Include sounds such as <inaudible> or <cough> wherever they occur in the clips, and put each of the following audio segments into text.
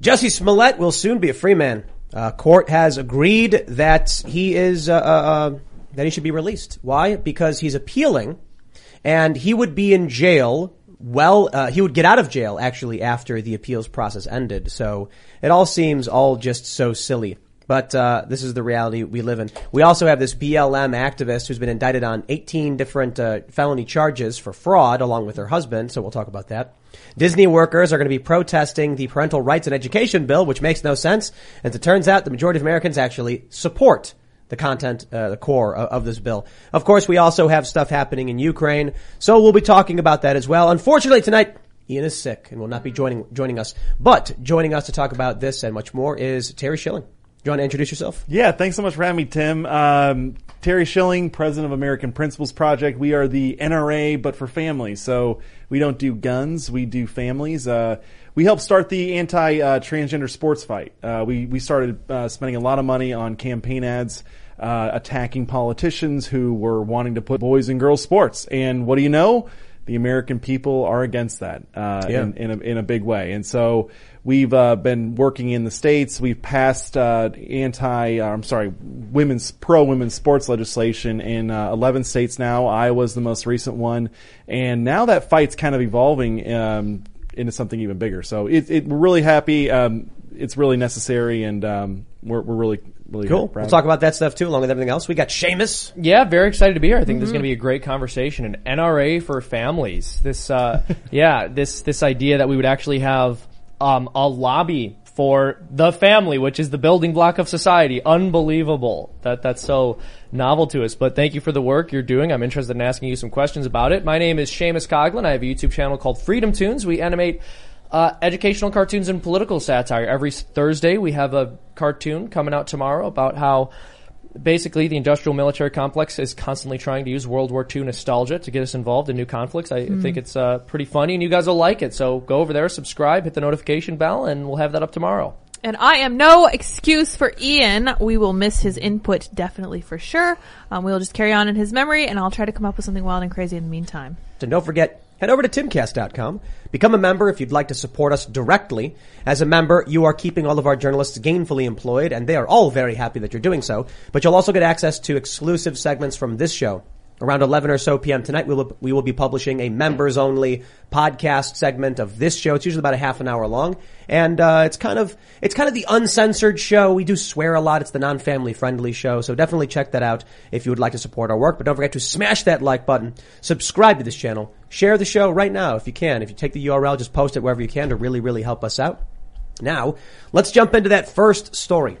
Jesse Smollett will soon be a free man. Uh, court has agreed that he is uh, uh, uh, that he should be released. Why? Because he's appealing, and he would be in jail. Well, uh, he would get out of jail actually after the appeals process ended. So it all seems all just so silly. But uh, this is the reality we live in. We also have this BLM activist who's been indicted on 18 different uh, felony charges for fraud, along with her husband. So we'll talk about that. Disney workers are going to be protesting the parental rights and education bill, which makes no sense. As it turns out, the majority of Americans actually support the content, uh, the core of, of, this bill. Of course, we also have stuff happening in Ukraine, so we'll be talking about that as well. Unfortunately, tonight. Ian is sick and will not be joining joining us. But joining us to talk about this and much more is Terry Schilling. Do you want to introduce yourself? Yeah, thanks so much for having me, Tim. Um, Terry Schilling, president of American Principles Project. We are the NRA, but for families. So we don't do guns, we do families. Uh, we helped start the anti-transgender uh, sports fight. Uh, we we started uh, spending a lot of money on campaign ads. Uh, attacking politicians who were wanting to put boys and girls sports. And what do you know? The American people are against that uh, yeah. in, in, a, in a big way. And so We've uh, been working in the states. We've passed uh, anti, uh, I'm sorry, women's pro women's sports legislation in uh, 11 states now. Iowa's the most recent one, and now that fight's kind of evolving um, into something even bigger. So it, it, we're really happy. Um, it's really necessary, and um, we're, we're really really cool. We'll talk about that stuff too, along with everything else. We got Seamus. Yeah, very excited to be here. I think mm-hmm. this is going to be a great conversation. An NRA for families. This, uh, <laughs> yeah, this this idea that we would actually have um, a lobby for the family, which is the building block of society. Unbelievable that that's so novel to us. But thank you for the work you're doing. I'm interested in asking you some questions about it. My name is Seamus Coughlin. I have a YouTube channel called Freedom Tunes. We animate uh, educational cartoons and political satire. Every Thursday, we have a cartoon coming out tomorrow about how basically the industrial military complex is constantly trying to use World War II nostalgia to get us involved in new conflicts. I mm. think it's uh, pretty funny, and you guys will like it. So go over there, subscribe, hit the notification bell, and we'll have that up tomorrow. And I am no excuse for Ian. We will miss his input definitely for sure. Um, we'll just carry on in his memory, and I'll try to come up with something wild and crazy in the meantime. And don't forget, head over to timcast.com. Become a member if you'd like to support us directly. As a member, you are keeping all of our journalists gainfully employed, and they are all very happy that you're doing so. But you'll also get access to exclusive segments from this show Around 11 or so p.m. tonight, we will, we will be publishing a members only podcast segment of this show. It's usually about a half an hour long. And, uh, it's kind of, it's kind of the uncensored show. We do swear a lot. It's the non-family friendly show. So definitely check that out if you would like to support our work. But don't forget to smash that like button, subscribe to this channel, share the show right now if you can. If you take the URL, just post it wherever you can to really, really help us out. Now, let's jump into that first story.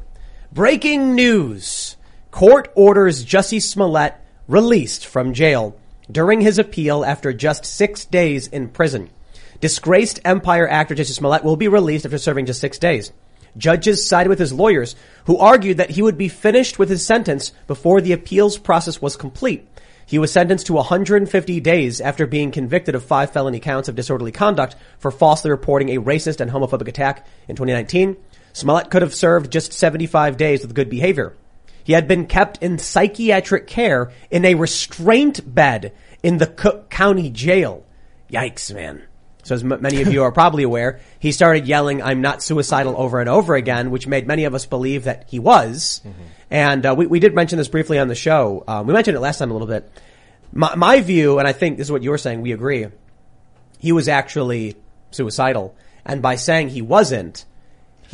Breaking news. Court orders Jussie Smollett released from jail during his appeal after just six days in prison. Disgraced Empire actor Jussie Smollett will be released after serving just six days. Judges sided with his lawyers, who argued that he would be finished with his sentence before the appeals process was complete. He was sentenced to 150 days after being convicted of five felony counts of disorderly conduct for falsely reporting a racist and homophobic attack in 2019. Smollett could have served just 75 days with good behavior. He had been kept in psychiatric care in a restraint bed in the Cook County Jail. Yikes, man. So as m- many of you are probably aware, he started yelling, I'm not suicidal over and over again, which made many of us believe that he was. Mm-hmm. And uh, we, we did mention this briefly on the show. Um, we mentioned it last time a little bit. My, my view, and I think this is what you were saying, we agree, he was actually suicidal. And by saying he wasn't,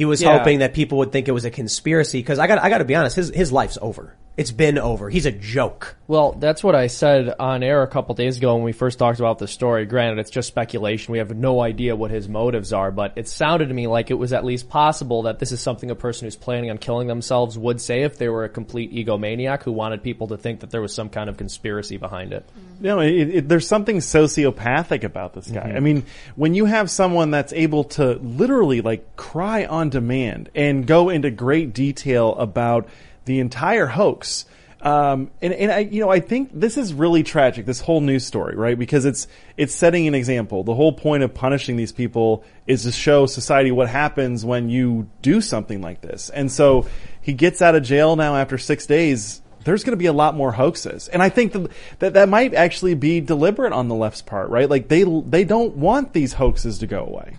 he was yeah. hoping that people would think it was a conspiracy because I got I got to be honest, his his life's over. It's been over. He's a joke. Well, that's what I said on air a couple days ago when we first talked about the story. Granted, it's just speculation. We have no idea what his motives are, but it sounded to me like it was at least possible that this is something a person who's planning on killing themselves would say if they were a complete egomaniac who wanted people to think that there was some kind of conspiracy behind it. No, it, it, there's something sociopathic about this guy. Mm-hmm. I mean, when you have someone that's able to literally like cry on demand and go into great detail about the entire hoax. Um, and, and I, you know, I think this is really tragic, this whole news story, right? Because it's, it's setting an example. The whole point of punishing these people is to show society what happens when you do something like this. And so he gets out of jail now after six days. There's going to be a lot more hoaxes. And I think that, that that might actually be deliberate on the left's part, right? Like they, they don't want these hoaxes to go away.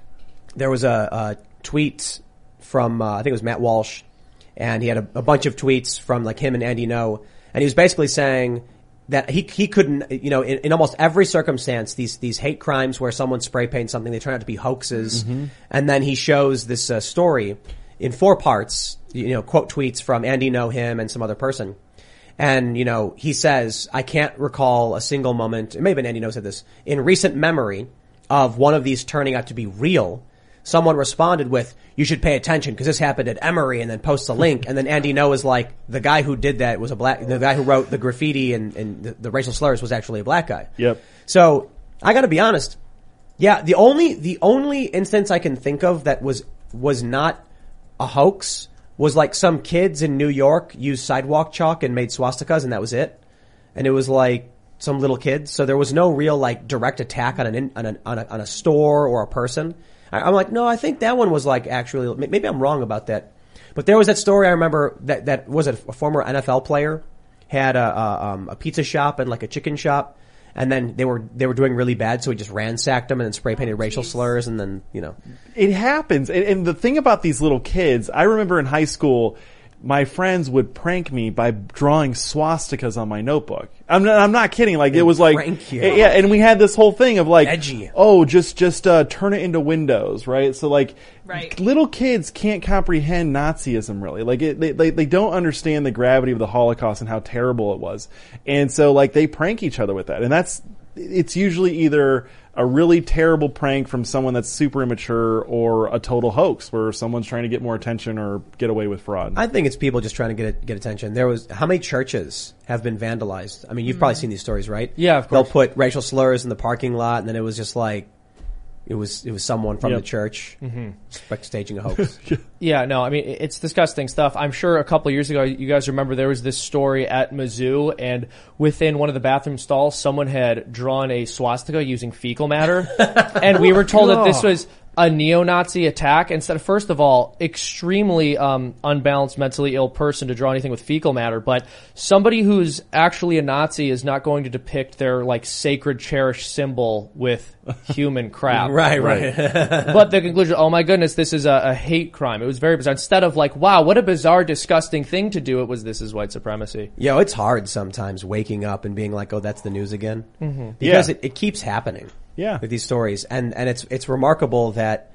There was a, a tweet from uh, I think it was Matt Walsh, and he had a, a bunch of tweets from like him and Andy Ngo, and he was basically saying that he he couldn't you know in, in almost every circumstance these these hate crimes where someone spray paints something they turn out to be hoaxes, and then he shows this uh, story in four parts, you know, quote tweets from Andy Ngo him and some other person. And, you know, he says, I can't recall a single moment, it may have been Andy Ngo said this, in recent memory of one of these turning out to be real. Someone responded with, you should pay attention because this happened at Emory and then posts a link. And then Andy Ngo is like, the guy who did that was a black, the guy who wrote the graffiti and, and the, the racial slurs was actually a black guy. Yep. So I gotta be honest. Yeah, the only, the only instance I can think of that was, was not a hoax was like some kids in New York used sidewalk chalk and made swastikas and that was it. And it was like some little kids. So there was no real like direct attack on an, in, on, a, on, a, on a store or a person. I, I'm like, no, I think that one was like actually, maybe I'm wrong about that. But there was that story I remember that, that was a, a former NFL player had a, a, um, a pizza shop and like a chicken shop. And then they were, they were doing really bad. So he just ransacked them and then spray painted racial slurs and then, you know, It happens. And, and the thing about these little kids, I remember in high school, my friends would prank me by drawing swastikas on my notebook. I'm not, I'm not kidding. Like it was like, prank you. yeah. And we had this whole thing of like, Edgy. oh, just just uh, turn it into windows, right? So like, Right. little kids can't comprehend Nazism really. Like it, they, they they don't understand the gravity of the Holocaust and how terrible it was, and so like they prank each other with that, and that's it's usually either a really terrible prank from someone that's super immature or a total hoax where someone's trying to get more attention or get away with fraud. I think it's people just trying to get get attention. There was how many churches have been vandalized? I mean, you've probably mm. seen these stories, right? Yeah, of course. They'll put racial slurs in the parking lot, and then it was just like it was it was someone from Yep. the church mm-hmm. like staging a hoax. <laughs> Yeah, no, I mean it's disgusting stuff. I'm sure a couple years ago, you guys remember there was this story at Mizzou, and within one of the bathroom stalls, someone had drawn a swastika using fecal matter, <laughs> and we were told that this oh. was a neo-Nazi attack. Instead of first of all, extremely um, unbalanced, mentally ill person to draw anything with fecal matter, but somebody who's actually a Nazi is not going to depict their like sacred, cherished symbol with <laughs> human crap. right, right. <laughs> <laughs> but the conclusion, oh my goodness, this is a, a hate crime. It was very bizarre. Instead of like, wow, what a bizarre, disgusting thing to do, it was this is white supremacy. Yo, it's hard sometimes waking up and being like, "Oh, that's the news again," because Yeah. it, it keeps happening. Yeah. with these stories, and and it's it's remarkable that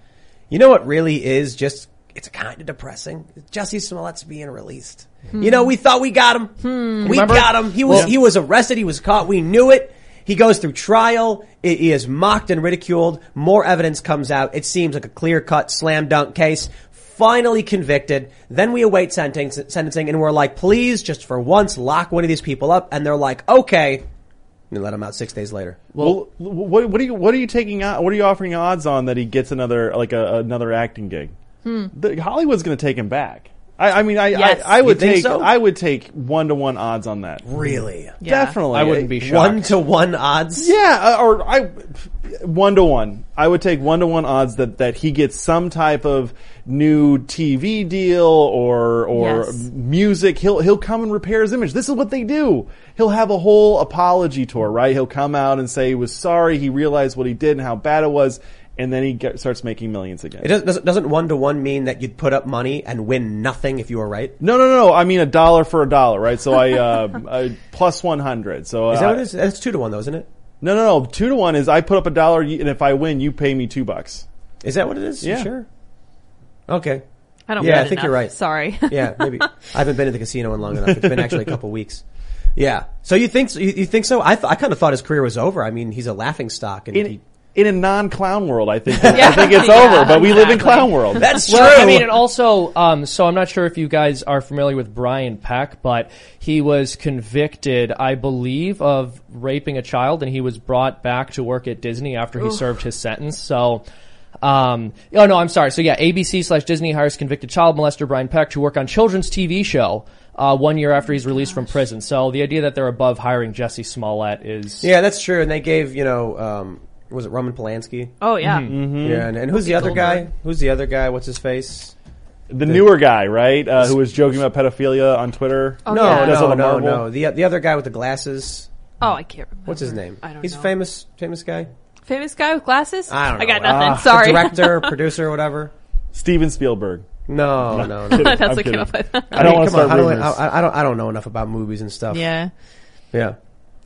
you know what really is just it's kind of depressing. Jesse Smollett's being released. Hmm. You know, we thought we got him. Hmm. We Remember? got him. He was Well- he was arrested. He was caught. We knew it. He goes through trial. He he is mocked and ridiculed. More evidence comes out. It seems like a clear cut slam dunk case. Finally convicted. Then we await sentencing, sentencing and we're like, please, just for once, lock one of these people up. And they're like, okay. And let him out six days later. well, what, what are you what are you taking on? What are you offering odds on that he gets another like a, another acting gig? Hmm. The, Hollywood's going to take him back. I, I mean, I, Yes. I, I would You think take so? I would take one to one odds on that. Really? Yeah. Definitely, I wouldn't be shocked. One to one odds? Yeah, uh, or I one to one. I would take one to one odds that that he gets some type of new TV deal or or Yes. music. He'll he'll come and repair his image. This is what they do. He'll have a whole apology tour, right? He'll come out and say he was sorry. He realized what he did and how bad it was, and then he get, starts making millions again. It doesn't, doesn't one to one mean that you'd put up money and win nothing if you were right? no, no, no. I mean a dollar for a dollar, right? So I uh, <laughs> I plus one hundred. So Is that uh, what it is? That's two to one though, isn't it? No, no, no. Two to one is I put up a dollar, and if I win, you pay me two bucks. Is that what it is? You Yeah. sure? Okay. I don't. Yeah, I think enough. you're right. Sorry. <laughs> Yeah, maybe. <laughs> I haven't been to the casino in long enough. It's been actually a couple weeks. Yeah. So you think you, you think so? I th- I kind of thought his career was over. I mean, he's a laughing stock, and In, he, in a non-clown world, I think Yeah. <laughs> I think it's Yeah, over. But we live in exactly. clown world. that's Well, I mean, and also, um, so I'm not sure if you guys are familiar with Brian Peck, but he was convicted, I believe, of raping a child, and he was brought back to work at Disney after he served his sentence. So, um, oh no, I'm sorry. So yeah, ABC slash Disney hires convicted child molester Brian Peck to work on children's TV show. Uh, one year after he's released from prison. So the idea that they're above hiring Jesse Smollett is yeah, that's true. And they gave you know, um, was it Roman Polanski? Oh yeah. Mm-hmm. Yeah, and, and who's the other Goldberg. guy? Who's the other guy? What's his face? the newer guy, right, uh, who was joking about pedophilia on Twitter. Oh, no, yeah. Does no, no, no. The the other guy with the glasses. Oh, I can't remember. What's his name? I don't He's know. a famous famous guy. Famous guy with glasses. I don't know. I got Uh, nothing. Sorry. Director, <laughs> producer, whatever. Steven Spielberg. No, no, no. <laughs> kidding. That's I'm what came up with. I don't want to Come on, start how do I, rumors. I, I don't. I don't know enough about movies and stuff. Yeah. Yeah.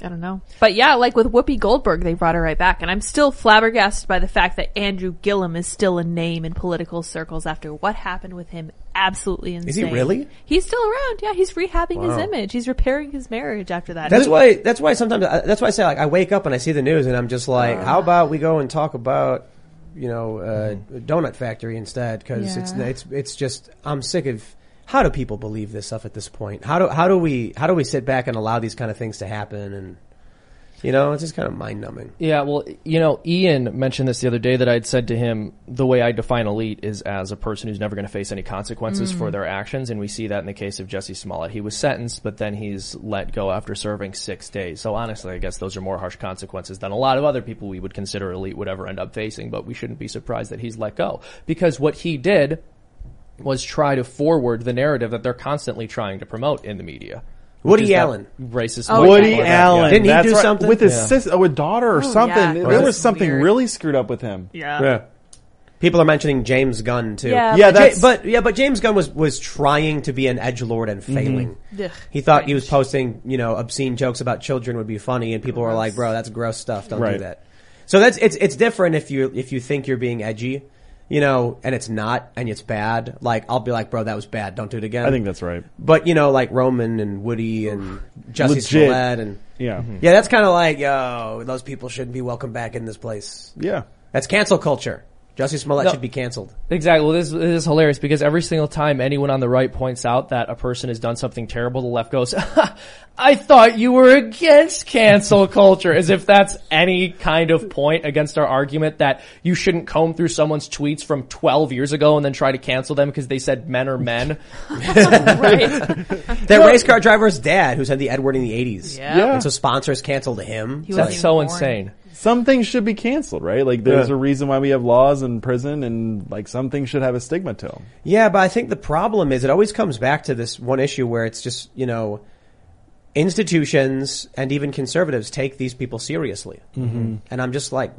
I don't know. But yeah, like with Whoopi Goldberg, they brought her right back. And I'm still flabbergasted by the fact that Andrew Gillum is still a name in political circles after what happened with him. Absolutely insane. Is he really? He's still around. Yeah, he's rehabbing his image. He's repairing his marriage after that. That's why. That's why sometimes. uh, That's why I say like I wake up and I see the news and I'm just like, how about we go and talk about, you know, uh, donut factory instead? Because it's it's it's just I'm sick of. How do people believe this stuff at this point? How do how do we how do we sit back and allow these kind of things to happen? And you know, it's just kind of mind numbing. Yeah, well, you know, Ian mentioned this the other day that I'd said to him the way I define elite is as a person who's never going to face any consequences for mm. their actions, and we see that in the case of Jesse Smollett. He was sentenced, but then he's let go after serving six days. So honestly, I guess those are more harsh consequences than a lot of other people we would consider elite would ever end up facing, but we shouldn't be surprised that he's let go. Because what he did was try to forward the narrative that they're constantly trying to promote in the media. Woody Allen. Racist. Oh, Woody people. Allen. Didn't he that's do right. something? with his Yeah. sister, or daughter, or Oh, something? yeah. There was was something weird. really screwed up with him. yeah. People are mentioning James Gunn too. Yeah, Yeah, but- that's- but yeah, but James Gunn was was trying to be an edge lord and mm-hmm. failing. Ugh, He thought he was posting, you know, obscene jokes about children would be funny, and people were like, "Bro, that's gross stuff. Don't Right. do that." So that's it's it's different if you if you think you're being edgy, you know, and it's not, and it's bad. Like I'll be like, "Bro, that was bad. Don't do it again." I think that's right. But you know, like Roman and Woody and Jesse Legit. Smollett and Yeah. Mm-hmm. yeah, that's kind of like, yo, those people shouldn't be welcome back in this place. Yeah. That's cancel culture. Jesse Smollett No. should be canceled. Exactly. Well, this, this is hilarious because every single time anyone on the right points out that a person has done something terrible, the left goes, <laughs> I thought you were against cancel culture, as if that's any kind of point against our argument that you shouldn't comb through someone's tweets from 12 years ago and then try to cancel them because they said men are men. <laughs> right. That race car driver's dad who said the Edward in the 80s. Yeah. Yeah. And so sponsors canceled him. He So- That's even so born. insane. Some things should be canceled, right? Like there's Yeah. a reason why we have laws in prison and like some things should have a stigma to them. Yeah, but I think the problem is it always comes back to this one issue where it's just, you know, institutions and even conservatives take these people seriously. Mm-hmm. And I'm just like,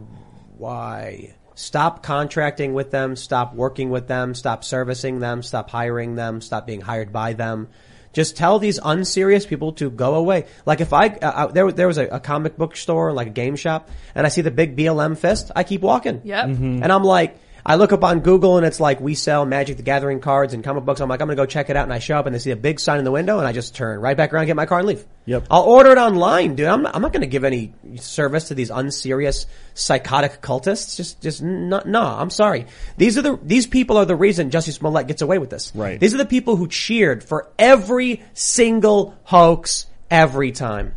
why? Stop contracting with them, stop working with them, stop servicing them, stop hiring them, stop being hired by them. Just tell these unserious people to go away. Like if I, uh, uh, there, there was a, a comic book store, like a game shop, and I see the big BLM fist, I keep walking. Yep. And I'm like, I look up on Google and it's like we sell Magic the Gathering cards and comic books. I'm like, I'm gonna go check it out, and I show up and they see a big sign in the window, and I just turn right back around, get my car, and leave. Yep. I'll order it online, dude. I'm not, I'm not gonna give any service to these unserious psychotic cultists. Just, just no, no. I'm sorry. These are the these people are the reason Jussie Smollett gets away with this. Right. These are the people who cheered for every single hoax every time.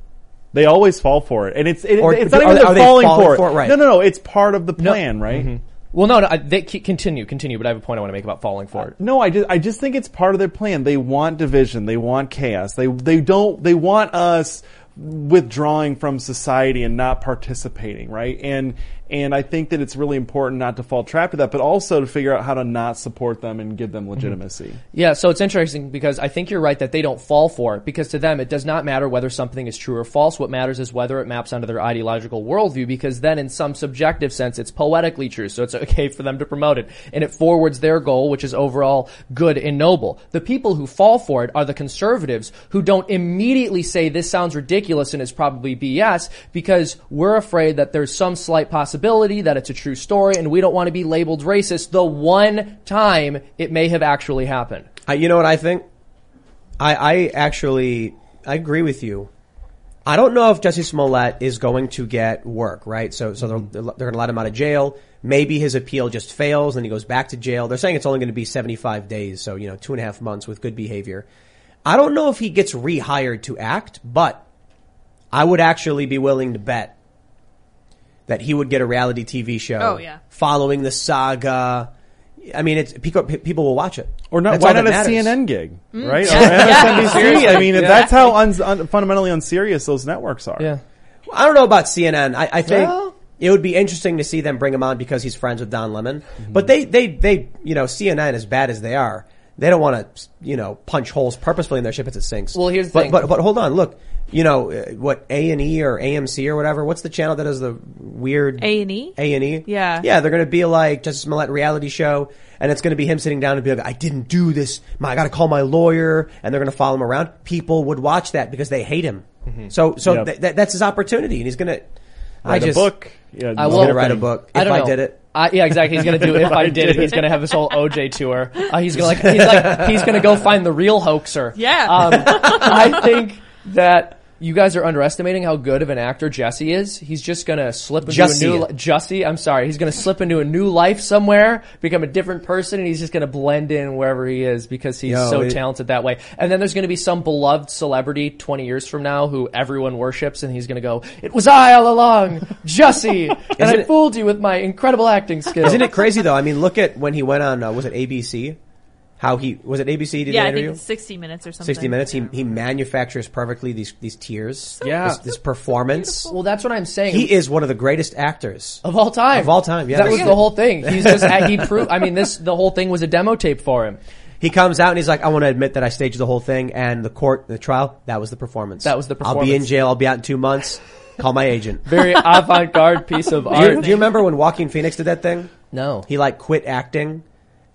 They always fall for it, and it's it, Or it's not even are they're they falling, falling for it. for it? Right. No, no, no. It's part of the plan, right? Mm-hmm. Well, no, no, I- they continue, continue, but I have a point I want to make about falling for it. No, I just I just think it's part of their plan. They want division. They want chaos. They they don't they want us withdrawing from society and not participating, right? And and I think that it's really important not to fall trap to that, but also to figure out how to not support them and give them mm-hmm. legitimacy. Yeah, so it's interesting because I think you're right that they don't fall for it because to them it does not matter whether something is true or false. What matters is whether it maps onto their ideological worldview because then in some subjective sense it's poetically true. So it's <laughs> okay for them to promote it and it forwards their goal, which is overall good and noble. The people who fall for it are the conservatives who don't immediately say this sounds ridiculous and is probably BS because we're afraid that there's some slight possibility that it's a true story and we don't want to be labeled racist the one time it may have actually happened. I, you know what I think? I, I actually, I agree with you. I don't know if Jesse Smollett is going to get work, right? So, so they're, they're going to let him out of jail. Maybe his appeal just fails and he goes back to jail. They're saying it's only going to be 75 days. So, you know, two and a half months with good behavior. I don't know if he gets rehired to act, but I would actually be willing to bet that he would get a reality TV show. Oh, yeah. Following the saga. I mean, it's people, people will watch it. Or not? That's why not a matters. CNN gig, right? Or MSNBC. I mean, Yeah. that's how un- un- fundamentally unserious those networks are. Yeah. I don't know about CNN. I, I think Well- it would be interesting to see them bring him on because he's friends with Don Lemon. Mm-hmm. But they, they, they, you know, CNN as bad as they are, they don't want to, you know, punch holes purposefully in their ship as it sinks. Well, here's the but, thing. But, but hold on, look, you know, uh, what A and E or AMC or whatever, what's the channel that does the weird A&E? A and E? Yeah. Yeah, they're going to be like Jussie Smollett reality show. And it's going to be him sitting down and be like, I didn't do this. My, I got to call my lawyer. And they're going to follow him around. People would watch that because they hate him. So, so Yep. th- th- that's his opportunity and he's going to, I Write just, a book. Yeah, I I'm will- going to write a book. If I don't know. did it. I, yeah, exactly. He's gonna do if <laughs> I did it. He's gonna have this whole OJ tour. Uh, he's gonna like he's like he's gonna go find the real hoaxer. Yeah. Um, I think that you guys are underestimating how good of an actor Jesse is. He's just gonna slip into Jussie. a new li- Jussie. I'm sorry. He's gonna slip into a new life somewhere, become a different person, and he's just gonna blend in wherever he is because he's Yo, so it- talented that way. And then there's gonna be some beloved celebrity 20 years from now who everyone worships, and he's gonna go, "It was I all along, Jesse, <laughs> and I it- fooled you with my incredible acting skills." Isn't it crazy though? I mean, look at when he went on, uh, was it ABC? How he, was it ABC did yeah, the I interview? think it's 60 minutes or something. 60 minutes. He, he manufactures perfectly these, these tears. Yeah. This, this performance. Well, that's what I'm saying. He is one of the greatest actors. of all time. Of all time, yeah, that was the whole thing. He's just <laughs> he proved. I mean, this the whole thing was a demo tape for him. He comes out and he's like, I want to admit that I staged the whole thing and the court, the trial, that was the performance. That was the performance. I'll be in jail. I'll be out in two months. Call my agent. <laughs> Very avant-garde piece of you, art. do you remember when Joaquin Phoenix did that thing? No. He like quit acting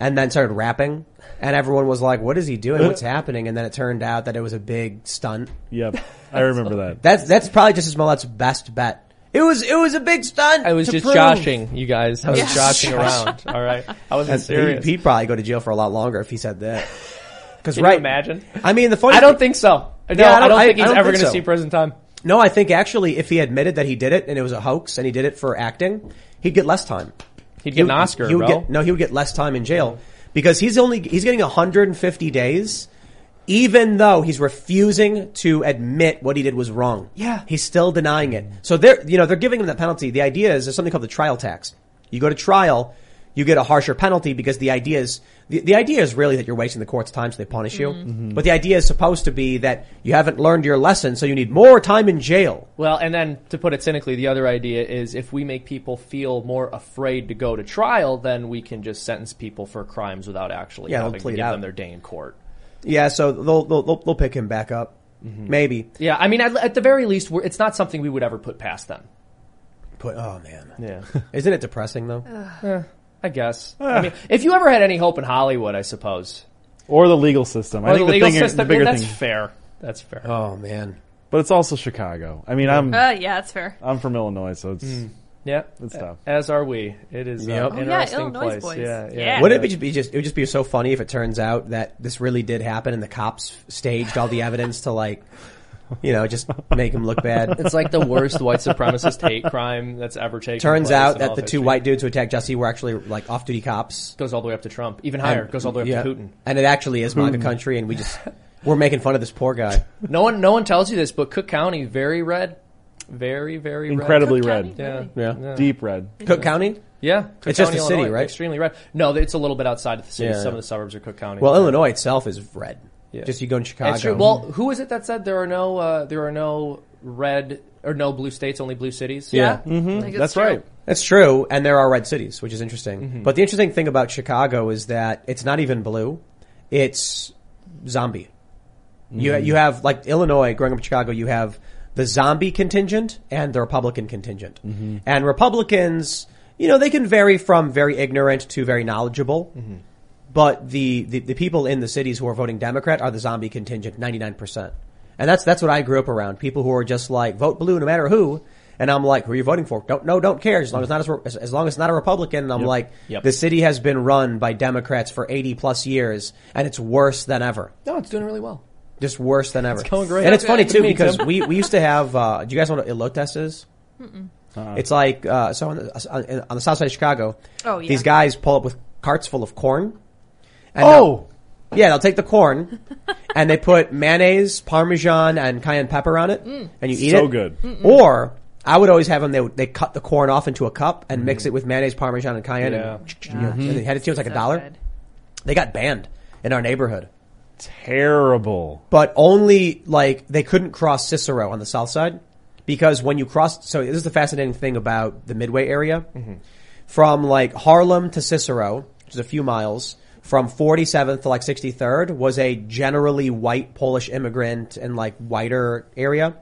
and then started rapping and everyone was like, what is he doing? What's <laughs> happening? And then it turned out that it was a big stunt. Yep, I remember that. <laughs> That's, that's probably Jussie Smollett's best bet. It was, it was a big stunt. I was to just prove. joshing you guys. I was Yeah. joshing <laughs> around. All right. I wasn't He, serious. he'd probably go to jail for a lot longer if he said that. Because Can right, you imagine? I mean, the funny. I don't think so. No, Yeah, I I don't- don't, think I he's don't ever think going to so. see prison time. No, I think actually, if he admitted that he did it and it was a hoax and he did it for acting, he'd get less time. He'd get an Oscar, he would bro. Get, no, he would get less time in jail because he's only he's getting 150 days, even though he's refusing to admit what he did was wrong. Yeah. he's still denying it. So they're you know they're giving him that penalty. The idea is there's something called the trial tax. You go to trial, you get a harsher penalty because the idea is the, the idea is really that you're wasting the court's time, so they punish you. Mm-hmm. But the idea is supposed to be that you haven't learned your lesson, so you need more time in jail. Well, and then to put it cynically, the other idea is if we make people feel more afraid to go to trial, then we can just sentence people for crimes without actually Yeah, they'll having to plead give out. them their day in court. Yeah, so they'll they'll they'll, they'll pick him back up, Mm-hmm. maybe. Yeah, I mean, at, at the very least, we're, it's not something we would ever put past them. Put oh man, Yeah, <laughs> isn't it depressing though? I guess. I mean, if you ever had any hope in Hollywood, I suppose, Or the legal system. I or think the legal thing, system, the bigger yeah, that's thing, fair. That's fair. Oh man, but it's also Chicago. I mean, I'm Uh, yeah, that's fair. I'm from Illinois, so it's Mm. yeah, it's tough. as are we. It is uh, Yep. an Oh, yeah, interesting Illinois place. boys. Yeah, yeah. Yeah. wouldn't it be, be just it would just be so funny if it turns out that this really did happen and the cops staged all the evidence to like, <laughs> you know, just make him look bad. It's like the worst white supremacist hate crime that's ever taken. Turns place out in that the of two history. white dudes who attacked Jesse were actually like off-duty cops. goes all the way up to Trump, even higher. And- goes all the way up yeah. to Putin. and it actually is MAGA hmm. country, and we just we're making fun of this poor guy. No one, no one tells you this, but Cook County very red, very very. Incredibly Cook red, County? Yeah, Yeah. deep red. Cook County. yeah. Cook It's just County, a city, Illinois, right? Extremely red. No, it's a little bit outside of the city. Yeah. Some of the suburbs are Cook County. Well, Illinois itself is red. Yeah. Just you go in Chicago. That's true. Well, who is it that said there are no uh, there are no red or no blue states, only blue cities? Yeah. I think it's That's true. right. That's true, and there are red cities, which is interesting. Mm-hmm. But the interesting thing about Chicago is that it's not even blue; it's zombie. You Mm-hmm. you have like Illinois, growing up in Chicago, you have the zombie contingent and the Republican contingent, Mm-hmm. and Republicans, you know, they can vary from very ignorant to very knowledgeable. But the, the, the people in the cities who are voting Democrat are the zombie contingent, 99%. And that's, that's what I grew up around. People who are just like, vote blue no matter who. And I'm like, who are you voting for? Don't, no, don't care. As long as not as, as long as it's not a Republican. And I'm like, Yep. the city has been run by Democrats for 80 plus years and it's worse than ever. No, it's doing really well. Just worse than ever. It's going great. And it's funny too because we, we used to have, uh, do you guys know what a elotest is? It's like, uh, so on the, on on the south side of Chicago, Oh, yeah. these guys pull up with carts full of corn. And Oh, yeah, they'll take the corn <laughs> and they put mayonnaise, parmesan, and cayenne pepper on it, mm. and you eat it. so good. Or I would always have them. They they cut the corn off into a cup and mm. mix it with mayonnaise, parmesan, and cayenne, Yeah. and, you know, mm-hmm. and they had it to you. It was like a dollar. good. They got banned in our neighborhood, Terrible. but only like they couldn't cross Cicero on the south side because when you cross. So this is the fascinating thing about the Midway area, mm-hmm. from like Harlem to Cicero, which is a few miles. From 47th to like 63rd was a generally white Polish immigrant and like whiter area.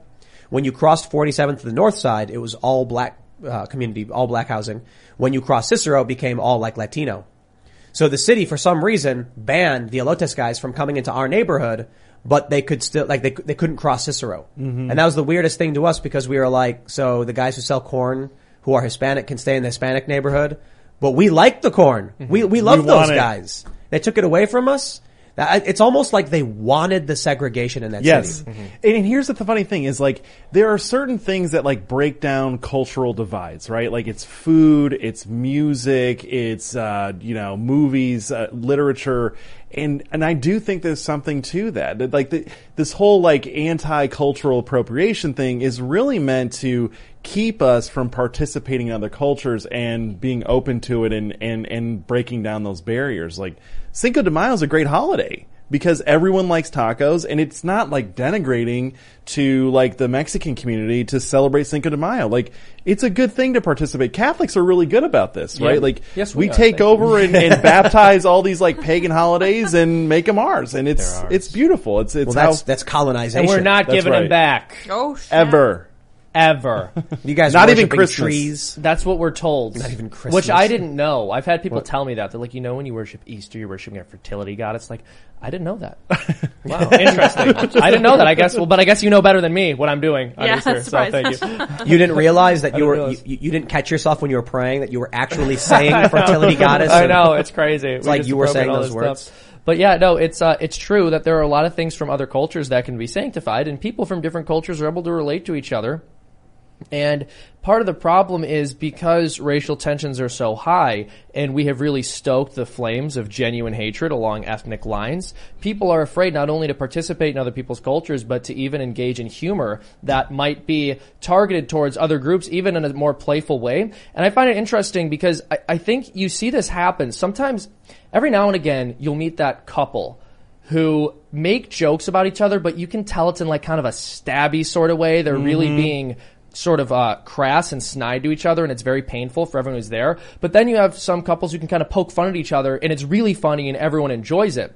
When you crossed 47th to the north side, it was all black uh, community, all black housing. When you crossed Cicero, it became all like Latino. So the city, for some reason, banned the Elotes guys from coming into our neighborhood, but they could still, like, they, they couldn't cross Cicero. And that was the weirdest thing to us because we were like, so the guys who sell corn, who are Hispanic, can stay in the Hispanic neighborhood, but we like the corn. We, we mm-hmm. love We those want it. guys. They took it away from us. It's almost like they wanted the segregation in that Yes. city. And, and here's the funny thing is like, there are certain things that like break down cultural divides, right? Like it's food, it's music, it's, uh, you know, movies, uh, literature. And, and I do think there's something to that. That, Like the, this whole like anti-cultural appropriation thing is really meant to keep us from participating in other cultures and being open to it and, and, and breaking down those barriers. Like Cinco de Mayo is a great holiday because everyone likes tacos and it's not like denigrating to like the Mexican community to celebrate Cinco de Mayo. Like it's a good thing to participate. Catholics are really good about this, right? Like Yes, we, we are. take over and, and <laughs> baptize all these like pagan holidays and make them ours. And it's, ours. it's beautiful. It's, it's Well, how that's, that's colonization. and we're not That's giving right. them back Oh, shit. ever. Ever. <laughs> You guys Not even worshiping Christmas. trees. That's what we're told. Not even Christmas. Which I didn't know. I've had people tell me that. They're like, you know, when you worship Easter, you're worshiping a fertility god. It's like, I didn't know that. <laughs> wow, interesting. I didn't know that. I guess, well, but I guess you know better than me what I'm doing on Yeah, Easter. So surprise. thank you. <laughs> You didn't realize that you were you, realize. you you didn't catch yourself when you were praying that you were actually saying fertility goddess. I and- know it's crazy. It's like you were saying those words. But yeah, no, it's uh, it's true that there are a lot of things from other cultures that can be sanctified, and people from different cultures are able to relate to each other. And part of the problem is because racial tensions are so high and we have really stoked the flames of genuine hatred along ethnic lines, people are afraid not only to participate in other people's cultures, but to even engage in humor that might be targeted towards other groups, even in a more playful way. And I find it interesting because I, I think you see this happen. Sometimes, every now and again, you'll meet that couple who make jokes about each other, but you can tell it's in like kind of a stabby sort of way. They're really mm-hmm. being sort of uh, crass and snide to each other, and it's very painful for everyone who's there. But then you have some couples who can kind of poke fun at each other, and it's really funny, and everyone enjoys it.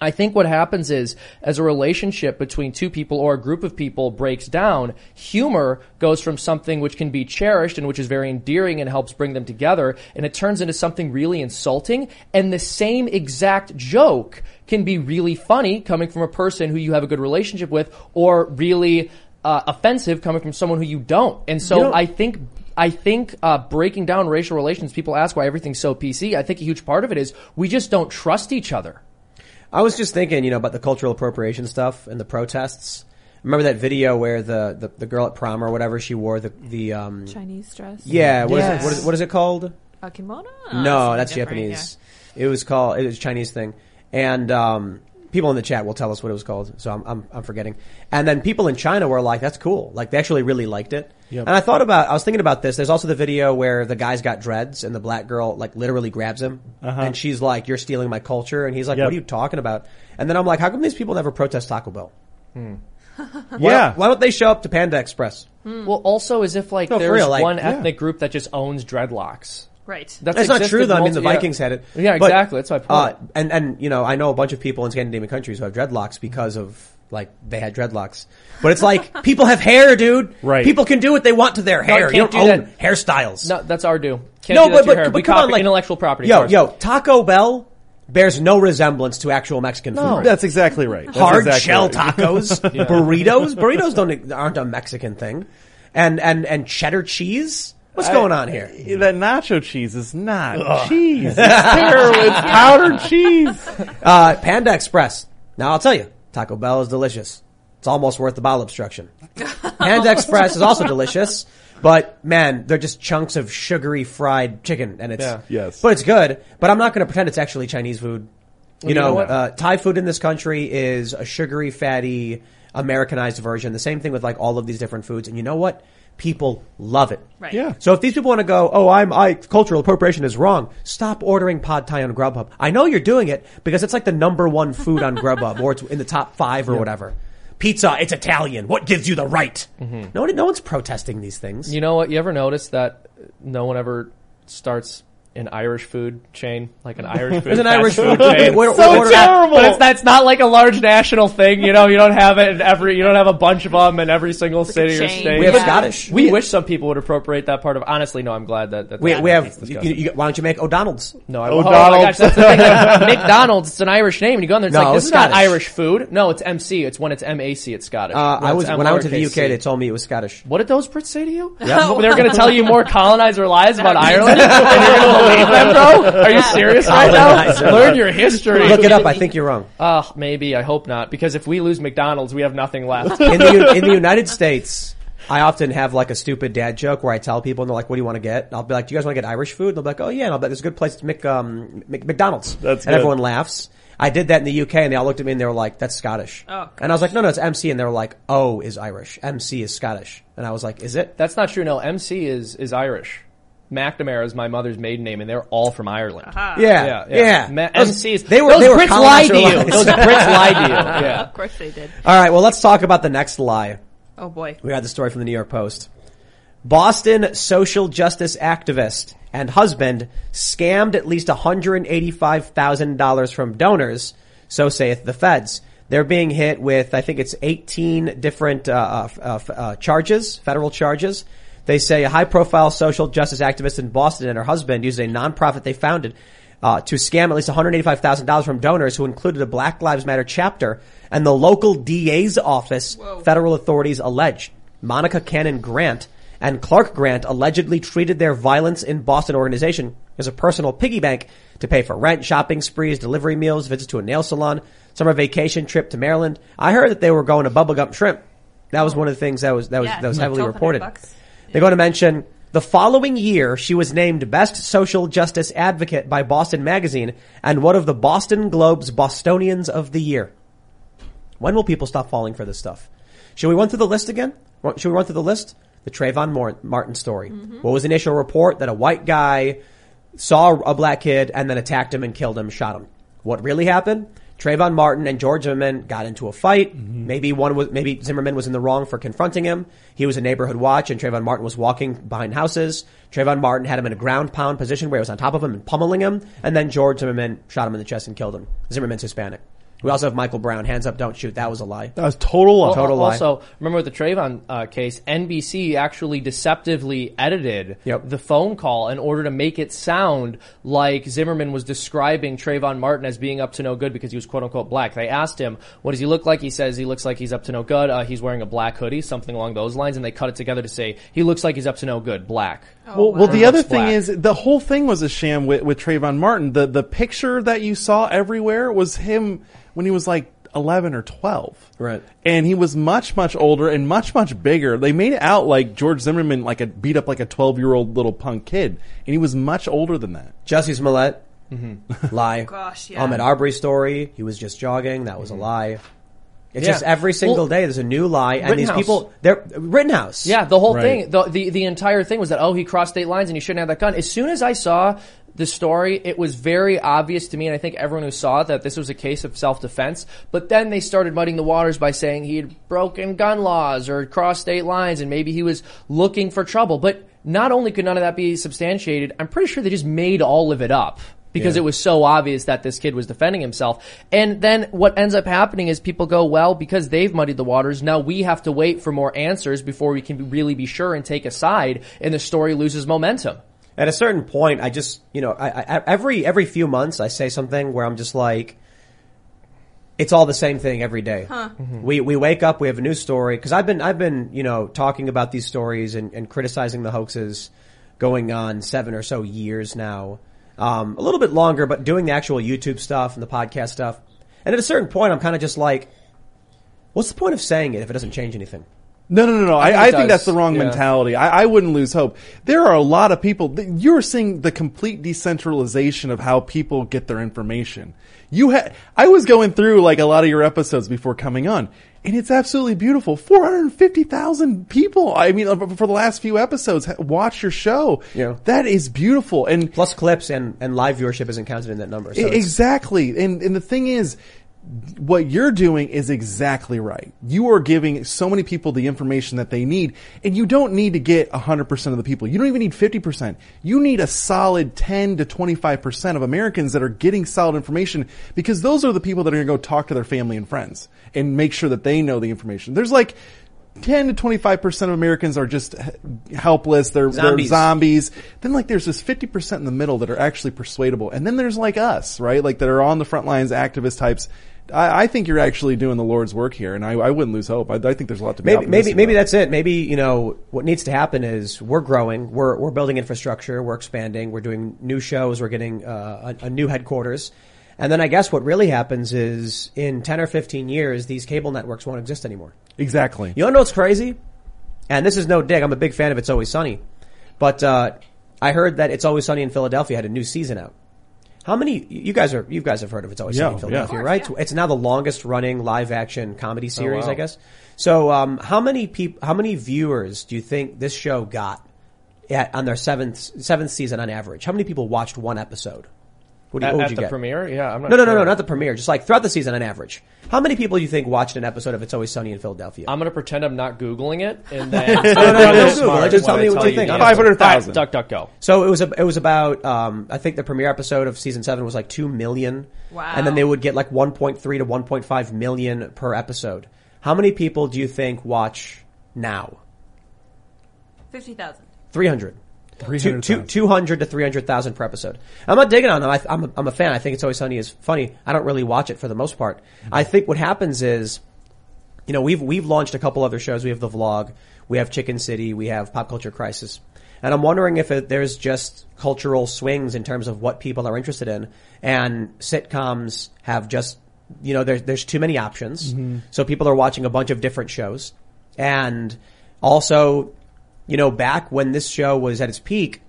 I think what happens is, as a relationship between two people or a group of people breaks down, humor goes from something which can be cherished and which is very endearing and helps bring them together, and it turns into something really insulting. And the same exact joke can be really funny coming from a person who you have a good relationship with, or really uh, offensive coming from someone who you don't. And so You know- I think I think uh, breaking down racial relations, people ask why everything's so PC. I think a huge part of it is we just don't trust each other. I was just thinking, you know, about the cultural appropriation stuff and the protests. Remember that video where the, the, the girl at prom or whatever she wore the the um Chinese dress. yeah what is Yes. it what is, what is it called? A kimono? no, that's something different, Japanese. It was called it was a Chinese thing, and um, people in the chat will tell us what it was called. So I'm, I'm I'm forgetting. And then people in China were like, "That's cool." Like they actually really liked it. Yep. And I thought about I was thinking about this. There's also the video where the guy's got dreads and the black girl like literally grabs him, uh-huh. and she's like, "You're stealing my culture," and he's like, Yep. "What are you talking about?" And then I'm like, "How come these people never protest Taco Bell?" Hmm. Why, Yeah. Why don't they show up to Panda Express? Hmm. Well, also as if like No, for there's real, like, one yeah. ethnic group that just owns dreadlocks. Right. That's, That's not true though. I mean, the multi- yeah. Vikings had it. Yeah, But, exactly. That's my point. Uh, and and you know, I know a bunch of people in Scandinavian countries who have dreadlocks because of like they had dreadlocks. But it's like <laughs> people have hair, dude. Right. People can do what they want to their hair. can't you don't do own that. hairstyles. no, that's our due. Can't No, do but but, hair. but we come on, like intellectual property. Yo, first. yo, Taco Bell bears no resemblance to actual Mexican food. That's exactly right. That's Hard exactly shell right. tacos, <laughs> burritos. Burritos don't aren't a Mexican thing, and and and cheddar cheese. What's going on here? That nacho cheese is not cheese. <laughs> It's terrible. It's powdered cheese. Uh, Panda Express. Now I'll tell you, Taco Bell is delicious. It's almost worth the bowel obstruction. <laughs> Panda Express is also delicious, but man, they're just chunks of sugary fried chicken, and it's Yeah. Yes. but it's good. But I'm not going to pretend it's actually Chinese food. You you know know, what? uh, Thai food in this country is a sugary, fatty, Americanized version. The same thing with like all of these different foods, and you know what? People love it. Right. Yeah. So if these people want to go, oh, I'm, I, cultural appropriation is wrong, stop ordering pad thai on Grubhub. I know you're doing it because it's like the number one food on Grubhub or it's in the top five or whatever. Pizza, it's Italian. What gives you the right? Mm-hmm. No one, no one's protesting these things. You know what? You ever notice that no one ever starts an Irish food chain, like an <laughs> Irish food. There's an Irish food food chain. We're- So we're- terrible. But it's, that's not like a large national thing, you know. You don't have it in every. You don't have a bunch of them in every single city or state. We have Yeah. Scottish. We wish some people would appropriate that part of. Honestly, no. I'm glad that, that We, that we have. You, you, you- why don't you make O'Donnell's? No, I, Oh, oh, my Donald's. gosh, that's the thing. <laughs> McDonald's, it's an Irish name, and you go in there, it's No, like, this is Scottish. not Irish food. No, it's MC. It's when it's MAC, it's Scottish. Uh, When I was M when I went to the UK. They told me it was Scottish. What did those Brits say to you? Yeah. <laughs> They were going to tell you more colonizer lies about Ireland, and you're believe them, bro? Are you serious right now? Colonizer. Learn your history. Look it up. I think you're wrong. Oh, maybe. I hope not. Because if we lose McDonald's, we have nothing left. In the in the <laughs> United States, I often have like a stupid dad joke where I tell people and they're like, "What do you want to get?" And I'll be like, "Do you guys want to get Irish food?" And they'll be like, "Oh yeah." And I'll be like, "There's a good place to Mc, um, Mc, McDonald's." That's and good. everyone laughs. I did that in the UK and they all looked at me and they were like, "That's Scottish." Oh, and I was like, "No, no, it's MC." And they were like, "O is Irish. MC is Scottish." And I was like, "Is it?" That's not true. No, MC is, is Irish. McNamara is my mother's maiden name, and they're all from Ireland. Yeah, Yeah, yeah. yeah. Ma- MCs. They were. Those they were Brits lied to you. lies. Those Brits lied to you. <laughs> Yeah. Of course they did. all right. Well, let's talk about the next lie. Oh boy. We got the story from the New York Post. Boston social justice activist and husband scammed at least $185,000 from donors, so saith the feds. They're being hit with, I think it's 18 different uh, uh, uh, uh, charges, federal charges. They say a high profile social justice activist in Boston and her husband used a nonprofit they founded uh, to scam at least $185,000 from donors who included a Black Lives Matter chapter and the local DA's office, federal authorities alleged. Monica Cannon Grant and Clark Grant allegedly treated their violence in Boston organization as a personal piggy bank to pay for rent, shopping sprees, delivery meals, visits to a nail salon, summer vacation trip to Maryland. I heard that they were going to Bubba Gump Shrimp. That was one of the things that was that was Yeah, that was heavily reported. bucks. They're going to mention the following year she was named Best Social Justice Advocate by Boston Magazine and one of the Boston Globe's Bostonians of the Year. When will people stop falling for this stuff? Should we run through the list again? Should we run through the list? The Trayvon Martin story. Mm-hmm. What was the initial report that a white guy saw a black kid and then attacked him and killed him, shot him? What really happened? Trayvon Martin and George Zimmerman got into a fight. Mm-hmm. Maybe one was, maybe Zimmerman was in the wrong for confronting him. He was a neighborhood watch and Trayvon Martin was walking behind houses. Trayvon Martin had him in a ground pound position where he was on top of him and pummeling him. And then George Zimmerman shot him in the chest and killed him. Zimmerman's Hispanic. We also have Michael Brown. Hands up, don't shoot. That was a lie. That was total lie. Total lie. Also, remember with the Trayvon uh, case, NBC actually deceptively edited Yep. the phone call in order to make it sound like Zimmerman was describing Trayvon Martin as being up to no good because he was quote unquote black. They asked him, "What does he look like?" He says he looks like he's up to no good. Uh, he's wearing a black hoodie, something along those lines, and they cut it together to say he looks like he's up to no good, black. Well, well, the other Looks thing black. is the whole thing was a sham with, with Trayvon Martin. The the picture that you saw everywhere was him when he was like eleven or twelve. Right. And he was much much older and much much bigger. They made it out like George Zimmerman like a beat up like a twelve year old little punk kid, and he was much older than that. Jesse Smollett, Mm-hmm. lie. <laughs> Gosh, yeah. Ahmaud Arbery story, he was just jogging. That was a lie. It's Yeah. just every single Well, day there's a new lie, and these people, they're Rittenhouse. Yeah, the whole Right. thing, the, the the entire thing was that oh he crossed state lines and he shouldn't have that gun. As soon as I saw the story, it was very obvious to me, and I think everyone who saw it, that this was a case of self defense. But then they started muddying the waters by saying he had broken gun laws or crossed state lines, and maybe he was looking for trouble. But not only could none of that be substantiated, I'm pretty sure they just made all of it up because Yeah. it was so obvious that this kid was defending himself. And then what ends up happening is people go, well, because they've muddied the waters, now we have to wait for more answers before we can really be sure and take a side, and the story loses momentum. At a certain point, I just, you know, I, I, every every few months, I say something where I'm just like, it's all the same thing every day. Mm-hmm. We we wake up, we have a new story because I've been I've been you know talking about these stories and, and criticizing the hoaxes going on seven or so years now, um, a little bit longer, but doing the actual YouTube stuff and the podcast stuff. And at a certain point, I'm kind of just like, what's the point of saying it if it doesn't change anything? No, no, no, no. think I, I think that's the wrong Yeah. mentality. I, I wouldn't lose hope. There are a lot of people. th- You're seeing the complete decentralization of how people get their information. You had. I was going through like a lot of your episodes before coming on, and it's absolutely beautiful. Four hundred fifty thousand people. I mean, uh, for the last few episodes, watch your show. Yeah. that is beautiful. And Plus clips and, and live viewership isn't counted in that number. So exactly. And and the thing is, what you're doing is exactly right. You are giving so many people the information that they need, and you don't need to get 100% of the people. You don't even need 50%. You need a solid 10 to 25% of Americans that are getting solid information because those are the people that are going to go talk to their family and friends and make sure that they know the information. There's like 10 to 25% of Americans are just helpless. They're Zombies. they're zombies. Then like there's this 50% in the middle that are actually persuadable. And then there's like us, right? Like that are on the front lines, activist types. I, I think you're actually doing the Lord's work here, and I, I wouldn't lose hope. I, I think there's a lot to be Maybe, maybe, maybe that's it. Maybe, you know, what needs to happen is we're growing, we're, we're building infrastructure, we're expanding, we're doing new shows, we're getting uh, a, a new headquarters. And then I guess what really happens is in 10 or 15 years, these cable networks won't exist anymore. exactly. You know what's crazy? And this is no dig. I'm a big fan of It's Always Sunny. But, uh, I heard that It's Always Sunny in Philadelphia had a new season out. How many, you guys are, you guys have heard of It's Always Yeah, Sunny in yeah. Philadelphia, Of right? yeah. It's now the longest running live action comedy series, wow. I guess. So, um, how many people, how many viewers do you think this show got at, on their seventh, seventh season on average? How many people watched one episode? What, do you, At, what would at you the get? premiere, yeah, I'm not No, no, no, sure. no, not the premiere. Just like throughout the season on average. How many people do you think watched an episode of It's Always Sunny in Philadelphia? I'm gonna pretend I'm not googling it, and <laughs> then no, no, don't Google it. Just tell me what you think. the I'm- answer. 500,000. Duck, duck, go. So it was a, it was about um, I think the premiere episode of season seven was like two million. Wow. And then they would get like 1.3 to 1.5 million per episode. How many people do you think watch now? Fifty thousand. 300. Two, 300,000. 200 to 300,000 per episode. I'm not digging on them. I, I'm, a, I'm a fan. I think It's Always Sunny is funny. I don't really watch it for the most part. I think what happens is, you know, we've, we've launched a couple other shows. We have The Vlog. We have Chicken City. We have Pop Culture Crisis. And I'm wondering if it, there's just cultural swings in terms of what people are interested in. And sitcoms have just, you know, there's, there's too many options. Mm-hmm. So people are watching a bunch of different shows. And also, you know, back when this show was at its peak,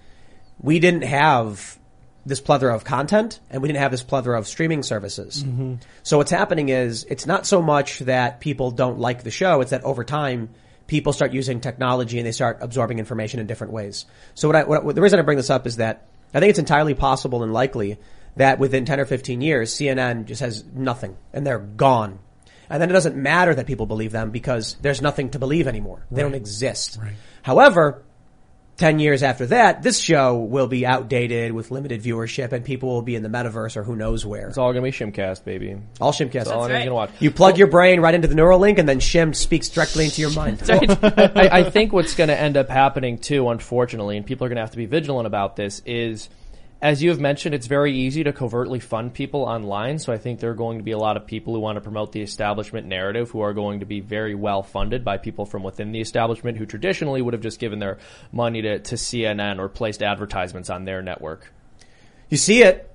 we didn't have this plethora of content and we didn't have this plethora of streaming services. Mm-hmm. So what's happening is it's not so much that people don't like the show, it's that over time people start using technology and they start absorbing information in different ways. So what I, what, the reason I bring this up is that I think it's entirely possible and likely that within 10 or 15 years, CNN just has nothing and they're gone. And then it doesn't matter that people believe them because there's nothing to believe anymore. They don't exist. However, 10 years after that, this show will be outdated with limited viewership and people will be in the metaverse or who knows where. It's all gonna be Shimcast, baby. All Shimcast. All I'm right. gonna watch. You plug your brain right into the Neuralink and then Shim speaks directly into your mind. I, I think what's going to end up happening too, unfortunately, and people are going to have to be vigilant about this, is as you have mentioned, it's very easy to covertly fund people online. So I think there are going to be a lot of people who want to promote the establishment narrative who are going to be very well funded by people from within the establishment who traditionally would have just given their money to, to CNN or placed advertisements on their network. You see it,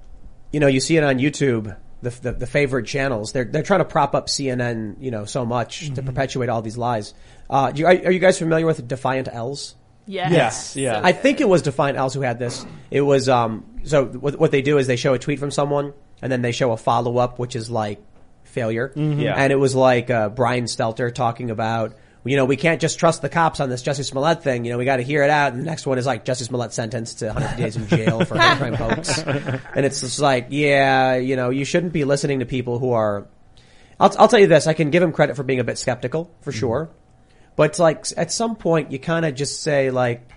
you know, you see it on YouTube, the, the, the favorite channels. They're, they're trying to prop up CNN, you know, so much to perpetuate all these lies. Uh, do you, are, are you guys familiar with Defiant L's? Yes. Yes, yeah. I think it was Defiant L's who had this. It was um. So what, what they do is they show a tweet from someone, and then they show a follow up, which is like failure. Yeah. And it was like uh, Brian Stelter talking about, you know, we can't just trust the cops on this Jussie Smollett thing. You know, we got to hear it out. And the next one is like Jussie Smollett sentenced to 100 days in jail for hate crime hoax. And it's just like, yeah, you know, you shouldn't be listening to people who are. I'll, I'll tell you this. I can give him credit for being a bit skeptical, for sure. But it's like at some point you kind of just say like,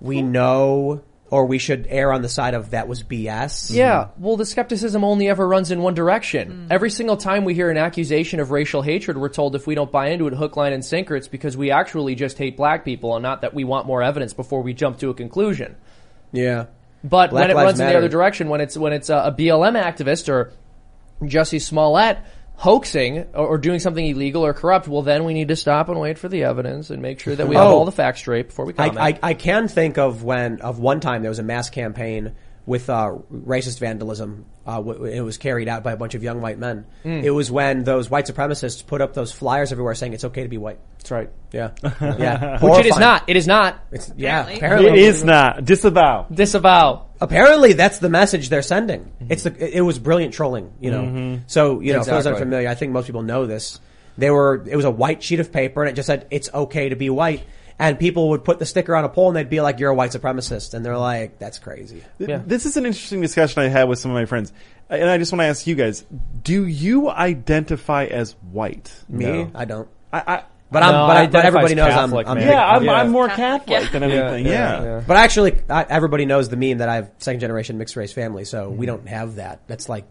we know, or we should err on the side of that was BS. Yeah, well, the skepticism only ever runs in one direction. Hmm. Every single time we hear an accusation of racial hatred, we're told if we don't buy into it hook, line, and sinker, it's because we actually just hate black people and not that we want more evidence before we jump to a conclusion. Yeah. But Black when it Lives runs in the other direction, when it's when it's a, a BLM activist or Jussie Smollett hoaxing or, or doing something illegal or corrupt, well, then we need to stop and wait for the evidence and make sure that we have Oh. all the facts straight before we comment. I, I, I can think of when of one time there was a mass campaign with uh, racist vandalism. Uh, w- it was carried out by a bunch of young white men. Hmm. It was when those white supremacists put up those flyers everywhere saying it's okay to be white. That's right. Yeah, <laughs> yeah. Which it is not. It is not. It's, yeah, Apparently. apparently It is not. Disavow. Disavow. Apparently, that's the message they're sending. It's the it was brilliant trolling, you know. So you know, for those Exactly. unfamiliar, I think most people know this. They were it was a white sheet of paper, and it just said it's okay to be white. And people would put the sticker on a pole, and they'd be like, "You're a white supremacist," and they're like, "That's crazy." Yeah. This is an interesting discussion I had with some of my friends. Uh, and I just want to ask you guys: Do you identify as white? Me, No. I don't. I, I But I'm. But, I I, but everybody knows Catholic, I'm. I'm yeah, I'm, Yeah. I'm more Yeah. Catholic than anything. Yeah. yeah. But actually, I, everybody knows the meme that I have second generation mixed race family, so we mm. don't have that. That's like,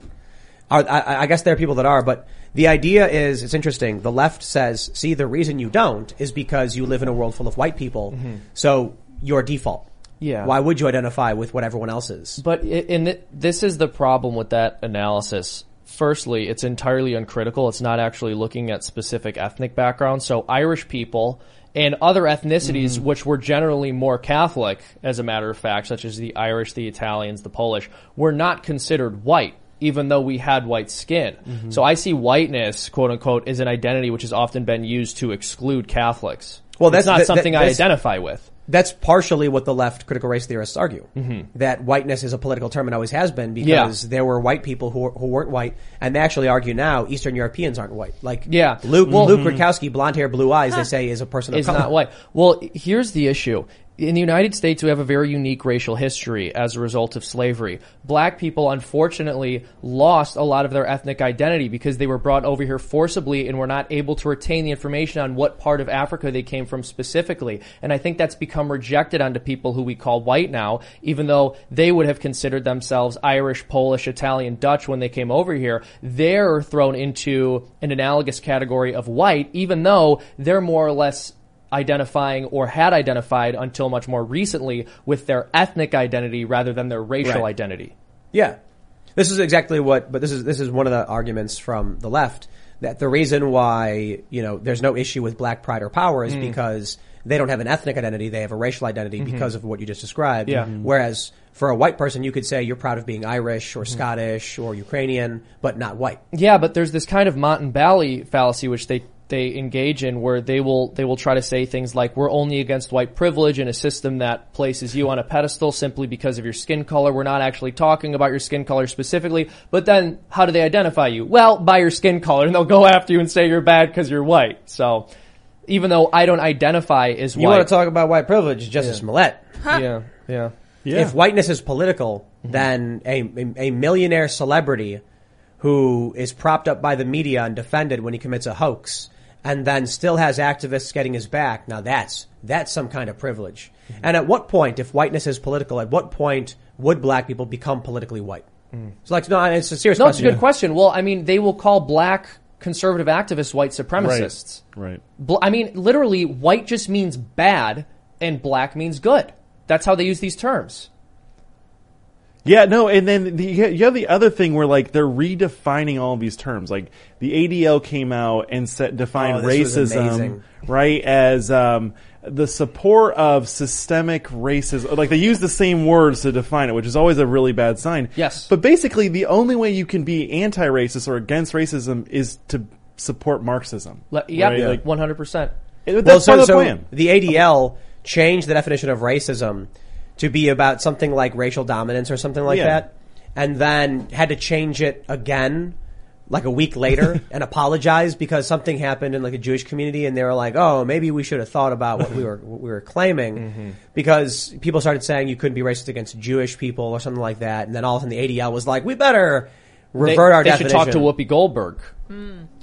are, I, I guess there are people that are, but the idea is, it's interesting. The left says, see, the reason you don't is because you live in a world full of white people, mm-hmm. so your default. Yeah. Why would you identify with what everyone else is? But th- this is the problem with that analysis. Firstly, it's entirely uncritical. It's not actually looking at specific ethnic backgrounds. So Irish people and other ethnicities, mm-hmm. which were generally more Catholic, as a matter of fact, such as the Irish, the Italians, the Polish, were not considered white. Even though we had white skin. Mm-hmm. So I see whiteness, quote unquote, as an identity which has often been used to exclude Catholics. Well, It's that's- not that- something that- I identify with. That's partially what the left critical race theorists argue. Mm-hmm. That whiteness is a political term and always has been because there were white people who, who weren't white, and they actually argue now Eastern Europeans aren't white. Like Yeah. Luke Well- Luke mm-hmm. Rudkowski, blonde hair, blue eyes, they say is a person of is color. not white. Well, here's the issue. In the United States, we have a very unique racial history as a result of slavery. Black people, unfortunately, lost a lot of their ethnic identity because they were brought over here forcibly and were not able to retain the information on what part of Africa they came from specifically. And I think that's become rejected onto people who we call white now, even though they would have considered themselves Irish, Polish, Italian, Dutch when they came over here. They're thrown into an analogous category of white, even though they're more or less identifying or had identified until much more recently with their ethnic identity rather than their racial Right. identity. Yeah. This is exactly what, but this is, this is one of the arguments from the left that the reason why, you know, there's no issue with black pride or power Mm. is because they don't have an ethnic identity, they have a racial identity because of what you just described. Mm-hmm. Yeah. Mhm. Whereas for a white person, you could say you're proud of being Irish Mm-hmm. or Scottish or Ukrainian, but not white. Yeah, but there's this kind of motte-and-bailey fallacy which they they engage in where they will they will try to say things like we're only against white privilege in a system that places you on a pedestal simply because of your skin color. We're not actually talking about your skin color specifically, but then how do they identify you? Well, by your skin color, and they'll go after you and say you're bad because you're white. So even though I don't identify as white. You want to talk about white privilege, Jussie Smollett. yeah, yeah. Yeah. If whiteness is political, Mm-hmm. then a, a, a millionaire celebrity who is propped up by the media and defended when he commits a hoax and then still has activists getting his back, now that's, that's some kind of privilege. Mm-hmm. And at what point, if whiteness is political, at what point would black people become politically white? So like, no, it's a serious Mm. No, it's a question. good question. Well, I mean, they will call black conservative activists white supremacists. Right. Bl- I mean, literally, white just means bad and black means good. That's how they use these terms. Yeah, no, and then the, you have the other thing where like they're redefining all these terms. Like the ADL came out and set defined Oh, racism, right, as um, the support of systemic racism. Like they use the same words to define it, which is always a really bad sign. Yes. but basically the only way you can be anti-racist or against racism is to support Marxism. Le- yep, right? Like, one hundred percent. that's Well, so, part of the so plan. the ADL changed the definition of racism to be about something like racial dominance or something like Yeah. that, and then had to change it again like a week later <laughs> and apologize because something happened in like a Jewish community and they were like, oh, maybe we should have thought about what we <laughs> were what we were claiming Mm-hmm. because people started saying you couldn't be racist against Jewish people or something like that, and then all of a sudden the ADL was like, we better revert they, our they definition. should talk to Whoopi Goldberg.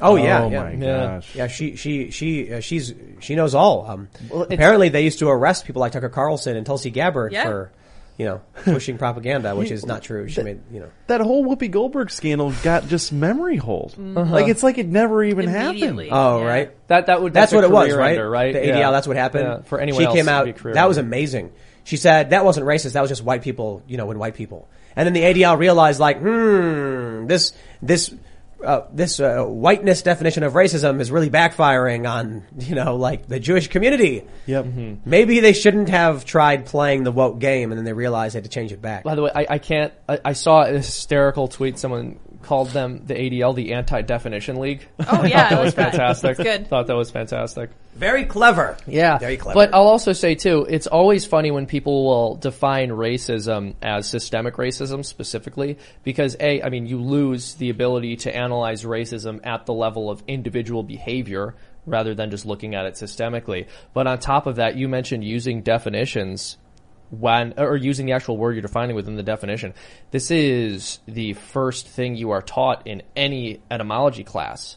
Oh yeah, oh yeah. my Yeah. gosh. Yeah, she she she uh, she's she knows all. Um, Well, apparently, they used to arrest people like Tucker Carlson and Tulsi Gabbard Yeah. for, you know, pushing propaganda, which is not true. She made you know. That whole Whoopi Goldberg scandal got just memory hold. Like it's like it never even happened. Immediately. Oh Yeah. right, That that would that's a what it was, right? ender, right? The ADL, Yeah. that's what happened. Yeah, For anyone she else, came out. be a career That was amazing. She said that wasn't racist. That was just white people, you know, when white people. And then the ADL realized, like, hmm, this this. Uh, this uh, whiteness definition of racism is really backfiring on, you know, like the Jewish community. Yep. Maybe they shouldn't have tried playing the woke game, and then they realized they had to change it back. By the way, I, I can't. I, I saw a hysterical tweet. Someone called them the ADL, the Anti-Definition League. Oh <laughs> yeah, I that was fantastic. That's good. Thought that was fantastic. Very clever. Yeah, Very clever. But I'll also say too, it's always funny when people will define racism as systemic racism specifically, because a, I mean, you lose the ability to analyze racism at the level of individual behavior rather than just looking at it systemically. But on top of that, you mentioned using definitions. when, or using the actual word you're defining within the definition. This is the first thing you are taught in any etymology class.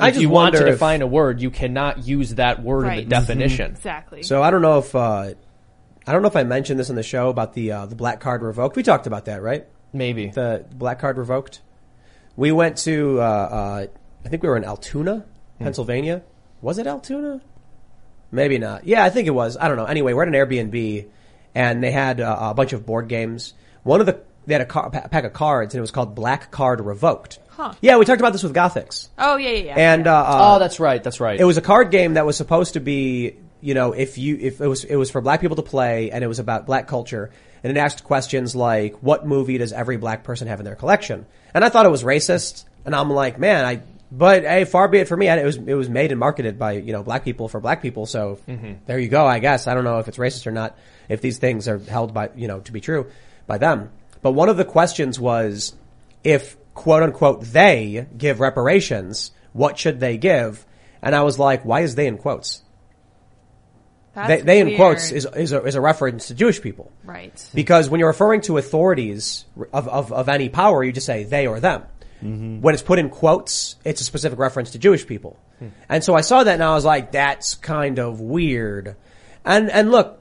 I if just you want to wonder if- define a word, you cannot use that word in the definition. Exactly. So I don't know if uh, I don't know if I mentioned this in the show about the uh, the black card revoked. We talked about that, right? Maybe. The black card revoked. We went to uh, uh, I think we were in Altoona, Pennsylvania. Was it Altoona? Maybe not. Yeah, I think it was. I don't know. Anyway, we're at an Airbnb, and they had uh, a bunch of board games. One of the they had a car, pa- pack of cards, and it was called Black Card Revoked. Huh. Yeah, we talked about this with Gothics, oh yeah, yeah, yeah. and uh, uh, oh, that's right. That's right. it was a card game that was supposed to be, you know, if you if it was it was for black people to play and it was about black culture and it asked questions like what movie does every black person have in their collection? And I thought it was racist and I'm like, man, I but hey, far be it for me. I- It was it was made and marketed by, you know, black people for black people, so there you go, I guess. I don't know if it's racist or not if these things are held by, you know, to be true by them. But one of the questions was if quote unquote they give reparations, what should they give? And I was like, why is they in quotes? That's they, they in quotes is, is, a, is a reference to Jewish people. right. Because when you're referring to authorities of, of, of any power, you just say they or them. Mm-hmm. When it's put in quotes, it's a specific reference to Jewish people. Hmm. And so I saw that and I was like, that's kind of weird. And, and look,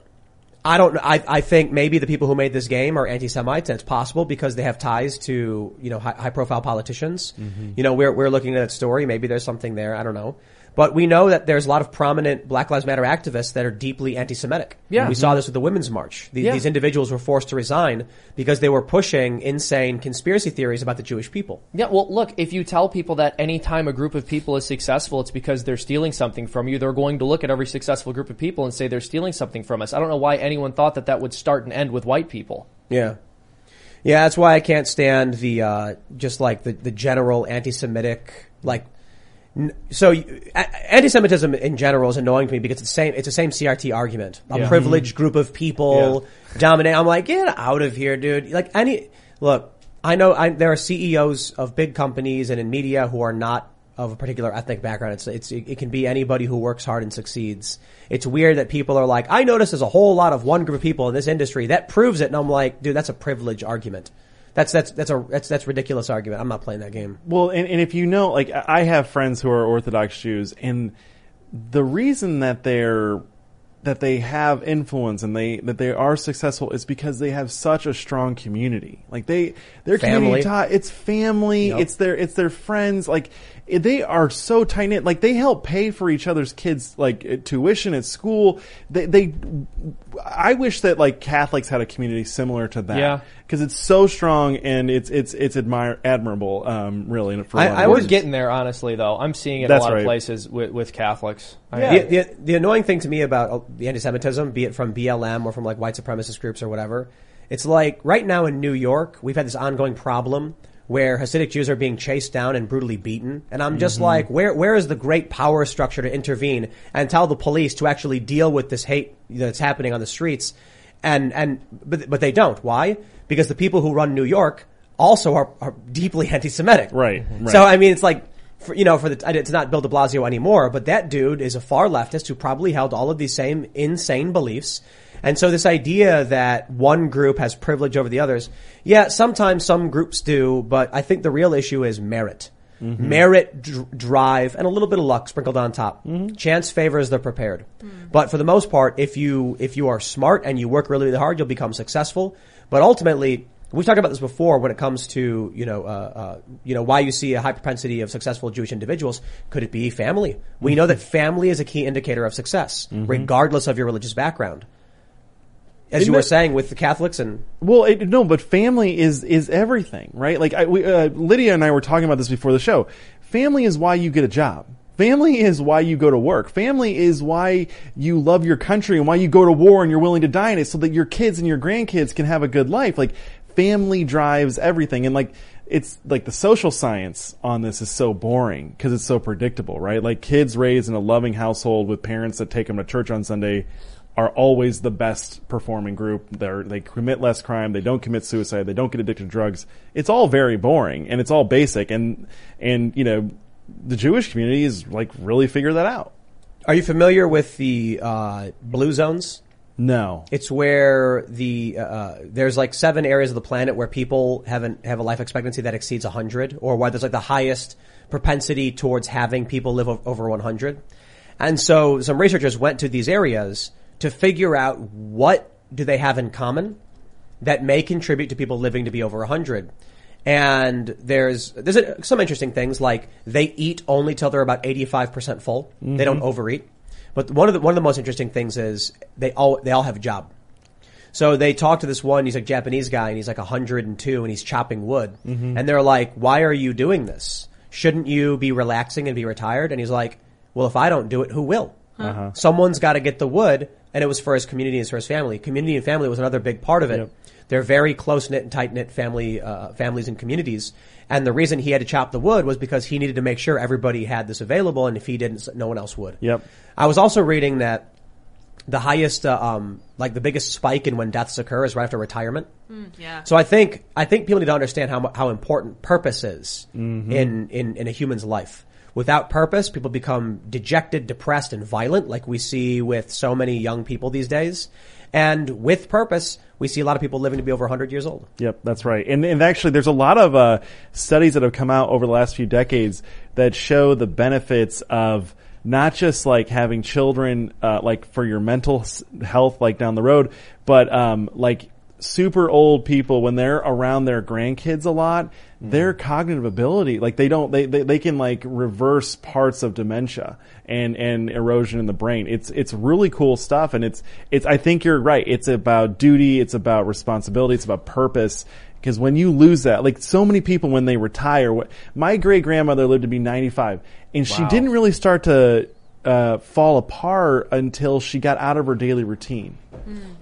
I don't, I, I think maybe the people who made this game are anti-Semites and it's possible because they have ties to, you know, high, high profile politicians. Mm-hmm. You know, we're, we're looking at that story. Maybe there's something there. I don't know. But we know that there's a lot of prominent Black Lives Matter activists that are deeply anti-Semitic. Yeah. We saw this with the Women's March. These, Yeah. these individuals were forced to resign because they were pushing insane conspiracy theories about the Jewish people. Yeah, well, look, if you tell people that anytime a group of people is successful, it's because they're stealing something from you, they're going to look at every successful group of people and say they're stealing something from us. I don't know why anyone thought that that would start and end with white people. Yeah. Yeah, that's why I can't stand the, uh, just like the, the general anti-Semitic, like, so anti-Semitism in general is annoying to me because it's the same, it's the same CRT argument. A Yeah. privileged group of people dominate. I'm like, get out of here, dude. Like any, look, I know I, there are CEOs of big companies and in media who are not of a particular ethnic background. It's, it's, it can be anybody who works hard and succeeds. It's weird that people are like, I notice there's a whole lot of one group of people in this industry that proves it. And I'm like, dude, that's a privilege argument. That's, that's, that's a, that's, that's ridiculous argument. I'm not playing that game. Well, and, and if you know, like I have friends who are Orthodox Jews, and the reason that they're that they have influence and they that they are successful is because they have such a strong community. Like they their Family. community tie, it's family, Yep. it's their it's their friends. Like they are so tight knit. Like they help pay for each other's kids like tuition at school. They they I wish that like Catholics had a community similar to that. Yeah. Because it's so strong and it's it's it's admire admirable. Um, really. For a I- lot I was- getting there, honestly, though. I'm seeing it That's a lot right. of places with, with Catholics. Yeah. The, the, the annoying thing to me about uh, the anti-Semitism, be it from BLM or from like white supremacist groups or whatever, it's like right now in New York, we've had this ongoing problem where Hasidic Jews are being chased down and brutally beaten. And I'm just mm-hmm. like, where, where is the great power structure to intervene and tell the police to actually deal with this hate that's happening on the streets? And, and, but, but they don't. Why? Because the people who run New York also are, are deeply <laughs> anti-Semitic. Right, right. So I mean, it's like, for, you know, for the it's not Bill De Blasio anymore, but that dude is a far leftist who probably held all of these same insane beliefs. And so this idea that one group has privilege over the others, yeah, sometimes some groups do, but I think the real issue is merit. Mm-hmm. Merit, dr- drive, and a little bit of luck sprinkled on top. Mm-hmm. Chance favors the prepared. Mm. But for the most part, if you if you are smart and you work really, really hard, you'll become successful. But ultimately, We've talked about this before when it comes to you know uh, uh, you know why you see a high propensity of successful Jewish individuals. Could it be family? We mm-hmm. know that family is a key indicator of success, regardless of your religious background. As you were saying with the Catholics and Well, it, no, but family is is everything, right? Like I, we, uh, Lydia and I were talking about this before the show. Family is why you get a job. Family is why you go to work. Family is why you love your country and why you go to war and you're willing to die in it so that your kids and your grandkids can have a good life. Like family drives everything and like it's like the social science on this is so boring because it's so predictable, right? Like kids raised in a loving household with parents that take them to church on Sunday are always the best performing group. They're, they commit less crime. They don't commit suicide. They don't get addicted to drugs. It's all very boring and it's all basic. And, and, you know, the Jewish community is like really figure that out. are you familiar with the uh, blue zones? No. It's where the uh, there's like seven areas of the planet where people haven't have a life expectancy that exceeds 100, or where there's like the highest propensity towards having people live over 100. And so some researchers went to these areas to figure out what do they have in common that may contribute to people living to be over 100. And there's there's a, some interesting things like they eat only till they're about 85% full. They don't mm-hmm. overeat. But one of the one of the most interesting things is they all they all have a job. So they talked to this one, he's a Japanese guy and he's like 102 and he's chopping wood. Mm-hmm. And they're like, why are you doing this? Shouldn't you be relaxing and be retired? And he's like, well, if I don't do it, who will? Uh-huh. Someone's got to get the wood. And it was for his community and for his family. Community and family was another big part of it. Yep. They're very close knit and tight knit family, uh, families and communities. And the reason he had to chop the wood was because he needed to make sure everybody had this available. And if he didn't, no one else would. Yep. I was also reading that the highest, uh, um, like the biggest spike in when deaths occur is right after retirement. Yeah. So I think I think people need to understand how how important purpose is in, in in a human's life. Without purpose, people become dejected, depressed, and violent, like we see with so many young people these days. And with purpose, we see a lot of people living to be over 100 years old. Yep, that's right. And, and actually, there's a lot of uh, studies that have come out over the last few decades that show the benefits of not just like having children, uh, like for your mental health, like down the road, but um, like super old people when they're around their grandkids a lot, their cognitive ability, like they don't, they, they, they can like reverse parts of dementia and, and erosion in the brain. It's, it's really cool stuff. And it's, it's, I think you're right. It's about duty. It's about responsibility. It's about purpose. Because when you lose that, like so many people when they retire, what, my great grandmother lived to be 95 and she didn't really start to, uh, fall apart until she got out of her daily routine.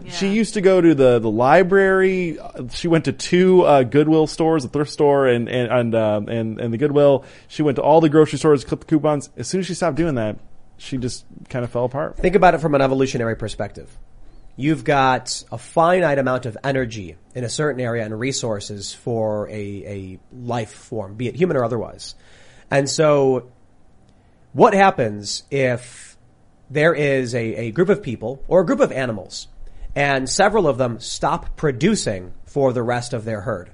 She used to go to the the library. Uh, She went to two uh, Goodwill stores, a thrift store, and and and, uh, and and the Goodwill. She went to all the grocery stores, clipped the coupons. As soon as she stopped doing that, she just kind of fell apart. Think about it from an evolutionary perspective. You've got a finite amount of energy in a certain area and resources for a, a life form, be it human or otherwise. And so what happens if there is a, a group of people or a group of animals and several of them stop producing for the rest of their herd?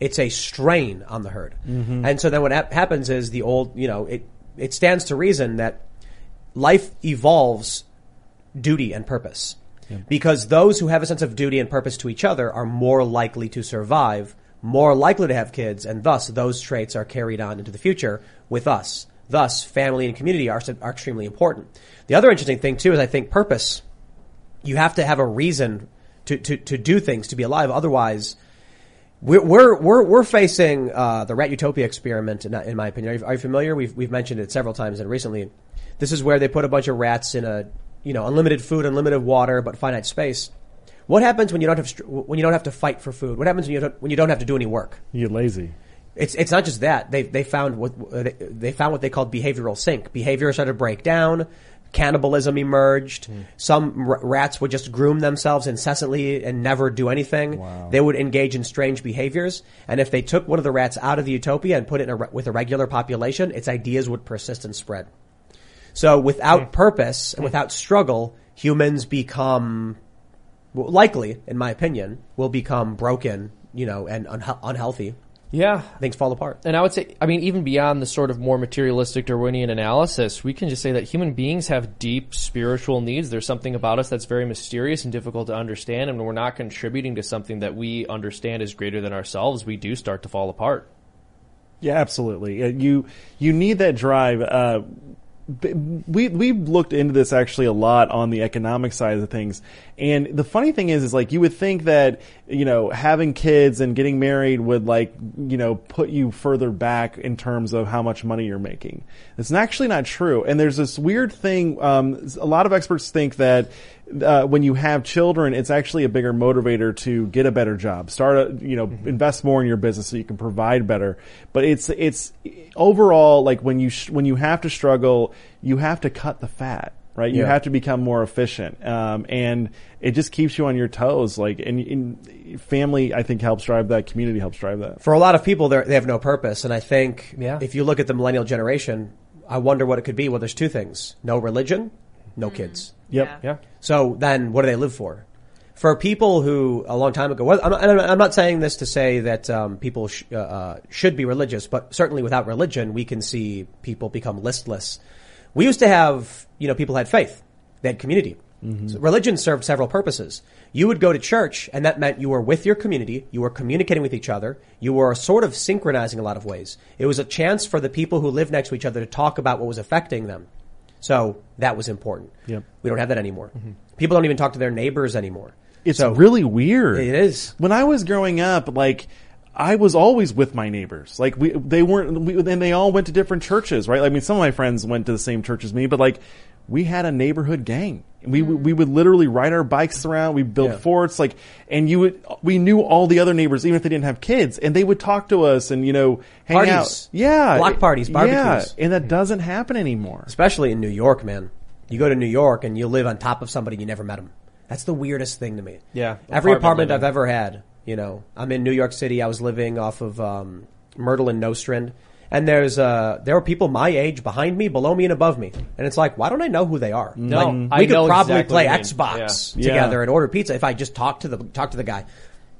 It's a strain on the herd. Mm-hmm. And so then what hap- happens is the old, you know, it, it stands to reason that life evolves duty and purpose. Because those who have a sense of duty and purpose to each other are more likely to survive, more likely to have kids, and thus those traits are carried on into the future with us. Thus, family and community are, are extremely important. The other interesting thing too is I think purpose. You have to have a reason to, to, to do things, to be alive. Otherwise, we're we're we're, we're facing uh, the Rat Utopia experiment. In, in my opinion, are you, are you familiar? We've we've mentioned it several times and recently. This is where they put a bunch of rats in a you know unlimited food, unlimited water, but finite space. What happens when you don't have when you don't have to fight for food? What happens when you don't, when you don't have to do any work? You get lazy. It's it's not just that they they found what they- they found what they called behavioral sink. Behavior started to break down. Cannibalism emerged. Hmm. Some r- rats would just groom themselves incessantly and never do anything. They would engage in strange behaviors. And if they took one of the rats out of the utopia and put it in a, re- with a regular population, its ideas would persist and spread. So without hmm. purpose and hmm. without struggle, humans become well, likely, in my opinion, will become broken, you know, and unha- unhealthy. Yeah. Things fall apart. And I would say, I mean, even beyond the sort of more materialistic Darwinian analysis, we can just say that human beings have deep spiritual needs. There's something about us that's very mysterious and difficult to understand. And when we're not contributing to something that we understand is greater than ourselves, we do start to fall apart. Yeah, absolutely. Uh, You you need that drive. Uh, b- we we looked into this actually a lot on the economic side of things, and the funny thing is, is like you would think that you know having kids and getting married would like you know put you further back in terms of how much money you're making. It's actually not true, and there's this weird thing. Um, a lot of experts think that uh, when you have children, it's actually a bigger motivator to get a better job, start a, you know, invest more in your business so you can provide better. But it's, it's overall like when you, sh- when you have to struggle, you have to cut the fat, right? You Yeah. have to become more efficient. Um, and it just keeps you on your toes. Like, and, and family, I think helps drive that. Community helps drive that. For a lot of people, they're- have no purpose. And I think Yeah. if you look at the millennial generation, I wonder what it could be. Well, there's two things. No religion, no kids. Yep. Yeah. Yeah. So then what do they live for? For people who a long time ago, well, I'm, I'm I'm not saying this to say that um, people sh- uh, uh, should be religious, but certainly without religion, we can see people become listless. We used to have, you know, people had faith, they had community. So religion served several purposes. You would go to church, and that meant you were with your community, you were communicating with each other, you were sort of synchronizing a lot of ways. It was a chance for the people who lived next to each other to talk about what was affecting them. So that was important. Yep. We don't have that anymore. Mm-hmm. People don't even talk to their neighbors anymore. It's so really weird. it is. When I was growing up, like I was always with my neighbors. Like we, they weren't, we, and they all went to different churches, right? I mean, some of my friends went to the same church as me, but like we had a neighborhood gang. We we would literally ride our bikes around. We built Yeah. forts, like, and you would. We knew all the other neighbors, even if they didn't have kids, and they would talk to us and you know hang Parties. out. Yeah, Block parties, barbecues. Yeah, and that doesn't happen anymore. Especially in New York, man. You go to New York and you live on top of somebody you never met them. That's the weirdest thing to me. Yeah, Every apartment apartment living. I've ever had, you know, I'm in New York City. I was living off of um, Myrtle and Nostrand. And there's uh there are people my age behind me, below me, and above me, and it's like, why don't I know who they are? No, like, I we could know probably exactly play what you mean. Xbox Yeah. together Yeah. and order pizza if I just talked to the talk to the guy.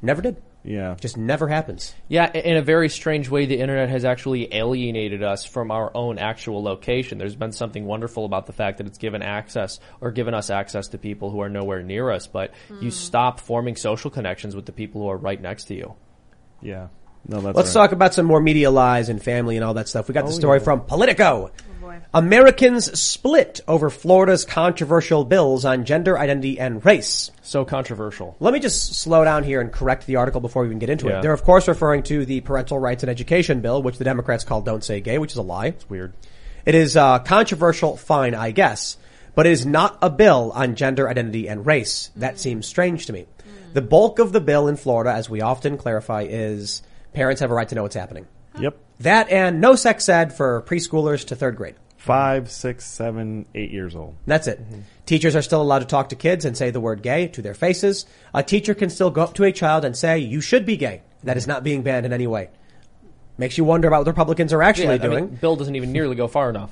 Never did. Yeah, Just never happens. Yeah, in a very strange way, the internet has actually alienated us from our own actual location. There's been something wonderful about the fact that it's given access or given us access to people who are nowhere near us, but you stop forming social connections with the people who are right next to you. yeah. No, that's Let's right. talk about some more media lies and family and all that stuff. We got the story from Politico. boy. Americans split over Florida's controversial bills on gender identity and race. So controversial. Let me just slow down here and correct the article before we even get into Yeah. it. They're of course referring to the Parental Rights and Education Bill, which the Democrats call Don't Say Gay, which is a lie. It's weird. It is uh, controversial, fine, I guess, but it is not a bill on gender identity and race. That seems strange to me. The bulk of the bill in Florida, as we often clarify, is parents have a right to know what's happening. Yep. That and no sex ed for preschoolers to third grade. Five, six, seven, eight years old. That's it. Mm-hmm. Teachers are still allowed to talk to kids and say the word gay to their faces. A teacher can still go up to a child and say, you should be gay. That is mm-hmm. not being banned in any way. Makes you wonder about what the Republicans are actually Yeah, doing. mean, Bill doesn't even nearly go far enough.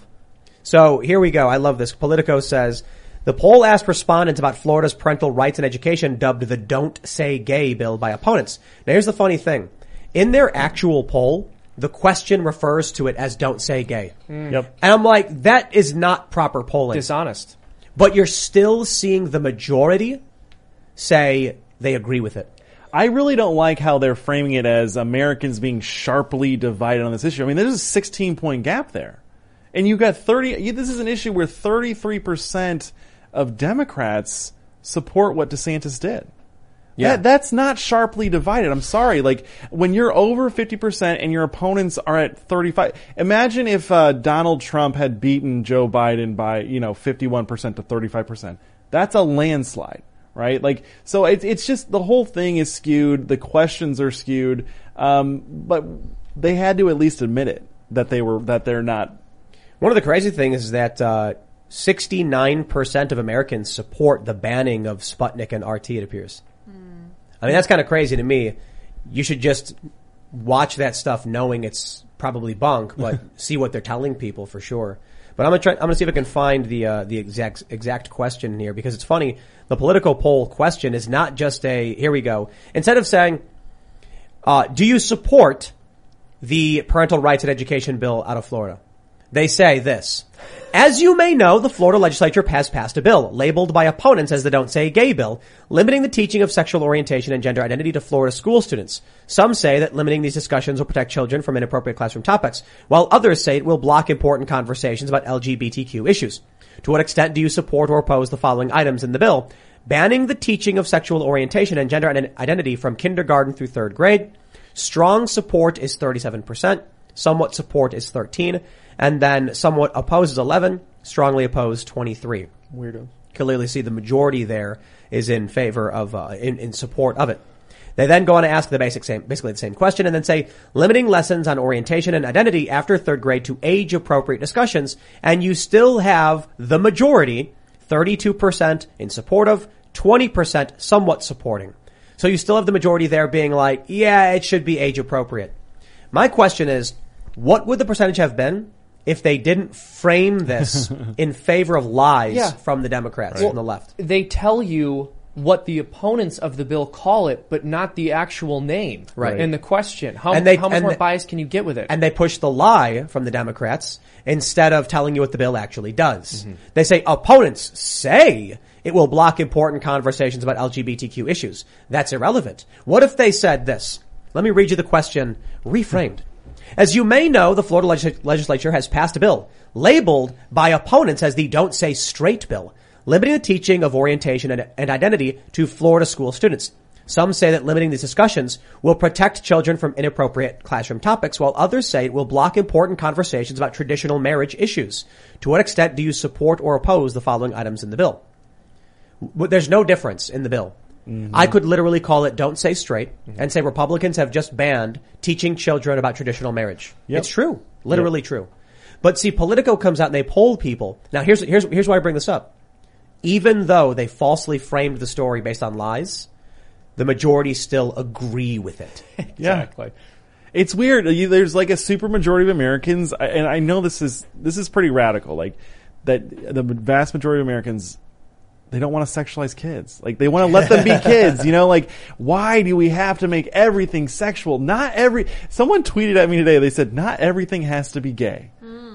So here we go. I love this. Politico says the poll asked respondents about Florida's parental rights and education dubbed the Don't Say Gay bill by opponents. Now here's the funny thing. In their actual poll, the question refers to it as Don't Say Gay. Hmm. Yep. And I'm like, that is not proper polling. Dishonest. But you're still seeing the majority say they agree with it. I really don't like how they're framing it as Americans being sharply divided on this issue. I mean, there's a 16 point gap there. And you've got 30, you- this is an issue where 33% of Democrats support what DeSantis did. Yeah. That, that's not sharply divided. I'm sorry. Like, when you're over 50% and your opponents are at 35, imagine if, uh, Donald Trump had beaten Joe Biden by, you know, 51% to 35%. That's a landslide, right? Like, so it's, it's just, the whole thing is skewed. The questions are skewed. Um, but they had to at least admit it that they were, that they're not One of the crazy things is that uh, 69% of Americans support the banning of Sputnik and RT, it appears. I mean, that's kind of crazy to me. You should just watch that stuff knowing it's probably bunk, but <laughs> see what they're telling people for sure. But I'm gonna try, I'm gonna see if I can find the, uh, the exact, exact question here because it's funny. The political poll question is not just a, here we go. Instead of saying, uh, do you support the parental rights and education bill out of Florida? They say this. As you may know, the Florida legislature has passed a bill, labeled by opponents as the Don't Say Gay bill, limiting the teaching of sexual orientation and gender identity to Florida school students. Some say that limiting these discussions will protect children from inappropriate classroom topics, while others say it will block important conversations about LGBTQ issues. To what extent do you support or oppose the following items in the bill? Banning the teaching of sexual orientation and gender ident- identity from kindergarten through third grade. Strong support is 37%. Somewhat support is 13. And then somewhat opposes 11. Strongly opposed 23. Weirdo. Clearly see the majority there is in favor of, uh, in, in support of it. They then go on to ask the basic same, basically the same question and then say limiting lessons on orientation and identity after third grade to age appropriate discussions. And you still have the majority, 32% in support of, 20% somewhat supporting. So you still have the majority there being like, yeah, it should be age appropriate. My question is, what would the percentage have been if they didn't frame this <laughs> in favor of lies Yeah. from the Democrats from the left. They tell you what the opponents of the bill call it, but not the actual name. Right. And the question. How, And they- how much and more the- bias can you get with it? and they push the lie from the Democrats instead of telling you what the bill actually does. Mm-hmm. They say opponents say it will block important conversations about LGBTQ issues. That's irrelevant. What if they said this? Let me read you the question reframed. <laughs> As you may know, the Florida legis- legislature has passed a bill labeled by opponents as the Don't Say Straight bill, limiting the teaching of orientation and, and identity to Florida school students. Some say that limiting these discussions will protect children from inappropriate classroom topics, while others say it will block important conversations about traditional marriage issues. To what extent do you support or oppose the following items in the bill? There's no difference in the bill. I could literally call it "Don't Say Straight" and say Republicans have just banned teaching children about traditional marriage. Yep. It's true, literally true. But see, Politico comes out and they poll people. Now, here's here's here's why I bring this up. Even though they falsely framed the story based on lies, the majority still agree with it. <laughs> Yeah. exactly. It's weird. There's like a super majority of Americans, and I know this is this is pretty radical. Like that, the vast majority of Americans, they don't want to sexualize kids. Like they want to let them be <laughs> kids. You know, like why do we have to make everything sexual? Not every. Someone tweeted at me today. They said not everything has to be gay.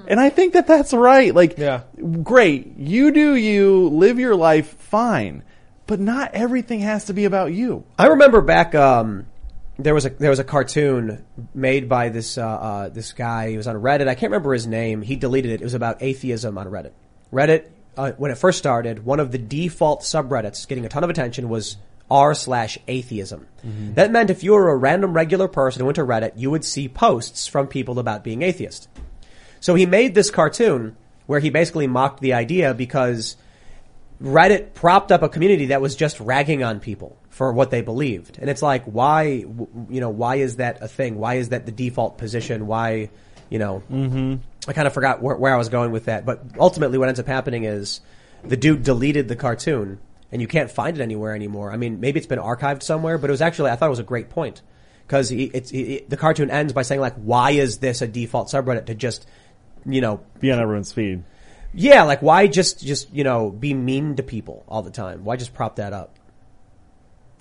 And I think that that's right. Like, Yeah. great. You do you, live your life, fine. But not everything has to be about you. I remember back. Um, there was a there was a cartoon made by this uh, uh, this guy. He was on Reddit. I can't remember his name. He deleted it. It was about atheism on Reddit. Reddit uh, when it first started, one of the default subreddits getting a ton of attention was r slash atheism. That meant if you were a random regular person who went to Reddit, you would see posts from people about being atheist. So he made this cartoon where he basically mocked the idea because Reddit propped up a community that was just ragging on people for what they believed. And it's like, why, you know, why is that a thing? Why is that the default position? Why, you know, mm-hmm. I kind of forgot where, where I was going with that. But ultimately what ends up happening is the dude deleted the cartoon and you can't find it anywhere anymore. I mean, maybe it's been archived somewhere, but it was actually, I thought it was a great point. Cause it's, he, the cartoon ends by saying like, why is this a default subreddit to just, you know, Be on everyone's feed. yeah, like why just just you know be mean to people all the time? Why just prop that up?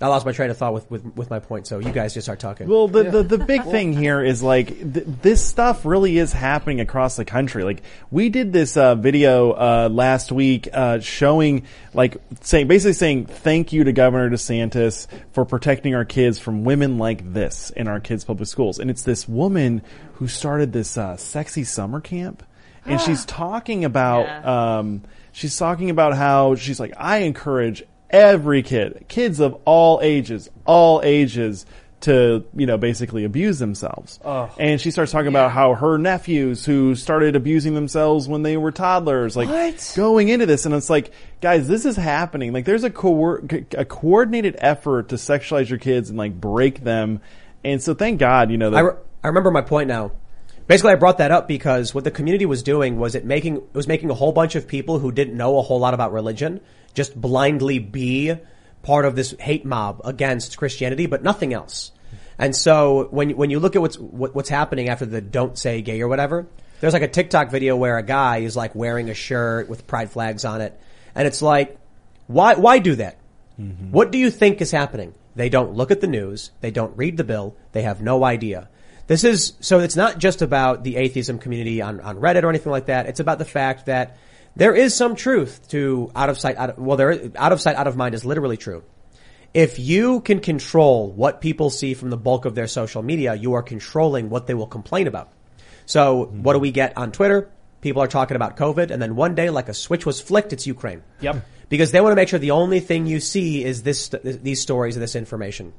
I lost my train of thought with with, with my point. So you guys just start talking. Well, the, the, the big thing here is like th- this stuff really is happening across the country. Like we did this uh, video uh, last week uh, showing like saying basically saying thank you to Governor DeSantis for protecting our kids from women like this in our kids' public schools. And it's this woman who started this uh, sexy summer camp, and she's <gasps> talking about Yeah. um, she's talking about how she's like I encourage every kid, kids of all ages, all ages, to you know basically abuse themselves. And she starts talking about how her nephews who started abusing themselves when they were toddlers, like What? going into this, and it's like, guys, this is happening. Like, there's a co- a coordinated effort to sexualize your kids and like break them. And so, thank God, you know, that I, re- I remember my point now. Basically, I brought that up because what the community was doing was it making it was making a whole bunch of people who didn't know a whole lot about religion just blindly be part of this hate mob against Christianity, but nothing else. And so when when you look at what's what, what's happening after the "Don't Say Gay" or whatever, there's like a TikTok video where a guy is like wearing a shirt with pride flags on it, and it's like, why why do that? Mm-hmm. What do you think is happening? They don't look at the news. They don't read the bill. They have no idea. This is, so it's not just about the atheism community on, on Reddit or anything like that. It's about the fact that there is some truth to out of sight, out of, well, there is, out of sight, out of mind is literally true. If you can control what people see from the bulk of their social media, you are controlling what they will complain about. So mm-hmm. what do we get on Twitter? People are talking about COVID and then one day like a switch was flicked, it's Ukraine Yep. because they want to make sure the only thing you see is this these stories and this information.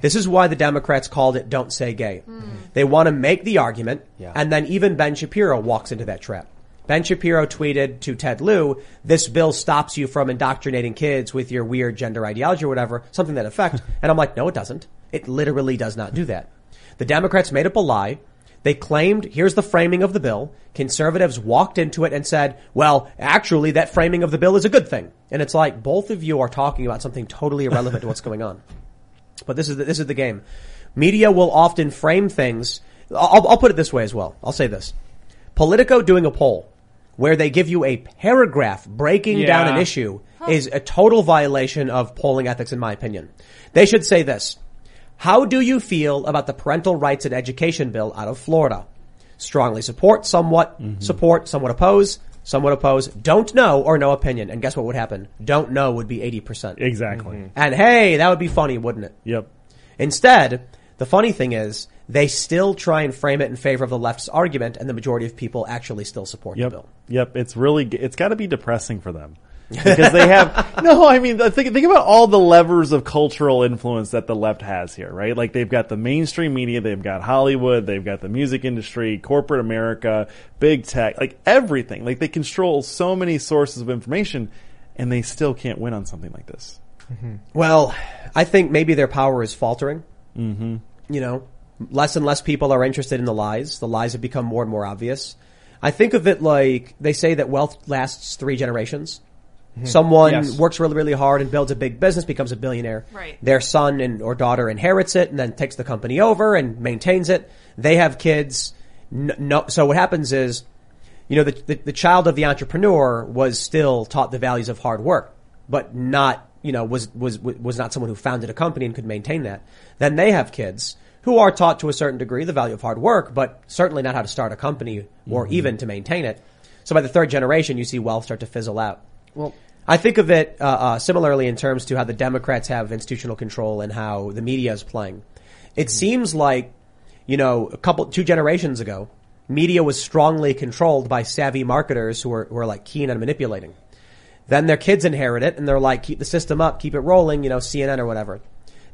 This is why the Democrats called it "Don't Say Gay." Mm. They want to make the argument, Yeah. and then even Ben Shapiro walks into that trap. Ben Shapiro tweeted to Ted Lieu, "This bill stops you from indoctrinating kids with your weird gender ideology or whatever, something that effect." <laughs> and I'm like, "No, it doesn't. It literally does not do that." The Democrats made up a lie. They claimed, here's the framing of the bill. Conservatives walked into it and said, well, actually that framing of the bill is a good thing. And it's like, both of you are talking about something totally irrelevant to what's going on. <laughs> But this is the, this is the game. Media will often frame things. I'll, I'll put it this way as well. I'll say this. Politico doing a poll where they give you a paragraph breaking down an Yeah. issue is a total violation of polling ethics in my opinion. They should say this. How do you feel about the parental rights and education bill out of Florida? Strongly support, somewhat mm-hmm. support, somewhat oppose, somewhat oppose, don't know or no opinion. And guess what would happen? Don't know would be 80%. Exactly. And hey, that would be funny, wouldn't it? Yep. Instead, the funny thing is, they still try and frame it in favor of the left's argument, and the majority of people actually still support Yep. the bill. Yep. It's really, it's got to be depressing for them. <laughs> because they have, no, I mean, think, think about all the levers of cultural influence that the left has here, right? Like they've got the mainstream media, they've got Hollywood, they've got the music industry, corporate America, big tech, like everything. Like they control so many sources of information and they still can't win on something like this. Well, I think maybe their power is faltering. Mm-hmm. You know, less and less people are interested in the lies. The lies have become more and more obvious. I think of it like they say that wealth lasts three generations. Hmm. Someone Yes. works really, really hard and builds a big business, becomes a billionaire. Right. Their son and or daughter inherits it and then takes the company over and maintains it. They have kids. No, no so what happens is, you know, the, the the child of the entrepreneur was still taught the values of hard work, but not, you know, was was was not someone who founded a company and could maintain that. Then they have kids who are taught to a certain degree the value of hard work, but certainly not how to start a company or even to maintain it. So by the third generation, you see wealth start to fizzle out. Well, I think of it uh, uh, similarly in terms to how the Democrats have institutional control and how the media is playing. It seems like, you know, a couple, two generations ago, media was strongly controlled by savvy marketers who were, who were like keen on manipulating. Then their kids inherit it and they're like, keep the system up, keep it rolling, you know, CNN or whatever.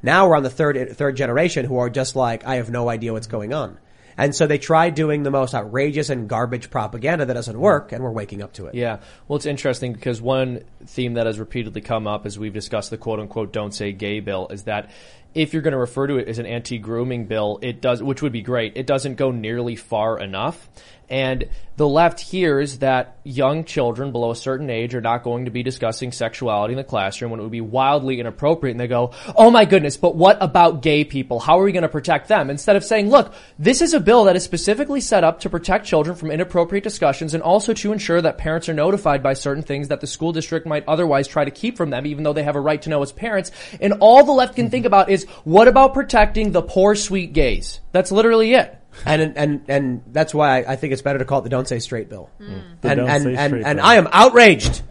Now we're on the third, third generation who are just like, I have no idea what's going on. And so they try doing the most outrageous and garbage propaganda that doesn't work and we're waking up to it. Yeah. Well, it's interesting because one theme that has repeatedly come up as we've discussed the quote unquote don't say gay bill is that if you're going to refer to it as an anti-grooming bill, it does, which would be great. It doesn't go nearly far enough. And the left hears that young children below a certain age are not going to be discussing sexuality in the classroom when it would be wildly inappropriate. And they go, oh my goodness, but what about gay people? How are we going to protect them? Instead of saying, look, this is a bill that is specifically set up to protect children from inappropriate discussions and also to ensure that parents are notified by certain things that the school district might otherwise try to keep from them, even though they have a right to know as parents. And all the left can think about is, what about protecting the poor, sweet gays? That's literally it. And and and that's why I, I think it's better to call it the "Don't Say Straight" bill. Mm. The And Don't and Say and, Straight and bill. I am outraged.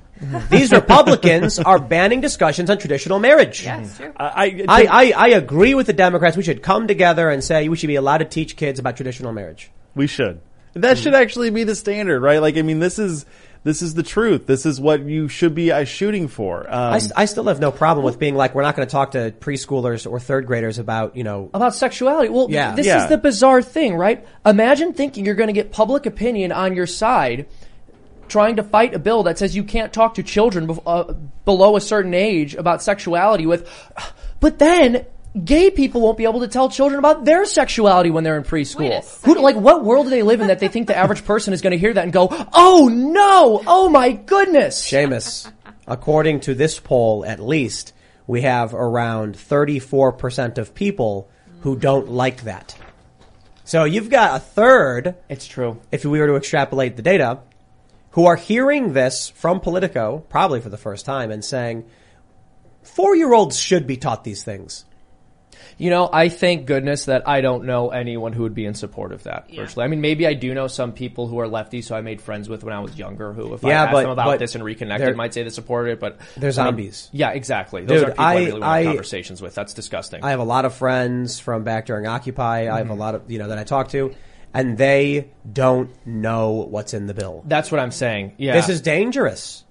These Republicans <laughs> are banning discussions on traditional marriage. Yeah, it's true. I, I, I, I agree with the Democrats. We should come together and say we should be allowed to teach kids about traditional marriage. We should. That should actually be the standard, right? Like, I mean, this is this is the truth. This is what you should be uh, shooting for. Um, I, s- I still have no problem with being like we're not going to talk to preschoolers or third graders about you know about sexuality. Well, Yeah. this Yeah. is the bizarre thing, right? Imagine thinking you're going to get public opinion on your side trying to fight a bill that says you can't talk to children bef- uh, below a certain age about sexuality with but then gay people won't be able to tell children about their sexuality when they're in preschool. Who like what world do they live in that they think the average person is going to hear that and go, "Oh no! Oh my goodness." Seamus. according to this poll, at least we have around thirty four percent of people who don't like that. So you've got a third It's true. if we were to extrapolate the data, who are hearing this from Politico, probably for the first time, and saying, four year olds should be taught these things. You know, I thank goodness that I don't know anyone who would be in support of that. Yeah. Personally, I mean, maybe I do know some people who are lefties, who I made friends with when I was younger, who, if Yeah, I asked but- them about this and they're- reconnected, might say they support it. But They're when I'm- zombies. Yeah, exactly. Those Dude, are people I, I- really want have I- conversations with. That's disgusting. I have a lot of friends from back during Occupy. I have a mm-hmm. lot of, you know, that I talk to, and they don't know what's in the bill. That's what I'm saying. Yeah, This is dangerous.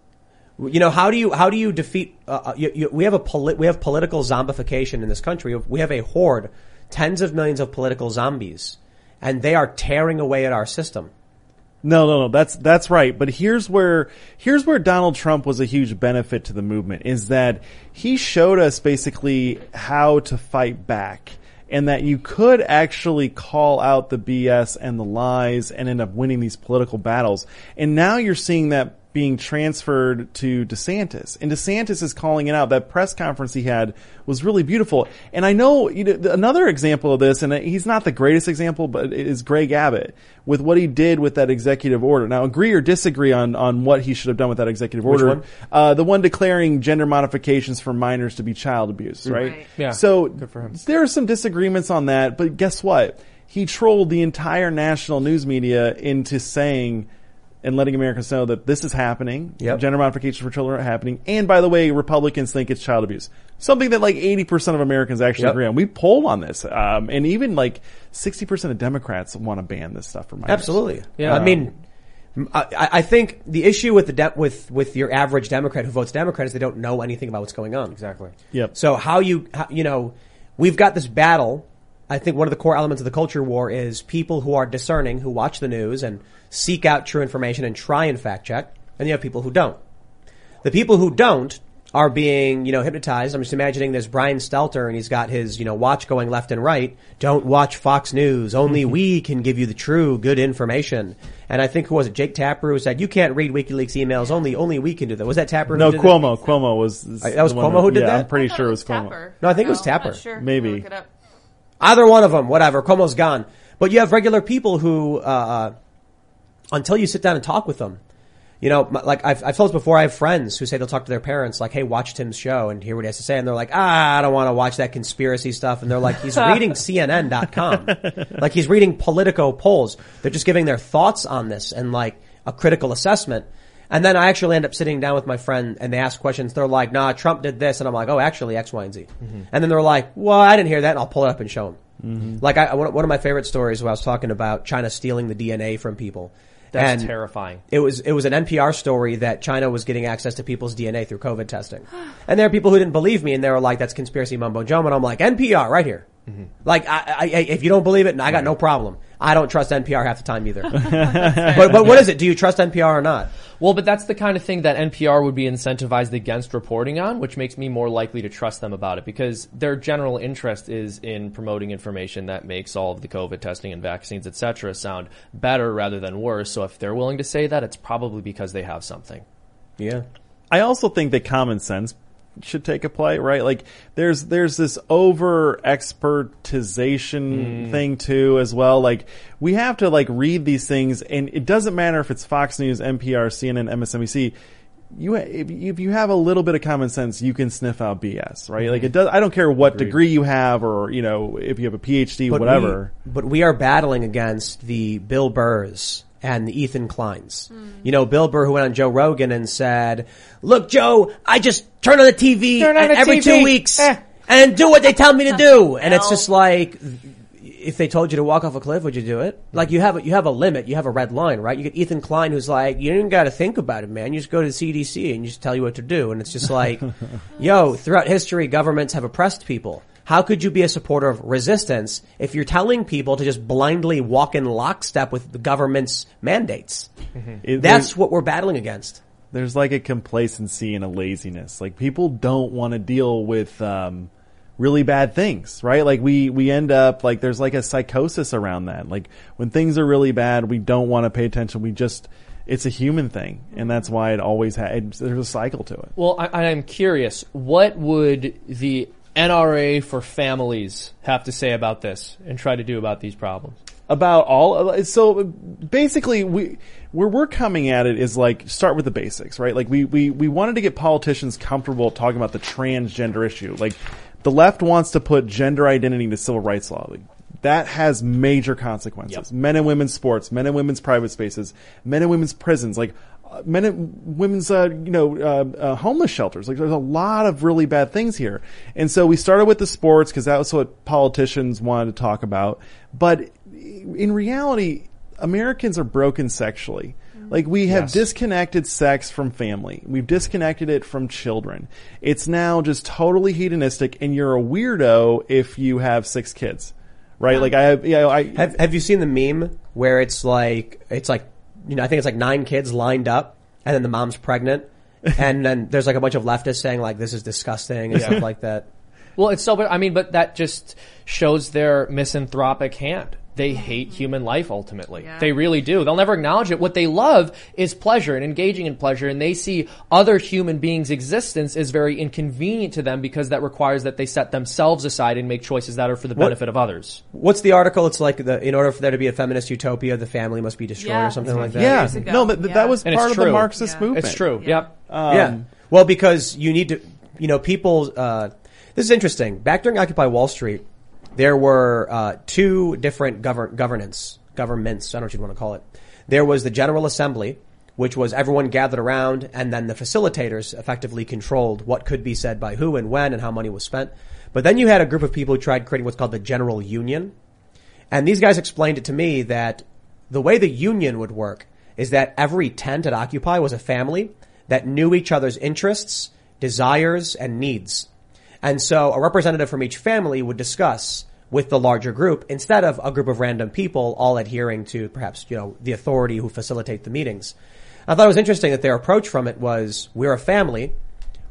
You know, how do you, how do you defeat, uh, uh, you, you, we have a polit, we have political zombification in this country. We have a horde, tens of millions of political zombies, and they are tearing away at our system. No, no, no. That's that's right. But here's where here's where Donald Trump was a huge benefit to the movement is that he showed us basically how to fight back and that you could actually call out the BS and the lies and end up winning these political battles. And now you're seeing that being transferred to DeSantis. And DeSantis is calling it out. That press conference he had was really beautiful. And I know, you know another example of this, and he's not the greatest example, but it is Greg Abbott with what he did with that executive order. Now, agree or disagree on, on what he should have done with that executive order. one? Uh, the one declaring gender modifications for minors to be child abuse, right? Right. Yeah. So Good for him. there are some disagreements on that, but guess what? He trolled the entire national news media into saying and letting Americans know that this is happening. Yep. Gender modifications for children are happening. And by the way, Republicans think it's child abuse. Something that like 80% of Americans actually Yep. agree on. We polled on this. Um, and even like 60% of Democrats want to ban this stuff from minors. Absolutely. Yeah. I mean, I, I think the issue with the de- with with your average Democrat who votes Democrat is they don't know anything about what's going on. Exactly. Yep. So how you how, you know we've got this battle. I think one of the core elements of the culture war is people who are discerning, who watch the news and seek out true information and try and fact check, and you have people who don't. The people who don't are being, you know, hypnotized. I'm just imagining there's Brian Stelter and he's got his, you know, watch going left and right. Don't watch Fox News. Only we can give you the true, good information. And I think who was it? Jake Tapper who said, you can't read WikiLeaks emails. Only, only we can do that. Was that Tapper? who No, did Cuomo. Cuomo was. is Uh, that was Cuomo who did yeah, that? I'm pretty sure it was Cuomo. Tapper. No, I think it was No, I'm Tapper. not sure. Maybe. Look it up. Either one of them, whatever. Cuomo's gone. But you have regular people who, uh, until you sit down and talk with them, you know, like I've, I've told this before, I have friends who say they'll talk to their parents, like, hey, watch Tim's show and hear what he has to say. And they're like, ah, I don't want to watch that conspiracy stuff. And they're like, he's <laughs> reading CNN.com. like he's reading Politico polls. They're just giving their thoughts on this and like a critical assessment. And then I actually end up sitting down with my friend and they ask questions. They're like, nah, Trump did this. And I'm like, oh, actually X, Y, and Z. Mm-hmm. And then they're like, well, I didn't hear that. And I'll pull it up and show them. Mm-hmm. Like I, one one of my favorite stories where I was talking about China stealing the DNA from people. That's And terrifying. It was it was an NPR story that China was getting access to people's DNA through COVID testing, and there are people who didn't believe me, and they were like, "That's conspiracy mumbo jumbo." And I'm like, "NPR, right here." Mm-hmm. Like, I, I, if you don't believe it, I got no problem. I don't trust NPR half the time either. <laughs> but but what is it? Do you trust NPR or not? Well, but that's the kind of thing that NPR would be incentivized against reporting on, which makes me more likely to trust them about it because their general interest is in promoting information that makes all of the COVID testing and vaccines, et cetera, sound better rather than worse. So if they're willing to say that, it's probably because they have something. Yeah. I also think that common sense should take a play, right? Like there's there's this over expertization mm. thing too as well. Like we have to like read these things and it doesn't matter if it's Fox News, NPR, CNN, MSNBC. You if, if you have a little bit of common sense, you can sniff out BS, right? Mm-hmm. Like it does I don't care what degree you have or, you know, if you have a PhD, But whatever. We, but we are battling against the Bill Burrs and the Ethan Kleins. You know, Bill Burr who went on Joe Rogan and said, "Look, Joe, I just turn on the TV on the every TV. two weeks Eh. and do what they tell me to do." And it's just like. If they told you to walk off a cliff, would you do it? Like you have a, you have a limit, you have a red line, right? You get Ethan Klein, who's like, you didn't got to think about it, man. You just go to the CDC and you just tell you what to do, and it's just like, <laughs> yo, throughout history, governments have oppressed people. How could you be a supporter of resistance if you're telling people to just blindly walk in lockstep with the government's mandates? It- That's what we're battling against. there's like a complacency and a laziness. Like people don't want to deal with um, really bad things, right? Like we we end up like there's like a psychosis around that. Like when things are really bad, we don't want to pay attention. We just it's a human thing, and that's why it always has. There's a cycle to it. Well, I, I'm curious, what would the NRA for families have to say about this and try to do about these problems? about all so basically we where we're coming at it is like start with the basics right? Like we we we wanted to get politicians comfortable talking about the transgender issue. Like the left wants to put gender identity into civil rights law. Like, that has major consequences. Yep. men and women's sports men and women's private spaces men and women's prisons. Like men and women's uh, you know uh, uh, homeless shelters. Like there's a lot of really bad things here. And so we started with the sports because that was what politicians wanted to talk about. But in reality americans are broken sexually. Like we have Yes. disconnected sex from family. We've disconnected it from children. It's now just totally hedonistic and you're a weirdo if you have six kids. Right? Like i have yeah i Have Have you seen the meme where it's like it's like you know I think it's like nine kids lined up and then the mom's pregnant <laughs> and then there's like a bunch of leftists saying like this is disgusting and stuff like that. Well, it's so, but I mean, but that just shows their misanthropic hand. They hate human life ultimately. Yeah. They really do. They'll never acknowledge it. What they love is pleasure and engaging in pleasure and they see other human beings' existence is very inconvenient to them because that requires that they set themselves aside and make choices that are for the benefit of others. What's the article? It's like the, in order for there to be a feminist utopia, the family must be destroyed Yeah, or something like that. what Yeah, no, but th- Yeah. that was And part it's of the. Marxist Yeah. movement. It's true. Yeah. Yep. Um, yeah. Well, because you need to, you know, people, uh, this is interesting. Back during Occupy Wall Street, there were, uh, two different govern, governance, governments, I don't know what you'd want to call it. There was the General Assembly, which was everyone gathered around and then the facilitators effectively controlled what could be said by who and when and how money was spent. But then you had a group of people who tried creating what's called the General Union. And these guys explained it to me that the way the union would work is that every tent at Occupy was a family that knew each other's interests, desires, and needs. And so a representative from each family would discuss with the larger group instead of a group of random people all adhering to perhaps, you know, the authority who facilitate the meetings. I thought it was interesting that their approach from it was, we're a family,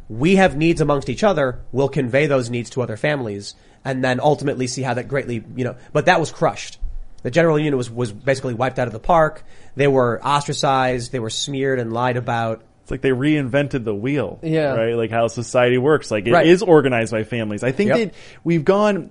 we have needs amongst each other, we'll convey those needs to other families, and then ultimately see how that greatly, you know, but that was crushed. The general union was, was basically wiped out of the park. They were ostracized, they were smeared and lied about. It's like they reinvented the wheel. Yeah. Right? Like how society works. Like it is Right. organized by families. I think Yep. that we've gone,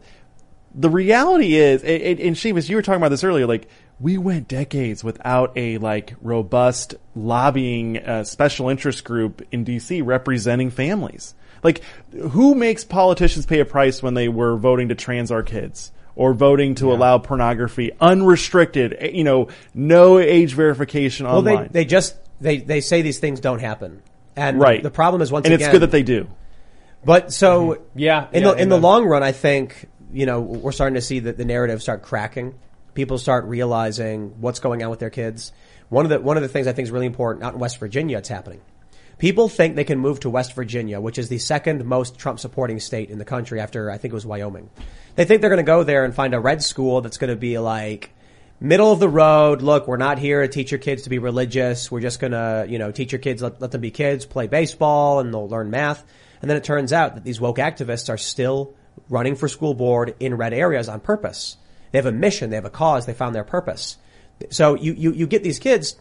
the reality is, and, and and Seamus, you were talking about this earlier, like, we went decades without a like robust lobbying uh, special interest group in DC representing families. Like, who makes politicians pay a price when they were voting to trans our kids? Or voting to allow pornography unrestricted, eh, you know, no age verification Well, online. they, they just, they, they say these things don't happen. And right. the problem is once again. and again. it's good that they do. But so Yeah, in yeah, the in the amen. long run, I think you know we're starting to see that the narrative start cracking. People start realizing what's going on with their kids. One of the one of the things I think is really important out in West Virginia, it's happening. People think they can move to West Virginia, which is the second most Trump supporting state in the country after I think it was Wyoming. They think they're going to go there and find a red school that's going to be like middle of the road. Look, we're not here to teach your kids to be religious. We're just going to, you know, teach your kids, let, let them be kids, play baseball, and they'll learn math. And then it turns out that these woke activists are still running for school board in red areas on purpose. They have a mission. They have a cause. They found their purpose. So you, you, you get these kids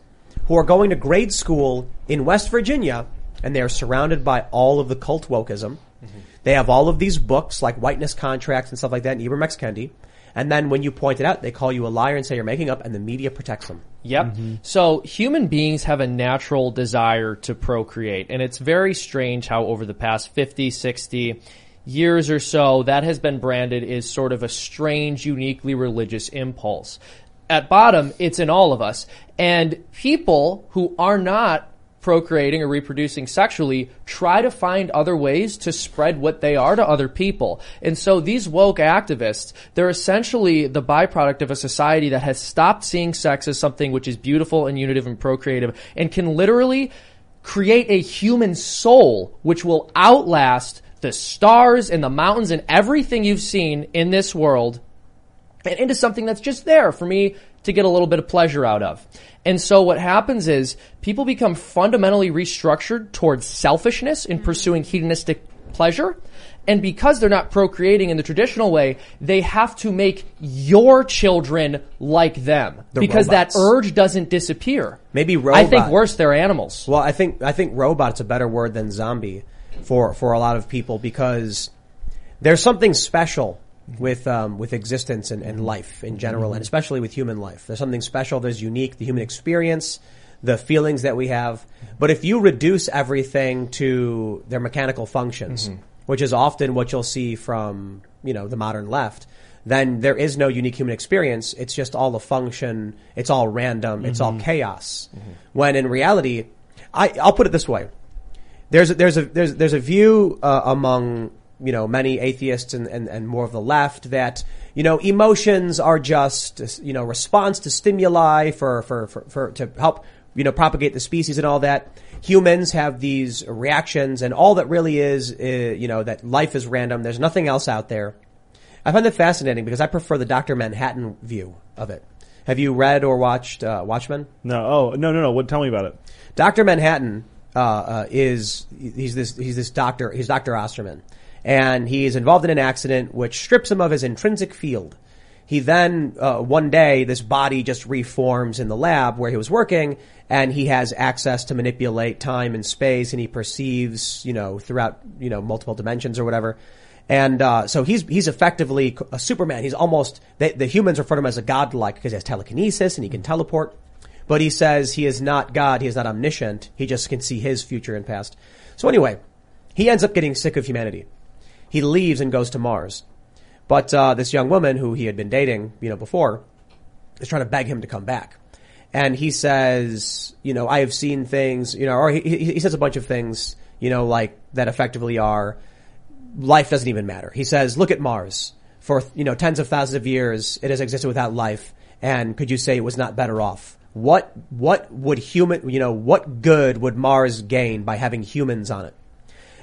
who are going to grade school in West Virginia and they are surrounded by all of the cult wokeism. They have all of these books like whiteness contracts and stuff like that and Ibram X. Kendi. And then when you point it out, they call you a liar and say you're making up and the media protects them. Yep. Mm-hmm. So human beings have a natural desire to procreate. And it's very strange how over the past 50, 60 years or so, that has been branded as sort of a strange, uniquely religious impulse. At bottom, it's in all of us. And people who are not procreating or reproducing sexually try to find other ways to spread what they are to other people. And so these woke activists, they're essentially the byproduct of a society that has stopped seeing sex as something which is beautiful and unitive and procreative and can literally create a human soul which will outlast the stars and the mountains and everything you've seen in this world and into something that's just there for me to get a little bit of pleasure out of. And so what happens is people become fundamentally restructured towards selfishness in mm-hmm. pursuing hedonistic pleasure. And because they're not procreating in the traditional way, they have to make your children like them. The because robots. that urge doesn't disappear. Maybe I think worse, they're animals. Well, I think I think robot's a better word than zombie for for a lot of people because there's something special with um, with existence and, and life in general, and especially with human life. There's something special. There's unique, the human experience, the feelings that we have. But if you reduce everything to their mechanical functions, which is often what you'll see from you know the modern left. Then there is no unique human experience. It's just all a function. It's all random. It's all chaos. When in reality, I, I'll put it this way: there's a, there's a there's there's a view uh, among you know many atheists and, and and more of the left that you know emotions are just you know response to stimuli for for for, for to help you know propagate the species and all that. Humans have these reactions, and all that really is, uh, you know, that life is random. There's nothing else out there. I find that fascinating because I prefer the Doctor Manhattan view of it. Have you read or watched uh, Watchmen? No, oh no, no, no. What? Tell me about it. Doctor Manhattan uh, uh, is he's this he's this doctor he's Doctor Osterman, and he is involved in an accident which strips him of his intrinsic field. He then, uh, one day, this body just reforms in the lab where he was working, and he has access to manipulate time and space, and he perceives, you know, throughout, you know, multiple dimensions or whatever. And uh, so he's he's effectively a Superman. He's almost they, the humans refer to him as a godlike because he has telekinesis and he can teleport. But he says he is not God. He is not omniscient. He just can see his future and past. So anyway, he ends up getting sick of humanity. He leaves and goes to Mars. But uh, this young woman who he had been dating, you know, before, is trying to beg him to come back. And he says, you know, I have seen things, you know, or he, he says a bunch of things, you know, like that effectively are life doesn't even matter. He says, look at Mars. For, you know, tens of thousands of years, it has existed without life. And could you say it was not better off? What, what would human, you know, what good would Mars gain by having humans on it?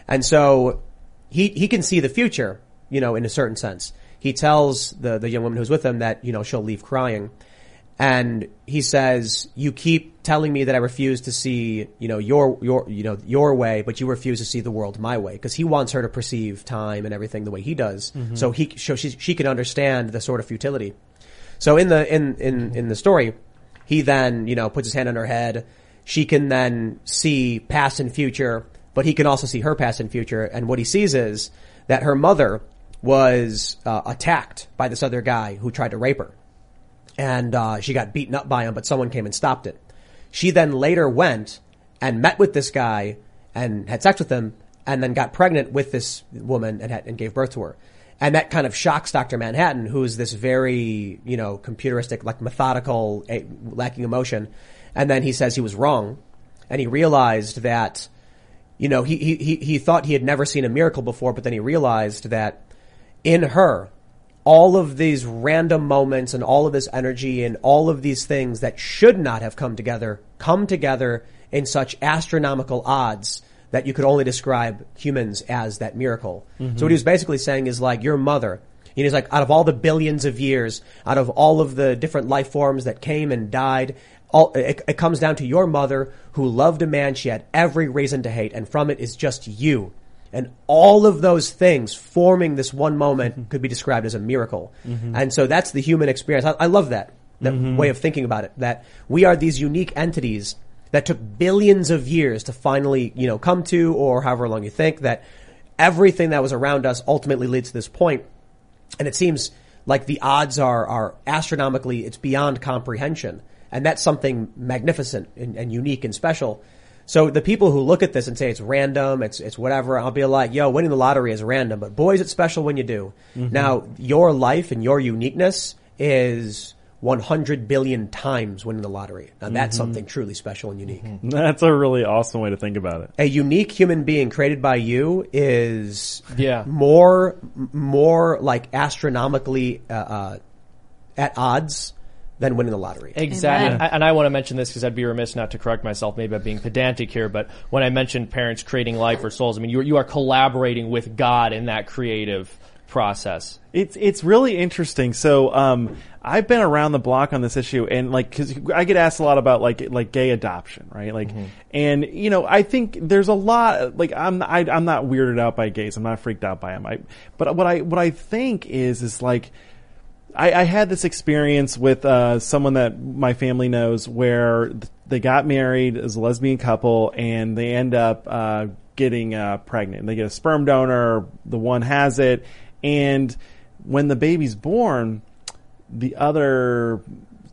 And so he, he can see the future, you know, in a certain sense. He tells the, the young woman who's with him that, you know, she'll leave crying. And he says, you keep telling me that I refuse to see, you know, your, your, you know, your way, but you refuse to see the world my way. Cause he wants her to perceive time and everything the way he does. Mm-hmm. So he, so she, she can understand the sort of futility. So in the, in, in, in the story, he then, you know, puts his hand on her head. She can then see past and future, but he can also see her past and future. And what he sees is that her mother was uh, attacked by this other guy who tried to rape her and uh, she got beaten up by him, but someone came and stopped it. She then later went and met with this guy and had sex with him, and then got pregnant with this woman and, had, and gave birth to her. And that kind of shocks Dr. Manhattan, who's this very, you know, computeristic, like methodical, eh, lacking emotion. And then he says he was wrong, and he realized that, you know, he, he, he- thought he had never seen a miracle before, but then he realized that in her, all of these random moments and all of this energy and all of these things that should not have come together come together in such astronomical odds that you could only describe humans as that miracle. So what he was basically saying is like your mother. And he's like, out of all the billions of years, out of all of the different life forms that came and died, all, it, it comes down to your mother who loved a man she had every reason to hate, and from it is just you. And all of those things forming this one moment mm-hmm. could be described as a miracle. Mm-hmm. And so that's the human experience. I, I love that, that mm-hmm. way of thinking about it, that we are these unique entities that took billions of years to finally, you know, come to, or however long you think, that everything that was around us ultimately leads to this point. And it seems like the odds are, are astronomically, it's beyond comprehension. And that's something magnificent and, and unique and special. So the people who look at this and say it's random, it's, it's whatever, I'll be like, yo, winning the lottery is random, but boy, is it special when you do. Now, your life and your uniqueness is 100 billion times winning the lottery. Now that's something truly special and unique. That's a really awesome way to think about it. A unique human being created by you is Yeah. more, more like astronomically, uh, uh, at odds than winning the lottery. Exactly. Amen. I- And I want to mention this because I'd be remiss not to correct myself, maybe I'm being pedantic here, but when I mentioned parents creating life or souls, I mean, you, you are collaborating with God in that creative process. It's it's really interesting. So um, I've been around the block on this issue, and like because I get asked a lot about like like gay adoption, right? Like, and you know, I think there's a lot. Like, I'm I, I'm not weirded out by gays. I'm not freaked out by them. I, but what I what I think is is like. I, I had this experience with uh, someone that my family knows where they got married as a lesbian couple and they end up uh, getting uh, pregnant. They get a sperm donor, the one has it, and when the baby's born, the other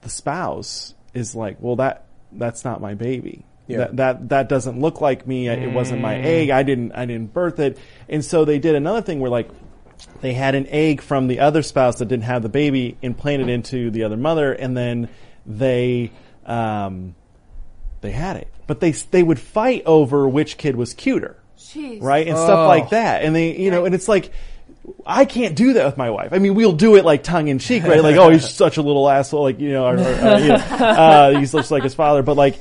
the spouse is like, "Well, that that's not my baby." Yeah. That, that that doesn't look like me. It wasn't my egg. I didn't I didn't birth it. And so they did another thing where like they had an egg from the other spouse that didn't have the baby implanted into the other mother, and then they um, they had it. But they they would fight over which kid was cuter, Jeez. right, and stuff like that. And they you know, and it's like. I can't do that with my wife. I mean, we'll do it like tongue in cheek, right? Like, oh, he's <laughs> such a little asshole, like you know, or, or, uh, you know uh, he's just like his father. But like,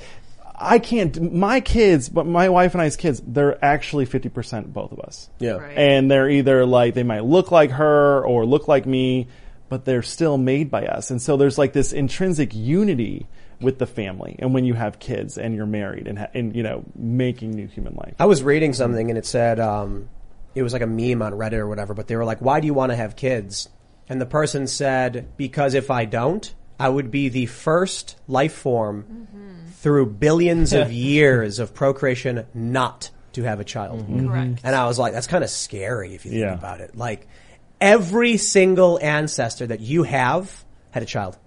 I can't. My kids, but my wife and I's kids, they're actually fifty percent both of us Yeah. Right. and they're either like they might look like her or look like me, but they're still made by us. And so there's like this intrinsic unity with the family. And when you have kids and you're married and, ha- and you know making new human life. I was reading something and it said, um, it was like a meme on Reddit or whatever, but they were like, why do you want to have kids? And the person said, because if I don't, I would be the first life form through billions of <laughs> years of procreation not to have a child. Mm-hmm. Correct. Mm-hmm. And I was like, that's kind of scary if you think Yeah. about it. Like every single ancestor that you have had a child.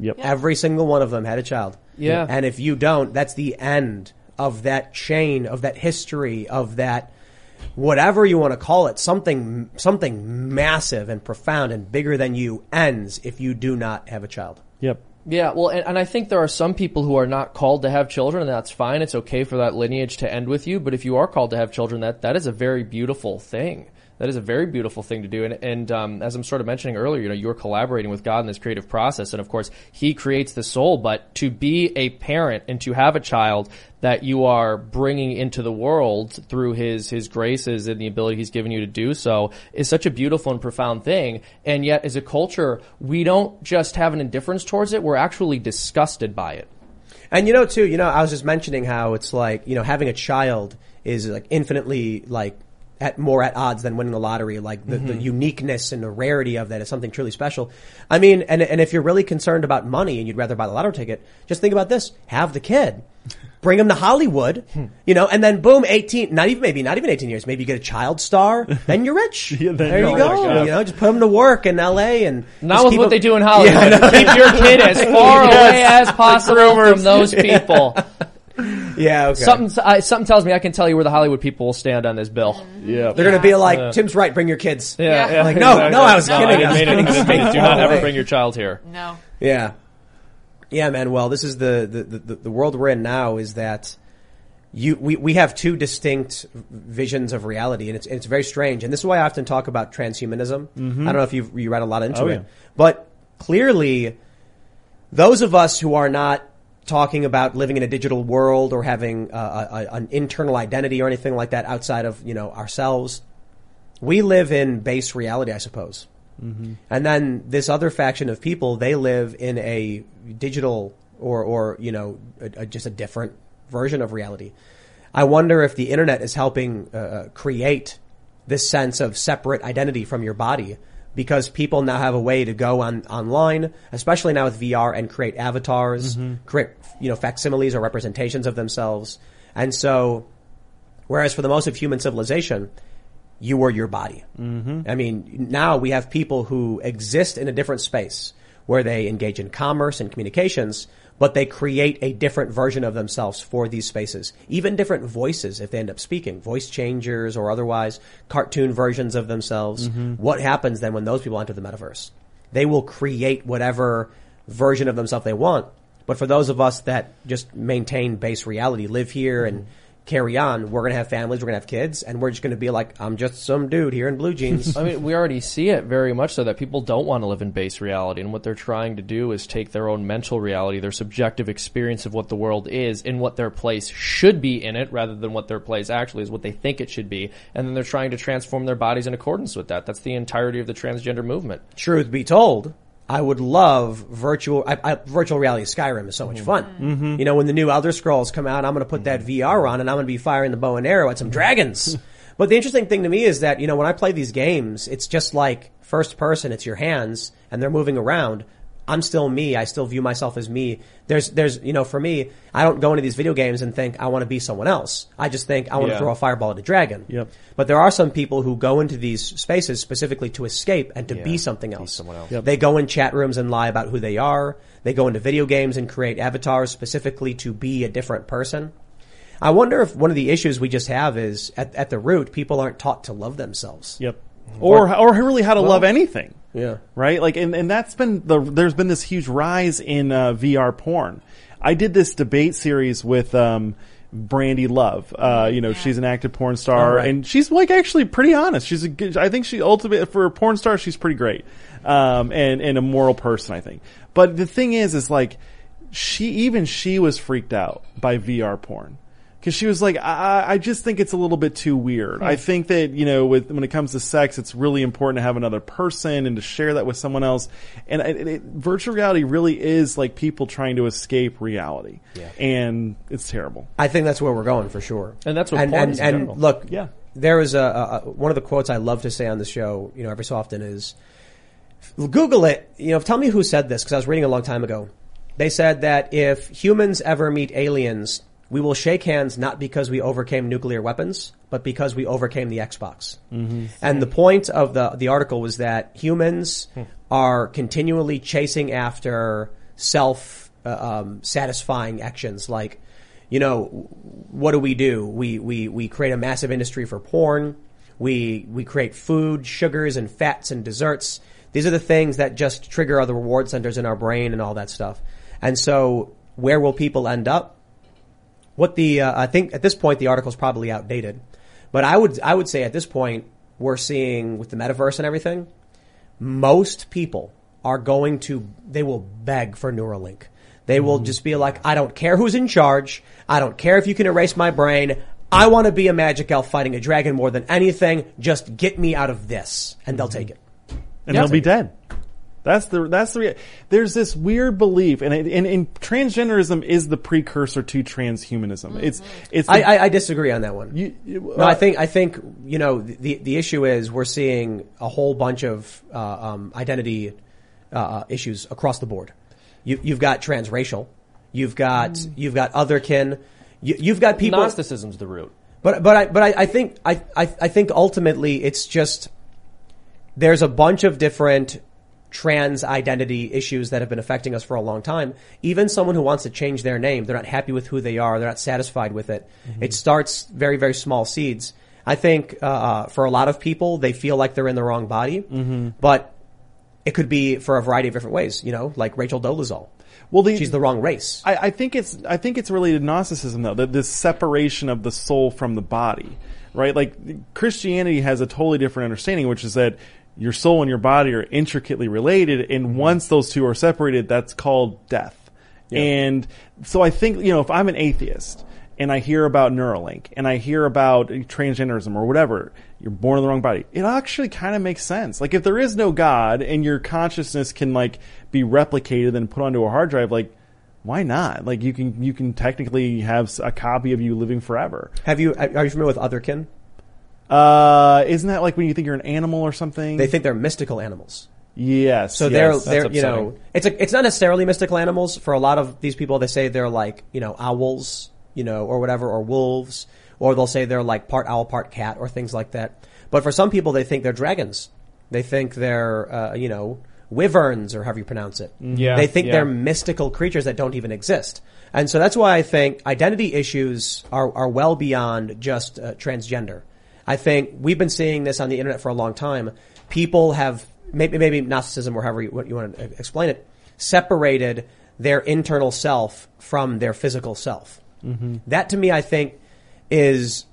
Yep. Every single one of them had a child. Yeah. And if you don't, that's the end of that chain, of that history, of that whatever you want to call it, something something massive and profound and bigger than you ends if you do not have a child. Yep. Yeah, well, and, and I think there are some people who are not called to have children, and that's fine. It's okay for that lineage to end with you. But if you are called to have children, that that is a very beautiful thing. That is a very beautiful thing to do. And, and um, as I'm sort of mentioning earlier, you know, you're collaborating with God in this creative process, and of course, He creates the soul. But to be a parent and to have a child that you are bringing into the world through His His graces and the ability He's given you to do so is such a beautiful and profound thing. And yet, as a culture, we don't just have an indifference towards it; we're actually disgusted by it. And you know, too, you know, I was just mentioning how it's like, you know, having a child is like infinitely like at more at odds than winning the lottery. Like the, the mm-hmm. uniqueness and the rarity of that is something truly special. I mean, and, and if you're really concerned about money and you'd rather buy the lottery ticket, just think about this. Have the kid. Bring him to Hollywood, hmm. you know, and then boom, 18, not even, maybe not even 18 years, maybe you get a child star, <laughs> then you're rich. <laughs> Yeah, then there you you're go. You uh, know, just put him to work in LA and Not with what him- they do in Hollywood. <laughs> Keep your kid as far away as possible from those people. <laughs> Yeah, okay. Something, uh, something tells me I can tell you where the Hollywood people will stand on this bill. Yeah. They're gonna be like, Tim's right, bring your kids. Yeah, Yeah. Like, no, no, I was No, kidding. I didn't mean it. I didn't mean it. Do not ever bring your child here. No. Yeah. Yeah, man. Well, this is the, the, the, the world we're in now is that you, we, we have two distinct visions of reality and it's, it's very strange. And this is why I often talk about transhumanism. I don't know if you've, you read a lot into Oh, it, yeah. but clearly those of us who are not talking about living in a digital world or having uh, a, an internal identity or anything like that outside of, you know, ourselves, we live in base reality, I suppose. And then this other faction of people, they live in a digital or, or you know, a, a, just a different version of reality. I wonder if the internet is helping uh, create this sense of separate identity from your body because people now have a way to go on online, especially now with VR and create avatars, create, you know, facsimiles or representations of themselves. And so, whereas for the most of human civilization, you were your body. Mm-hmm. I mean, now we have people who exist in a different space where they engage in commerce and communications, but they create a different version of themselves for these spaces. Even different voices if they end up speaking, voice changers or otherwise, cartoon versions of themselves. Mm-hmm. What happens then when those people enter the metaverse? They will create whatever version of themselves they want. But for those of us that just maintain base reality, live here and mm-hmm. Carry on, we're going to have families, we're going to have kids, and we're just going to be like, I'm just some dude here in blue jeans. <laughs> I mean, we already see it very much so that people don't want to live in base reality, and what they're trying to do is take their own mental reality, their subjective experience of what the world is, and what their place should be in it, rather than what their place actually is, what they think it should be, and then they're trying to transform their bodies in accordance with that. That's the entirety of the transgender movement. Truth be told, I would love virtual, I, I, virtual reality Skyrim is so much fun. Mm-hmm. Mm-hmm. You know, when the new Elder Scrolls come out, I'm going to put that mm-hmm. VR on and I'm going to be firing the bow and arrow at some dragons. <laughs> but the interesting thing to me is that, you know, when I play these games, it's just like first person, it's your hands and they're moving around. I'm still me. I still view myself as me. There's, there's, you know, for me, I don't go into these video games and think I want to be someone else. I just think I want to Yeah. throw a fireball at a dragon. Yep. But there are some people who go into these spaces specifically to escape and to be something else. someone else. They go in chat rooms and lie about who they are. They go into video games and create avatars specifically to be a different person. I wonder if one of the issues we just have is at, at the root, people aren't taught to love themselves. Yep. Mm-hmm. Or or really how to love anything. Yeah. Right? Like and, and that's been the there's been this huge rise in uh, VR porn. I did this debate series with um Brandi Love. Uh, you know, she's an active porn star Oh, right. and she's like actually pretty honest. She's a good I think she ultimately for a porn star she's pretty great. Um and and a moral person, I think. But the thing is is like she even she was freaked out by VR porn. Cause she was like, I, I just think it's a little bit too weird. I hmm. think that, you know, with, when it comes to sex, it's really important to have another person and to share that with someone else. And it, it, virtual reality really is like people trying to escape reality. Yeah. And it's terrible. I think that's where we're going for sure. And that's what and, porn and, in and look, Yeah. there is a, a, a one of the quotes I love to say on the show, you know, every so often is Google it. You know, tell me who said this because I was reading a long time ago. They said that if humans ever meet aliens, we will shake hands not because we overcame nuclear weapons, but because we overcame the Xbox. And the point of the the article was that humans are continually chasing after self uh, um, satisfying actions like you know, what do we do? We, we, we create a massive industry for porn. We, we create food, sugars and fats and desserts. These are the things that just trigger other reward centers in our brain and all that stuff. And so where will people end up? What the, uh, I think at this point the article is probably outdated, but I would, I would say at this point we're seeing with the metaverse and everything, most people are going to, they will beg for Neuralink. They will just be like, I don't care who's in charge. I don't care if you can erase my brain. I want to be a magic elf fighting a dragon more than anything. Just get me out of this. And they'll take it. and Yeah. they'll be dead. That's the that's the there's this weird belief, and, it- and and transgenderism is the precursor to transhumanism. It's it's I, the- I, I disagree on that one. you, you- no, uh, I think, I think, you know, the, the issue is we're seeing a whole bunch of, uh, um, identity, uh, issues across the board. You, you've got transracial. You've got, you've got otherkin. You, you've got people. Gnosticism's the root. But but I but I, I think I, I I think ultimately it's just there's a bunch of different trans identity issues that have been affecting us for a long time. Even someone who wants to change their name, they're not happy with who they are, they're not satisfied with it. It starts very very small seeds. I think uh, uh, for a lot of people, they feel like they're in the wrong body, but it could be for a variety of different ways. You know, like Rachel Dolezal. well, the, She's the wrong race. I, I think it's I think it's related to Gnosticism though, that this separation of the soul from the body, right? Like Christianity has a totally different understanding, which is that your soul and your body are intricately related, and mm-hmm. once those two are separated, that's called death. And so I think you know if I'm an atheist and I hear about Neuralink and I hear about transgenderism or whatever, you're born in the wrong body. It actually kind of makes sense. Like if there is no God and your consciousness can like be replicated and put onto a hard drive, like why not? Like you can you can technically have a copy of you living forever. Have you are you familiar with otherkin? Uh, isn't that like when you think you're an animal or something? They think they're mystical animals. yes. So yes, they're they're you know it's a, it's not necessarily mystical animals for a lot of these people. They say they're like you know owls, you know, or whatever, or wolves, or they'll say they're like part owl, part cat, or things like that. But for some people, they think they're dragons. They think they're uh, you know wyverns or however you pronounce it. Yeah, they think yeah. they're mystical creatures that don't even exist. And so that's why I think identity issues are are well beyond just uh, transgender. I think we've been seeing this on the internet for a long time. People have maybe maybe Gnosticism or however you, you want to explain it separated their internal self from their physical self. That to me, I think, is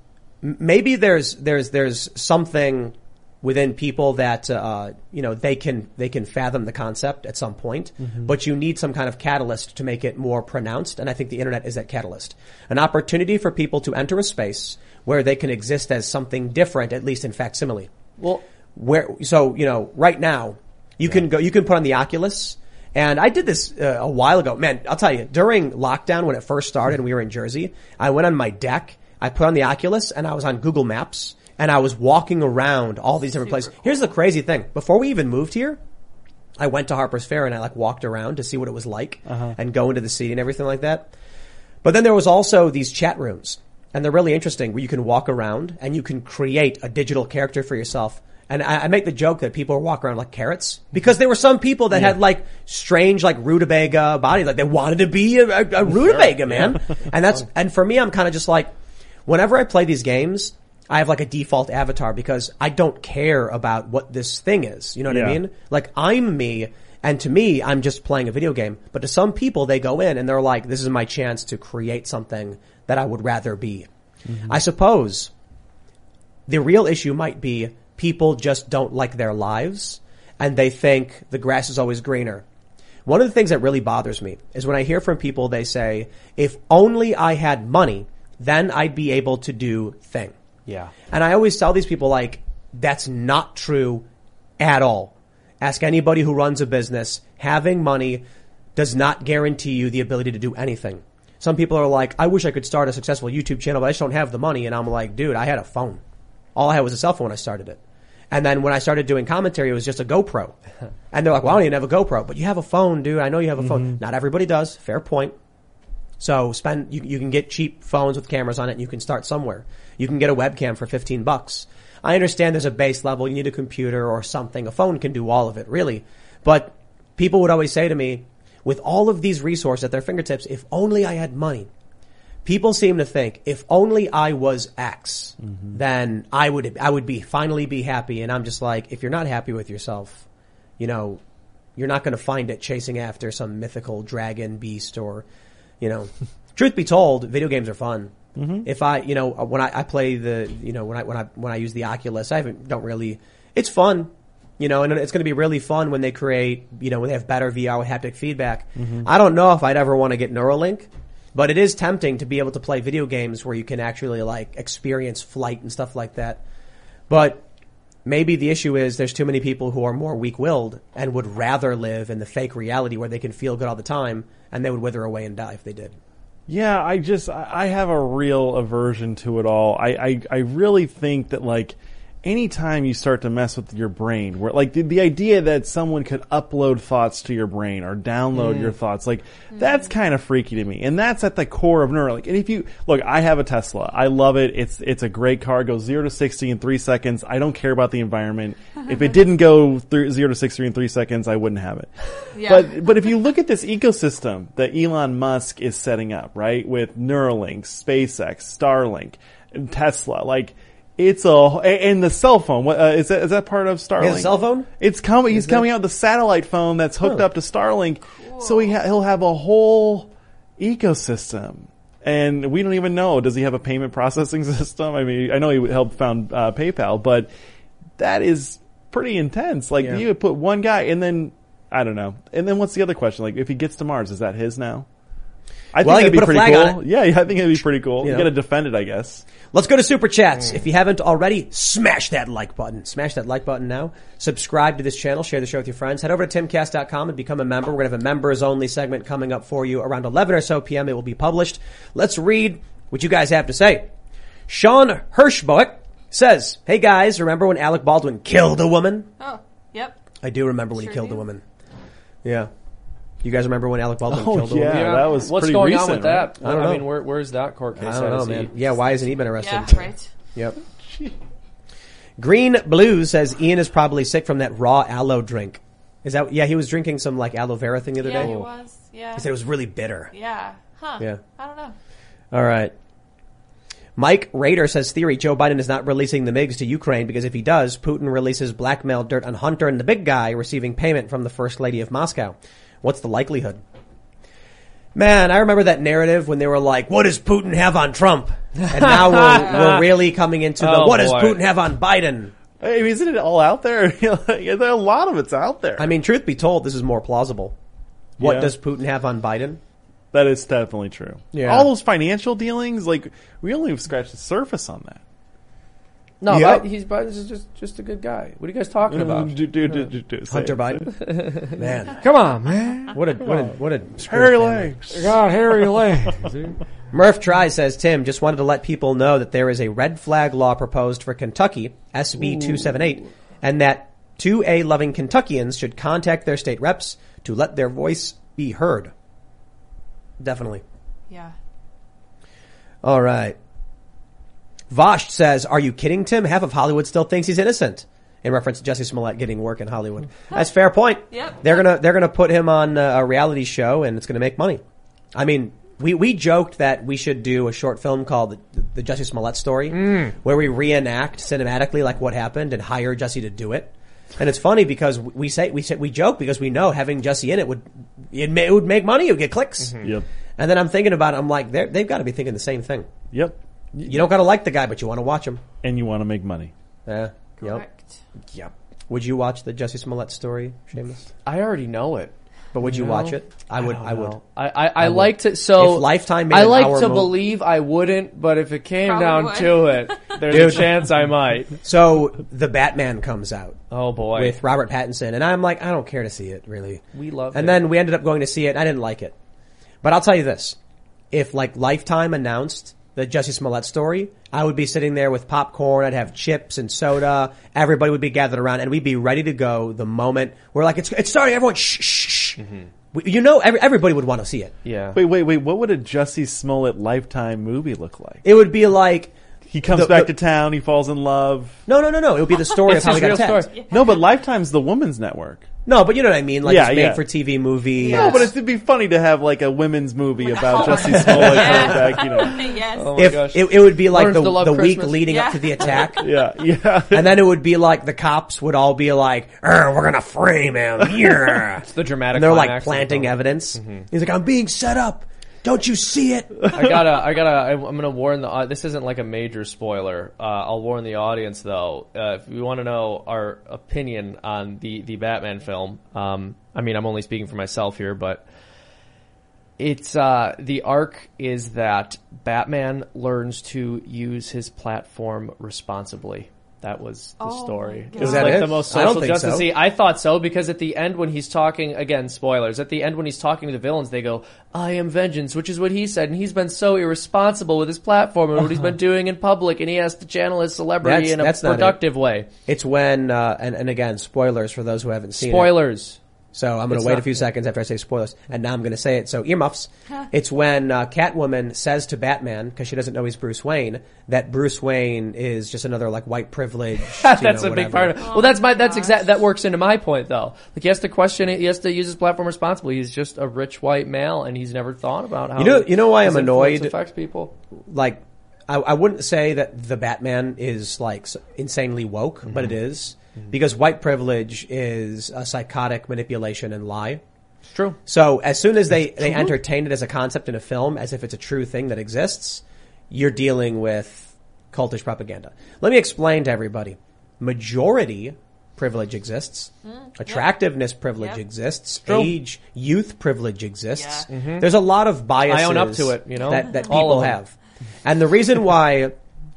maybe there's there's there's something within people that uh, you know they can they can fathom the concept at some point, but you need some kind of catalyst to make it more pronounced. And I think the internet is that catalyst, an opportunity for people to enter a space where they can exist as something different, at least in facsimile. Well, Where so you know right now you can go you can put on the Oculus. And I did this uh, a while ago. Man, I'll tell you, during lockdown when it first started and we were in Jersey, I went on my deck, I put on the Oculus and I was on Google Maps and I was walking around all these different places. Here's the crazy thing. Before we even moved here, I went to Harpers Ferry and I like walked around to see what it was like and go into the city and everything like that. But then there was also these chat rooms and they're really interesting where you can walk around and you can create a digital character for yourself. And I, I make the joke that people walk around like carrots because there were some people that had like strange like rutabaga bodies, like they wanted to be a, a, a rutabaga man. <laughs> and that's, and for me, I'm kind of just like, whenever I play these games, I have like a default avatar because I don't care about what this thing is. You know what I mean? Like I'm me and to me, I'm just playing a video game. But to some people, they go in and they're like, this is my chance to create something that I would rather be. Mm-hmm. I suppose the real issue might be people just don't like their lives and they think the grass is always greener. One of the things that really bothers me is when I hear from people, they say, if only I had money, then I'd be able to do thing. yeah. And I always tell these people like, that's not true at all. Ask anybody who runs a business. Having money does not guarantee you the ability to do anything. Some people are like, I wish I could start a successful YouTube channel, but I just don't have the money. And I'm like, dude, I had a phone. All I had was a cell phone when I started it. And then when I started doing commentary, it was just a GoPro. <laughs> And they're like, well, I don't even have a GoPro, but you have a phone, dude. I know you have a Mm-hmm. phone. Not everybody does. Fair point. So spend, you, you can get cheap phones with cameras on it and you can start somewhere. You can get a webcam for 15 bucks. I understand there's a base level. You need a computer or something. A phone can do all of it, really. But people would always say to me, with all of these resources at their fingertips, if only I had money. People seem to think if only I was X, mm-hmm. then I would I would be finally be happy. And I'm just like, if you're not happy with yourself, you know, you're not going to find it chasing after some mythical dragon beast or, you know, <laughs> truth be told, video games are fun. Mm-hmm. If I, you know, when I, I play the, you know, when I, when I, when I use the Oculus, I haven't, don't really, it's fun, you know, and it's going to be really fun when they create, you know, when they have better VR with haptic feedback. Mm-hmm. I don't know if I'd ever want to get Neuralink, but it is tempting to be able to play video games where you can actually like experience flight and stuff like that. But maybe the issue is there's too many people who are more weak-willed and would rather live in the fake reality where they can feel good all the time and they would wither away and die if they did. Yeah, I just I I have a real aversion to it all. I I, I really think that like anytime you start to mess with your brain, where like the, the idea that someone could upload thoughts to your brain or download your mm. thoughts, like mm-hmm. that's kind of freaky to me. And that's at the core of Neuralink. And if you look, I have a Tesla. I love it. It's it's a great car. It goes zero to sixty in three seconds. I don't care about the environment. if it didn't go through zero to sixty in three seconds, I wouldn't have it. <laughs> Yeah. But but if you look at this ecosystem that Elon Musk is setting up, right, with Neuralink, SpaceX, Starlink, and Tesla, like it's a and the cell phone. What uh, is that? Is that part of Starlink? Cell phone? It's coming. He's coming out with a satellite phone that's hooked Huh. up to Starlink, so he ha- he'll have a whole ecosystem. And we don't even know. Does he have a payment processing <laughs> system? I mean, I know he helped found uh, PayPal, but that is pretty intense. Like Yeah. you would put one guy, and then I don't know. And then what's the other question? Like, if he gets to Mars, is that his now? I think Well, you that'd be pretty cool. Yeah, yeah, I think it'd be pretty cool. You You, know. got to defend it, I guess. Let's go to super chats. If you haven't already, smash that like button. Smash that like button now. Subscribe to this channel. Share the show with your friends. Head over to timcast.com and become a member. We're going to have a members only segment coming up for you around 11 or so p.m. It will be published. Let's read what you guys have to say. Sean Hirschboek says, Hey guys, remember when Alec Baldwin killed a woman? Oh, yep. I do remember when he killed do. a woman. Yeah. You guys remember when Alec Baldwin Oh, killed a yeah. woman? that was What's pretty going recent, on with right? that? I don't know. mean, where, where's that court case? I don't know, Is he- man. Yeah, why hasn't he been arrested? Yeah, right. Yep. Green Blue says Ian is probably sick from that raw aloe drink. Is that? Yeah, he was drinking some like aloe vera thing the other Yeah, day. he was. Yeah. He said it was really bitter. Yeah. Huh. Yeah. I don't know. All right. Mike Rader says theory Joe Biden is not releasing the MiGs to Ukraine because if he does, Putin releases blackmail dirt on Hunter and the big guy receiving payment from the First Lady of Moscow. What's the likelihood? Man, I remember that narrative when they were like, what does Putin have on Trump? And now we're, <laughs> we're really coming into the, Oh, what does boy. Putin have on Biden? Hey, isn't it all out there? <laughs> Like, a lot of it's out there. I mean, truth be told, this is more plausible. What Yeah. does Putin have on Biden? that is definitely true. Yeah. All those financial dealings, like we only have scratched the surface on that. No, Yep. Biden- he's Biden's just just a good guy. What are you guys talking uh, about? Do- do- do- do- do- Hunter it, say it. Biden? <laughs> Man, Come on, man. what a, what a, what a Hairy legs. God, hairy legs. Murph Try says, Tim, just wanted to let people know that there is a red flag law proposed for Kentucky, SB 278, and that 2A loving Kentuckians should contact their state reps to let their voice be heard. Definitely. Yeah. All right. Vosh says, are you kidding, Tim? Half of Hollywood still thinks he's innocent. In reference to Jussie Smollett getting work in Hollywood. Hmm. That's a fair point. Yep. They're gonna, they're gonna put him on uh, a reality show and it's gonna make money. I mean, we, we joked that we should do a short film called the, the Jussie Smollett story, hmm. where we reenact cinematically like what happened and hire Jussie to do it. And it's funny because we say, we say, we joke because we know having Jussie in it would, it, may, it would make money, it would get clicks. Mm-hmm. Yep. And then I'm thinking about it, I'm like, they're, they've got to be thinking the same thing. Yep. You don't gotta like the guy, but you want to watch him. And you want to make money. Yeah. Yep. Correct. Yep. Would you watch the Jussie Smollett story, Seamus? I already know it. But would you No. watch it? I would. don't I, would. know. I I, I, would. like to so If Lifetime made I an like hour to mo- believe I wouldn't, but if it came Probably down would. to it, <laughs> there's Dude. a chance I might. So the Batman comes out Oh boy, with Robert Pattinson, and I'm like, I don't care to see it really. we love it. And it. then we ended up going to see it. and I didn't like it, but I'll tell you this: if like Lifetime announced the Jussie Smollett story, I would be sitting there with popcorn. I'd have chips and soda. Everybody would be gathered around, and we'd be ready to go the moment we're like, "It's it's starting." Everyone, shh, shh, shh. Mm-hmm. We- You know, every, everybody would want to see it. Yeah. Wait, wait, wait. What would a Jussie Smollett lifetime movie look like? It would be like, He comes The- back the- to town. He falls in love. no, no, no, no. It would be the <laughs> story of how he got real attacked. story. No, but <laughs> Lifetime's the women's network. No, but you know what I mean. Like Yeah, it's made yeah. for TV movie. No, but it'd be funny to have like a women's movie <laughs> about Jussie Smollett coming back. You know. yes. Oh my if gosh. it, it would be like Learns the, the week Christmas. leading up to the attack. Yeah, yeah. And then it would be like the cops would all be like, "Er, "We're gonna frame him." Yeah, It's the dramatic. and they're like climax of the planting evidence. He's like, "I'm being set up. Don't you see it?" I gotta, I gotta, I'm gonna warn the. au- This isn't like a major spoiler. Uh, I'll warn the audience though. Uh, if you want to know our opinion on the the Batman film, um, I mean, I'm only speaking for myself here, but it's uh, the arc is that Batman learns to use his platform responsibly. That was the Oh story. my It was Is that like it? the most social think justice. so. I thought so because at the end when he's talking again, spoilers. At the end when he's talking to the villains, they go, "I am vengeance," which is what he said, and he's been so irresponsible with his platform and what he's been <laughs> doing in public, and he has to channel his celebrity That's- in a that's not it. productive way. It's when, uh, and, and again, spoilers for those who haven't seen it. Spoilers. So I'm going to wait not- a few seconds after I say spoilers, and now I'm going to say it. So earmuffs. It's when uh, Catwoman says to Batman, because she doesn't know he's Bruce Wayne, that Bruce Wayne is just another like white privilege. <laughs> that's know, a big part of it. Well, that's my that's exact that works into my point though. Like he has to question it. He has to use his platform responsibly. He's just a rich white male, and he's never thought about how You know- you know why I'm annoyed? affects people. like I, I wouldn't say that the Batman is like insanely woke, but it is Mm-hmm. because white privilege is a psychotic manipulation and lie. It's true. So as soon as they they entertain it as a concept in a film, as if it's a true thing that exists, you're dealing with cultish propaganda. Let me explain to everybody: majority privilege exists, mm-hmm. attractiveness privilege Yep. exists, True. age, youth privilege exists. Yeah. Mm-hmm. There's a lot of biases. I own up to it, you know? that that people have, and the reason why.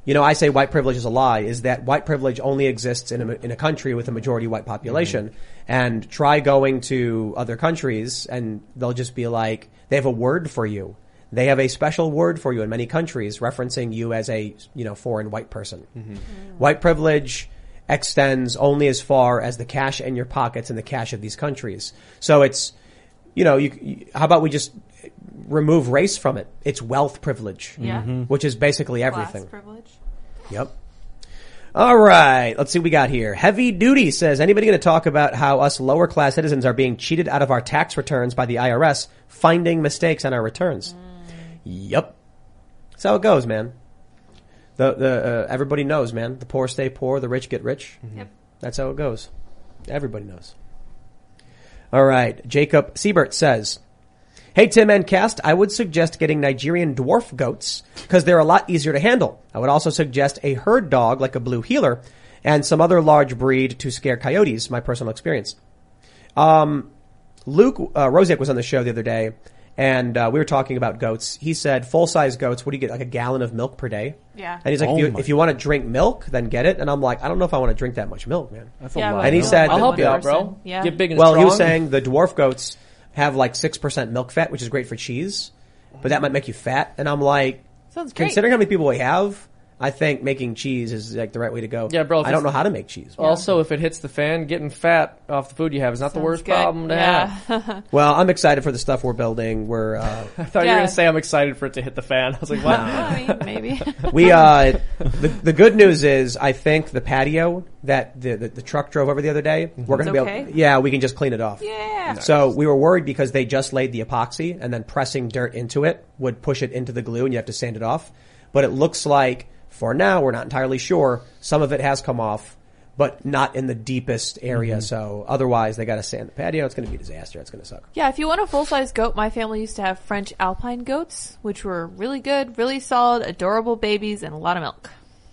You know, I say white privilege is a lie. Is that white privilege only exists in a, in a country with a majority white population? Mm-hmm. And try going to other countries, and they'll just be like, they have a word for you. They have a special word for you in many countries, referencing you as a you know foreign white person. Mm-hmm. Mm-hmm. White privilege extends only as far as the cash in your pockets and the cash of these countries. So it's, you know, you, you, how about we just remove race from it? It's wealth privilege, Yeah. which is basically Class everything. privilege. Yep. All right. Let's see what we got here. Heavy Duty says, anybody going to talk about how us lower class citizens are being cheated out of our tax returns by the IRS, finding mistakes on our returns? Yep. That's how it goes, man. The, the, uh, everybody knows, man. The poor stay poor, the rich get rich. Yep. That's how it goes. Everybody knows. All right. Jacob Siebert says, Hey Tim and Cast, I would suggest getting Nigerian dwarf goats because they're a lot easier to handle. I would also suggest a herd dog like a blue heeler and some other large breed to scare coyotes, my personal experience. Um, Luke uh, Rosiak was on the show the other day and uh, we were talking about goats. He said full size goats, what do you get? Like a gallon of milk per day? Yeah. And he's like, Oh if, you, my if you want to drink milk, then get it. And I'm like, I don't know if I want to drink that much milk, man. That's a Yeah, lot. but And he said- I'll help you out, bro. person. Yeah. Get big and Well, strong. he was saying the dwarf goats have like 6% milk fat, which is great for cheese, but that might make you fat. And I'm like, Sounds great. considering how many people we have, I think making cheese is like the right way to go. Yeah, bro, I don't know how to make cheese. Also, if it hits the fan, getting fat off the food you have is not the worst good. problem to yeah. have. <laughs> Well, I'm excited for the stuff we're building. We're, uh, <laughs> I thought you were going to say I'm excited for it to hit the fan. <laughs> I was like, what? I mean, maybe. we, uh, the, the good news is I think the patio that the, the, the truck drove over the other day, we're going to It's be able, okay? yeah, we can just clean it off. yeah. So we were worried because they just laid the epoxy and then pressing dirt into it would push it into the glue and you have to sand it off. But it looks like for now, we're not entirely sure. Some of it has come off, but not in the deepest area. Mm-hmm. So otherwise they got to sand the patio. It's going to be a disaster. It's going to suck. Yeah, if you want a full size goat, my family used to have French alpine goats, which were really good, really solid, adorable babies, and a lot of milk.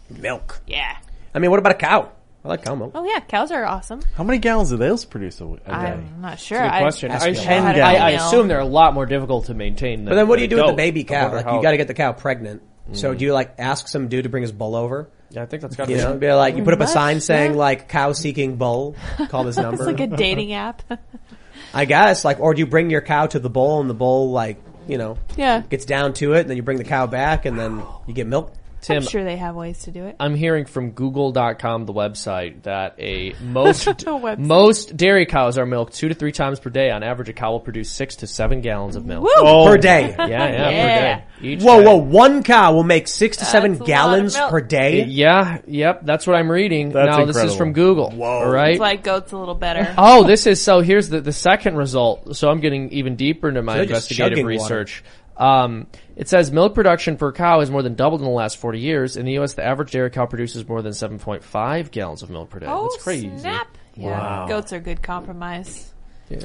Milk. Yeah. I mean, what about a cow? I like cow milk. Oh yeah, cows are awesome. How many gallons do those produce a, a day? I'm not sure. Good I- question. I. I, Ten I, I assume they're a lot more difficult to maintain. Than But then what do you do with the baby cow? Like how- you got to get the cow pregnant. So do you like ask some dude to bring his bull over? Yeah, I think that's got to You be. know, be like you put up a Much, sign saying yeah. like cow seeking bull. Call this <laughs> number. It's like a dating <laughs> app. I guess, like, or do you bring your cow to the bull and the bull like you know, Yeah. gets down to it, and then you bring the cow back, and then you get milk. Tim, I'm sure they have ways to do it. I'm hearing from Google.com, the website, that a <laughs> most website. most dairy cows are milked two to three times per day. On average, a cow will produce six to seven gallons of milk. Woo! Oh. Per day. Yeah, yeah, <laughs> Yeah. per day. Each Whoa, day. whoa! One cow will make six to seven That's a lot of gallons per day. Yeah, yep, that's what I'm reading. That's now this is from Google. Whoa. All right. It's like goats a little better. <laughs> Oh, this is so. Here's the the second result. So I'm getting even deeper into my they're investigative chugging research. Um, it says milk production per cow has more than doubled in the last 40 years. In the U.S., the average dairy cow produces more than 7.5 gallons of milk per day. Oh, That's crazy. snap. Yeah. Wow. Goats are good compromise. Yeah.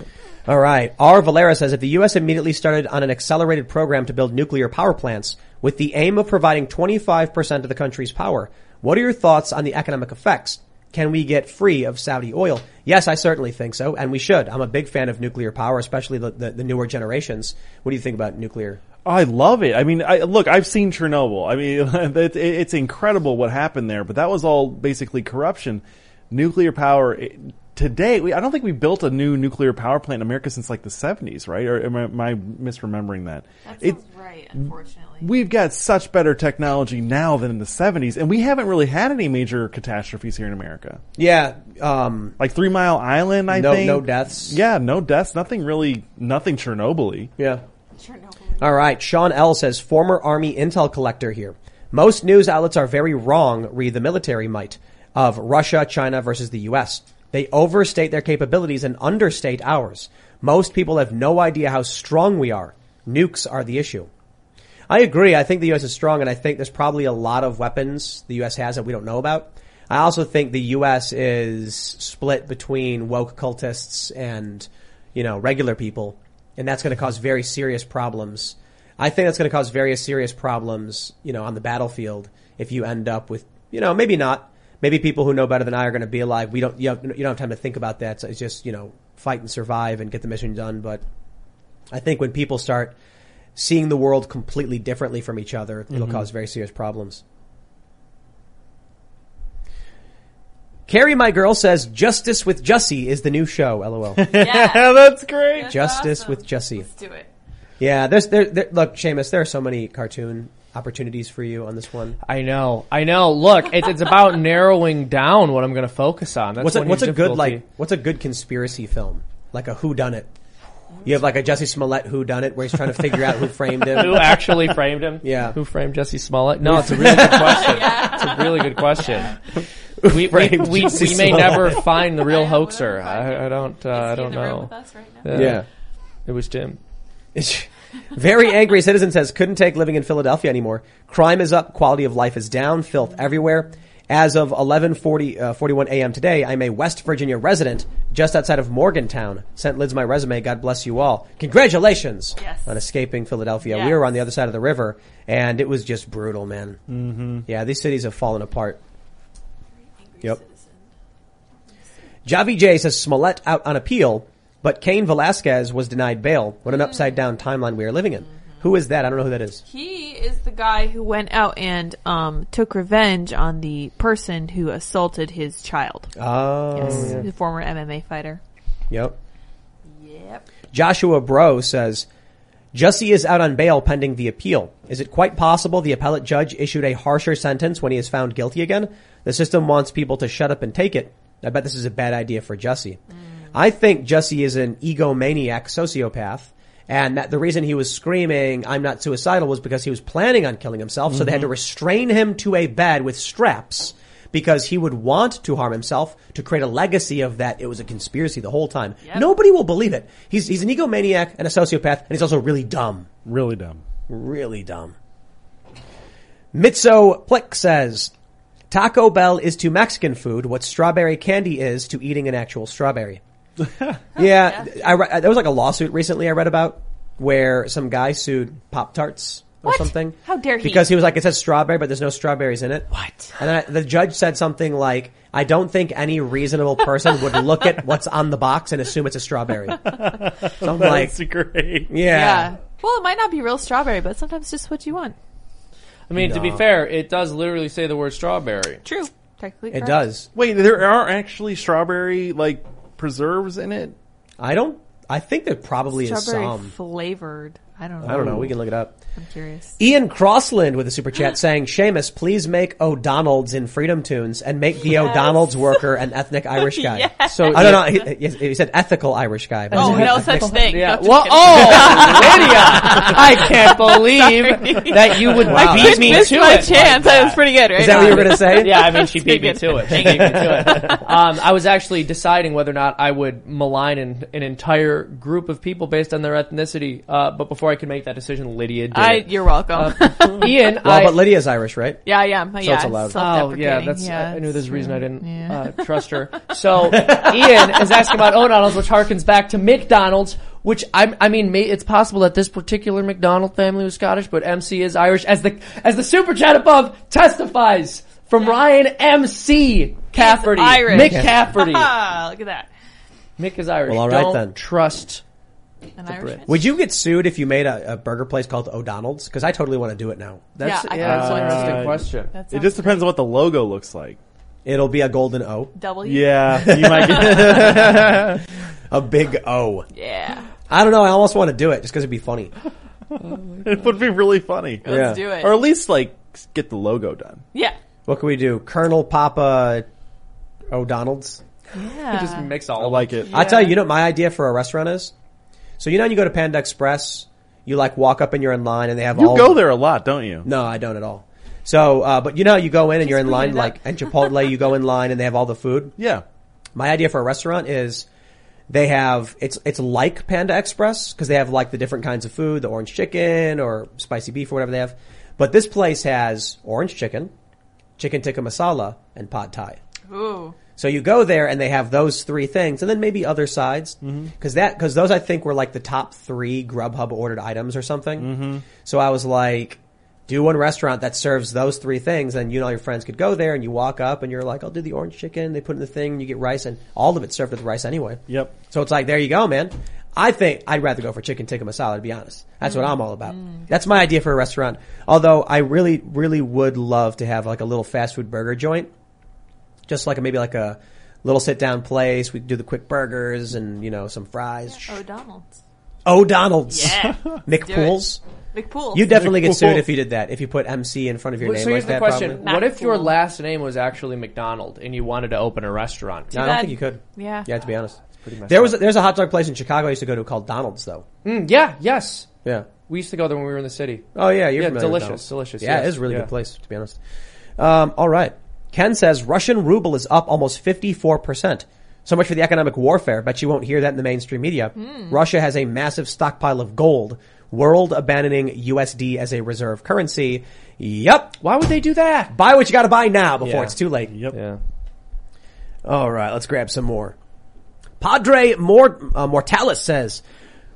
All right. R. Valera says if the U.S. immediately started on an accelerated program to build nuclear power plants with the aim of providing 25% of the country's power, what are your thoughts on the economic effects? Can we get free of Saudi oil? Yes, I certainly think so, and we should. I'm a big fan of nuclear power, especially the, the, the newer generations. What do you think about nuclear? I love it. I mean, I, look, I've seen Chernobyl. I mean, <laughs> it, it's incredible what happened there, but that was all basically corruption. Nuclear power. It, today, we, I don't think we built a new nuclear power plant in America since like the 70s, right? Or am I, am I misremembering that? It- right, unfortunately. we've got such better technology now than in the 70s, and we haven't really had any major catastrophes here in America. Yeah, um, Like Three Mile Island, I no, think. no deaths. Yeah, no deaths. Nothing really, nothing Chernobyl-y. Yeah. All right. Sean L says, former Army intel collector here. Most news outlets are very wrong, read the military might, of Russia, China versus the U.S. They overstate their capabilities and understate ours. Most people have no idea how strong we are. Nukes are the issue. I agree. I think the U.S. is strong, and I think there's probably a lot of weapons the U.S. has that we don't know about. I also think the U.S. is split between woke cultists and, you know, regular people, and that's going to cause very serious problems. I think that's going to cause very serious problems, you know, on the battlefield if you end up with, you know, maybe not. Maybe people who know better than I are going to be alive. we don't, you, have, you don't have time to think about that. So it's just, you know, fight and survive and get the mission done. But I think when people start seeing the world completely differently from each other, it'll mm-hmm. cause very serious problems. Carrie, my girl, says Justice with Jussie is the new show. LOL. <laughs> Yeah. <laughs> That's great. Justice awesome. with Jussie. Let's do it. Yeah, there's there, there. Look, Seamus, there are so many cartoon opportunities for you on this one. I know. I know. Look, it's, it's about narrowing down what I'm going to focus on. That's What's a, what's a good like? What's a good conspiracy film? Like a Who Done It? You have like a Jussie Smollett Who Done It, where he's trying to figure out who framed him. <laughs> Who actually framed him? Yeah. Who framed Jussie Smollett? No, it's a really <laughs> good question. It's a really good question. We, we, we, we may Smollett? never find the real hoaxer. I, I don't, uh, I don't in the room know. with us right now. Yeah. It was Tim. <laughs> Very angry citizen says couldn't take living in Philadelphia anymore. Crime is up, quality of life is down, filth everywhere. As of 11:40 uh, 41 a.m. today, I'm a West Virginia resident just outside of Morgantown. Sent Liz my resume. God bless you all. Congratulations Yes. on escaping Philadelphia. Yeah. We were on the other side of the river, and it was just brutal, man. Mm-hmm. Yeah, these cities have fallen apart. Yep. Javi J says Smollett out on appeal, but Cain Velasquez was denied bail. What an upside down timeline we are living in. Who is that? I don't know who that is. He is the guy who went out and um, took revenge on the person who assaulted his child. Oh, Yes, yeah. the former MMA fighter. Yep. Yep. Joshua Bro says, Jussie is out on bail pending the appeal. Is it quite possible the appellate judge issued a harsher sentence when he is found guilty again? The system wants people to shut up and take it. I bet this is a bad idea for Jussie. I think Jussie is an egomaniac sociopath. And that the reason he was screaming, I'm not suicidal was because he was planning on killing himself. So they had to mm-hmm. restrain him to a bed with straps because he would want to harm himself to create a legacy of that it was a conspiracy the whole time. Yep. Nobody will believe it. He's, he's an egomaniac and a sociopath and he's also really dumb. Really dumb. Really dumb. Mitso Plick says, Taco Bell is to Mexican food what strawberry candy is to eating an actual strawberry. <laughs> yeah, I, re- there was like a lawsuit recently I read about where some guy sued Pop Tarts or What? something. How dare he? Because he was like, it says strawberry, but there's no strawberries in it. What? And then I, the judge said something like, I don't think any reasonable person would look at what's on the box and assume it's a strawberry. <laughs> So I'm like, great. yeah. Yeah. Well, it might not be real strawberry, but sometimes it's just what you want. I mean, to be fair, it does literally say the word strawberry. True. Technically It does. Wait, there are actually strawberry like preserves in it. I don't, I think there probably is Strawberry some. flavored. I don't know. I don't know. We can look it up. I'm curious. Ian Crossland with a super chat saying, Seamus, please make O'Donnell's in Freedom Tunes and make the O'Donnell's worker an ethnic Irish <laughs> guy. Yes. So I don't know. He, he- he said ethical Irish guy. but Oh, he said no ethnic- such thing. Yeah. No, just Well, kidding. oh, <laughs> Lydia! I can't believe <laughs> that you would Wow. beat me Missed to my it. chance. that was pretty good, right? Is that what you were going to say? Yeah, I mean, she beat me to it. She beat me to it. Um, I was actually deciding whether or not I would malign an, an entire group of people based on their ethnicity. Uh, but before I could make that decision, Lydia did. I, it. you're welcome. <laughs> Ian, Well, I, but Lydia's Irish, right? yeah, yeah, yeah. it's allowed. Oh self-deprecating. yeah, that's. yeah, I knew there's a reason I didn't. Yeah. uh, <laughs> trust her. So Ian is asking about O'Donnell's, which harkens back to McDonald's. Which I, I mean, may, it's possible that this particular McDonald family was Scottish, but MC is Irish, as the as the super chat above testifies from Ryan MC Cafferty, Irish. Mick Cafferty. Ah, <laughs> look at that. Mick is Irish. Well, all right Don't then. trust. An Irishman. Would you get sued if you made a, a burger place called O'Donnell's? Because I totally want to do it now. That's Yeah, I yeah, that's an interesting Uh, question. That It sounds just depends on what the logo looks like. It'll be a golden O. W. Yeah, you might get. <laughs> A big O. Yeah. I don't know. I almost want to do it just because it'd be funny. <laughs> it would be really funny. Let's Yeah. do it. Or at least like get the logo done. yeah. What can we do? Colonel Papa O'Donnell's? Yeah. It just makes all I like it. I tell you, you know what my idea for a restaurant is? So you know when you go to Panda Express, you like walk up and you're in line and they have all- You all go there a lot, don't you? No, I don't at all. So, uh, but you know, you go in and you're in line, like, up. and Chipotle, you go in line and they have all the food. Yeah. My idea for a restaurant is they have, it's, it's like Panda Express because they have like the different kinds of food, the orange chicken or spicy beef or whatever they have. But this place has orange chicken, chicken tikka masala, and pad thai. Ooh. So you go there and they have those three things, and then maybe other sides, mm-hmm. because that because those I think were like the top three Grubhub ordered items or something. Mm-hmm. So I was like, do one restaurant that serves those three things, and you and all your friends could go there, and you walk up, and you're like, I'll do the orange chicken. They put in the thing, and you get rice, and all of it's served with rice anyway. Yep. So it's like, there you go, man. I think I'd rather go for chicken tikka masala, to be honest. That's what mm. I'm all about. Mm. That's my idea for a restaurant. Although I really, really would love to have like a little fast food burger joint. Just like a, maybe like a little sit down place. We do the quick burgers and, you know, some fries. O'Donnell's. O'Donnell's. Yeah. <laughs> McPools. McPool. You definitely get sued if you did that. If you put MC in front of your Well, name so here's like the that, question: probably. What if your last name was actually McDonald and you wanted to open a restaurant? No, I don't think you could. Yeah. Yeah, to be honest. Pretty messed There was a, there's a hot dog place in Chicago I used to go to called Donald's though. Mm, yeah, yes. Yeah. We used to go there when we were in the city. Oh yeah, you're Yeah, familiar delicious, Donald's. delicious, Yeah, yes. it is a really Yeah. good place to be honest. Um, all right. Ken says Russian ruble is up almost 54 percent. So much for the economic warfare. Bet you won't hear that in the mainstream media. Hmm. Russia has a massive stockpile of gold. World abandoning USD as a reserve currency. Yep. Why would they do that? Buy what you got to buy now before Yeah. it's too late. Yep. Yeah. All right, let's grab some more. Padre Mort, uh, Mortalis says,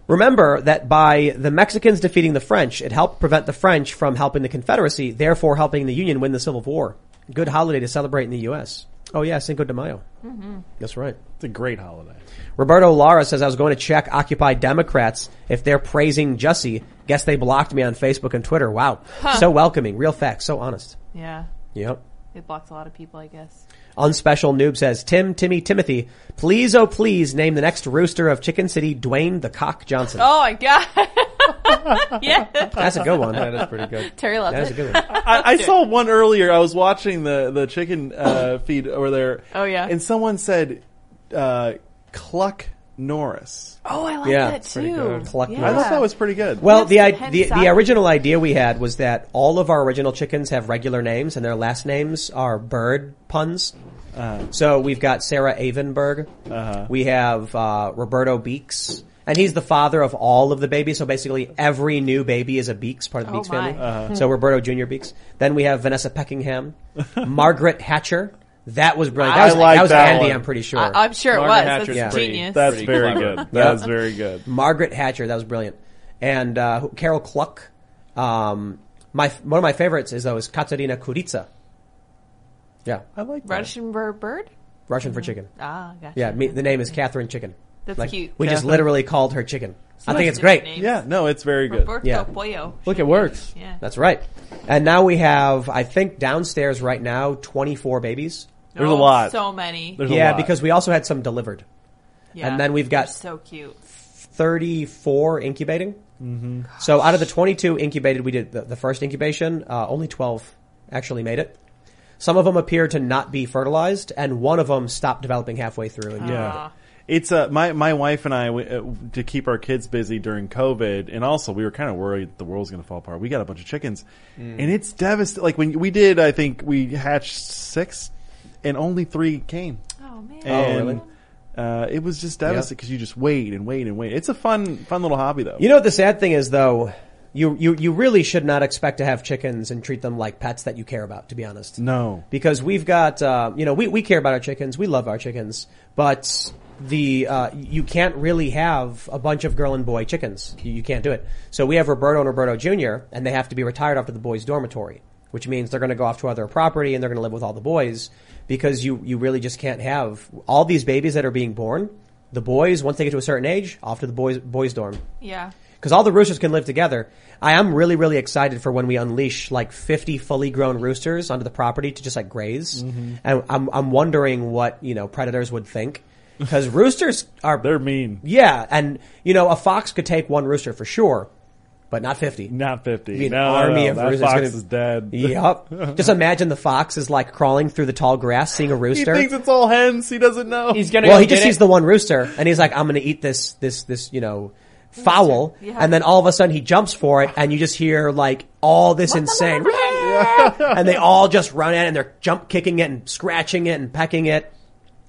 remember that by the Mexicans defeating the French, it helped prevent the French from helping the Confederacy, therefore helping the Union win the Civil War. Good holiday to celebrate in the U.S. Oh yeah, Cinco de Mayo. Mm-hmm. That's right. It's a great holiday. Roberto Lara says, I was going to check Occupy Democrats if they're praising Jussie. Guess they blocked me on Facebook and Twitter. Wow. So welcoming. Real facts. So honest. Yeah. Yep. It blocks a lot of people, I guess. Unspecial Noob says, Tim, Timmy, Timothy, please, oh please, name the next rooster of Chicken City, Dwayne the Cock Johnson. Oh my god. <laughs> <laughs> yeah. That's a good one. That is pretty good. Terry loves That's a good one. I, I saw one earlier. I was watching the the chicken uh, <clears throat> feed over there. Oh, yeah. and someone said uh, Cluck Norris. Oh, I like Yeah, that pretty too. good. Cluck yeah. I thought that was pretty good. Well, have the, i- the, the salad. original idea we had was that all of our original chickens have regular names and their last names are bird puns. So we've got Sarah Avenberg. Uh-huh. We have, uh, Roberto Beeks. And he's the father of all of the babies, so basically every new baby is a Beeks, part of the Oh Beeks my. family. So Roberto Jr. Beeks. Then we have Vanessa Peckingham, Margaret Hatcher. That was brilliant. That I was, like that was that Andy, one. I'm pretty sure. I, I'm sure it was. Hatcher's That's pretty- genius. That's Pretty very clever. good. That's very good. Margaret Hatcher, that was brilliant. And uh, Carol Cluck. Um, my one of my favorites is though is Katerina Kuritsa. Yeah, I like that. Russian bird bird? Russian for chicken. Ah, gotcha. Yeah, me, the name is Catherine Chicken. That's Like, cute. We just literally called her Chicken. I think it's great. names. Yeah, no, it's very good. Roberto Yeah. Pollo. Look, it works. Yeah. That's right. And now we have, I think, downstairs right now, 24 babies. There's a Oh, lot. So many. There's a yeah, lot. because we also had some delivered. Yeah. and then we've got- so cute. 34 incubating. Mm-hmm. So out of the 22 incubated, we did the, the first incubation. Uh, only 12 actually made it. Some of them appeared to not be fertilized, and one of them stopped developing halfway through. And Yeah. It's uh, my my wife and I we, uh, to keep our kids busy during COVID, and also we were kind of worried the world's going to fall apart. We got a bunch of chickens, and it's devastating. Like when we did, I think we hatched six, and only three came, Oh man. and really? uh, it was just devastating because you just wait and wait and wait. It's a fun fun little hobby though. You know what the sad thing is though? You, you, you really should not expect to have chickens and treat them like pets that you care about, to be honest. no, because we've got uh, you know we, we care about our chickens we love our chickens but the uh, you can't really have a bunch of girl and boy chickens you, you can't do it so we have roberto and roberto jr and they have to be retired off after the boys dormitory which means they're going to go off to other property and they're going to live with all the boys because you you really just can't have all these babies that are being born the boys once they get to a certain age off to the boys boys dorm yeah. because all the roosters can live together. I am really, really excited for when we unleash like 50 fully grown roosters onto the property to just like graze. Mm-hmm. And I'm, I'm wondering what, you know, predators would think. Because roosters are, they're mean. yeah, and, you know, a fox could take one rooster for sure, but not 50. Not fifty. Be an no, no, army no, of that roosters fox gonna- is dead. Yep. <laughs> just imagine the fox is like crawling through the tall grass, seeing a rooster. He thinks it's all hens. He doesn't know. He's gonna well, go he just get sees the one rooster, and he's like, "I'm going to eat this, this, this, you know, fowl." Yeah. And then all of a sudden, he jumps for it, and you just hear like all this insane, <laughs> and they all just run at it, and they're jump kicking it and scratching it and pecking it,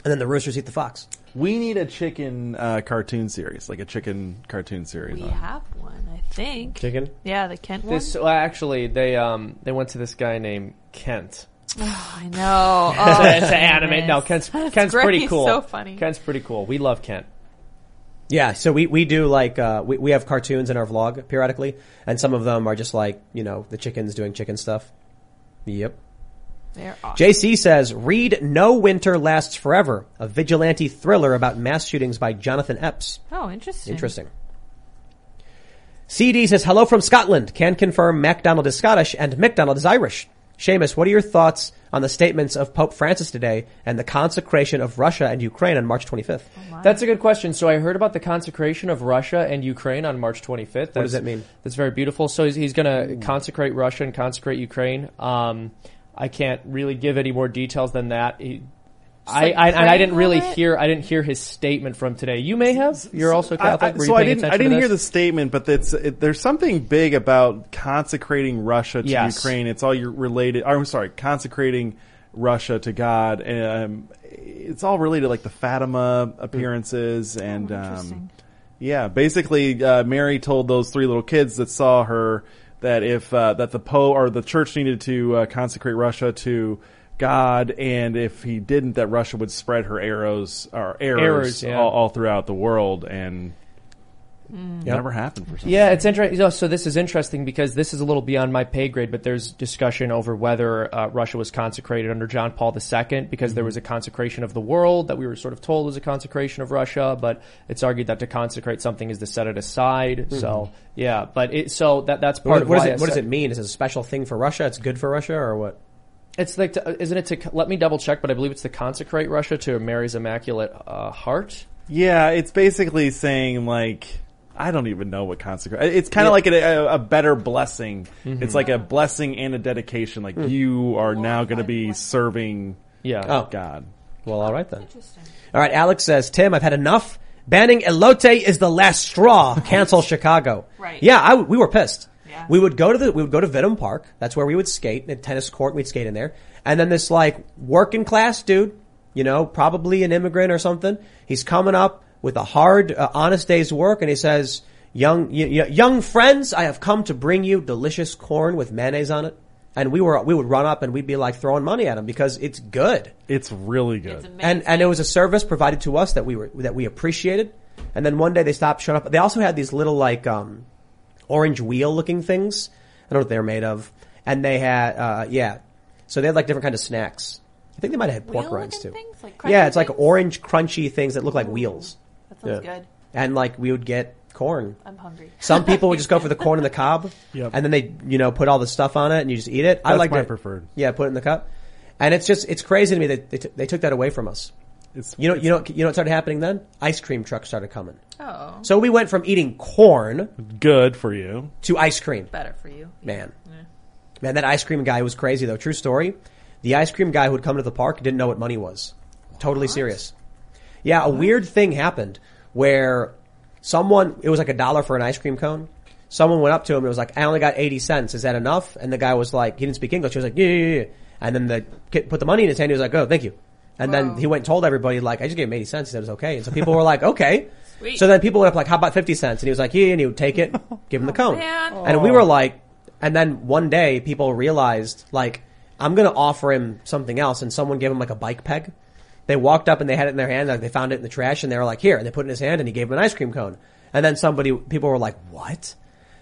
and then the roosters eat the fox. we need a chicken uh, cartoon series, like a chicken cartoon series. We on. have one, I think. Chicken. Yeah, the Kent one. This well, actually they um they went to this guy named Kent <sighs> I know. <laughs> to, Oh, to animate. goodness. No, Kent's That's Kent's great. pretty He's cool. So funny. Kent's pretty cool. We love Kent. Yeah, so we, we do like uh, we we have cartoons in our vlog periodically, and some of them are just like you know the chickens doing chicken stuff. Yep. They're awesome. JC says, read No Winter Lasts Forever, a vigilante thriller about mass shootings by Jonathan Epps. oh, interesting. Interesting. CD says, hello from Scotland. Can confirm MacDonald is Scottish and McDonald is Irish. Seamus, what are your thoughts on the statements of Pope Francis today and the consecration of Russia and Ukraine on March 25th? That's a good question. So I heard about the consecration of Russia and Ukraine on March 25th. That's, does that mean? That's very beautiful. So he's, he's going to consecrate Russia and consecrate Ukraine. Um, I can't really give any more details than that. He, I, like I, and I didn't really it? hear. I didn't hear his statement from today. You may have. You're also Catholic. I- Were you so I didn't. I didn't hear the statement, but it's it, there's something big about consecrating Russia to Yes. Ukraine. It's all related. I'm sorry, consecrating Russia to God. Um, it's all related, like the Fatima appearances and. Oh, um, yeah, basically, uh, Mary told those three little kids that saw her that if uh, that the Pope or the Church needed to uh, consecrate Russia to God, and if he didn't, that Russia would spread her arrows or errors, Errors, yeah. all, all throughout the world, and Mm. it never happened for some. Yeah, it's interesting. So this is interesting because this is a little beyond my pay grade, but there's discussion over whether uh, Russia was consecrated under John Paul II because there was a consecration of the world that we were sort of told was a consecration of Russia, but it's argued that to consecrate something is to set it aside. So yeah, but it, so that that's part What, of what, why does it, what does it mean? Is it a special thing for Russia? It's good for Russia or what? It's like, to, isn't it to let me double check? But I believe it's to consecrate Russia to Mary's Immaculate uh, Heart. Yeah, it's basically saying like I don't even know what consecrate. It's kind of Yeah. like a, a, a better blessing. Mm-hmm. It's like a blessing and a dedication. Like you are now going to be serving Yeah. Oh. God. Well, all right then. Interesting. All right, Alex says, Tim, I've had enough. Banning elote is the last straw. <laughs> Cancel Chicago. Right. Yeah, I w we were pissed. Yeah. We would go to the, we would go to Vidham Park. That's where we would skate, a tennis court. We'd skate in there. And then this like working class dude, you know, probably an immigrant or something. He's coming up with a hard, uh, honest day's work and he says, young, y- y- young friends, I have come to bring you delicious corn with mayonnaise on it. And we were, we would run up and we'd be like throwing money at him because it's good It's really good. It's and and it was a service provided to us that we were that we appreciated. And then one day they stopped showing up. They also had these little like um, orange wheel looking things. I don't know what they're made of. And they had uh, yeah, so they had like different kind of snacks. I think they might have had pork rinds too. Things? Like yeah, crunchy it's like things? orange crunchy things that look like wheels. That sounds Yeah. good. And like we would get corn. I'm hungry. Some people would just go for the <laughs> corn in the cob, Yep. and then they, you know, put all the stuff on it, and you just eat it. I That's like my it. preferred. Yeah, put it in the cup, and it's just it's crazy to me that they, t- they took that away from us. It's You know, you know, you know what started happening then? Ice cream trucks started coming. Oh, So we went from eating corn good for you. to ice cream. better for you. Man. Man, that ice cream guy was crazy though. True story. The ice cream guy who would come to the park didn't know what money was. Totally serious. Yeah, a weird thing happened where someone, it was like a dollar for an ice cream cone. Someone went up to him and was like, I only got 80 cents. Is that enough? And the guy was like, he didn't speak English. He was like, yeah, yeah, yeah. And then the kid put the money in his hand. He was like, oh, thank you. And then he went and told everybody like, I just gave him 80 cents. He said it was okay. And so people were like, <laughs> okay. Sweet. So then people went up like, how about 50 cents? And he was like, yeah, and he would take it, give him the <laughs> oh, cone. man. And we oh. were like, and then one day people realized like, I'm going to offer him something else. And someone gave him like a bike peg. They walked up and they had it in their hand. Like they found it in the trash and they were like, here. And they put it in his hand and he gave him an ice cream cone. And then somebody, people were like, what?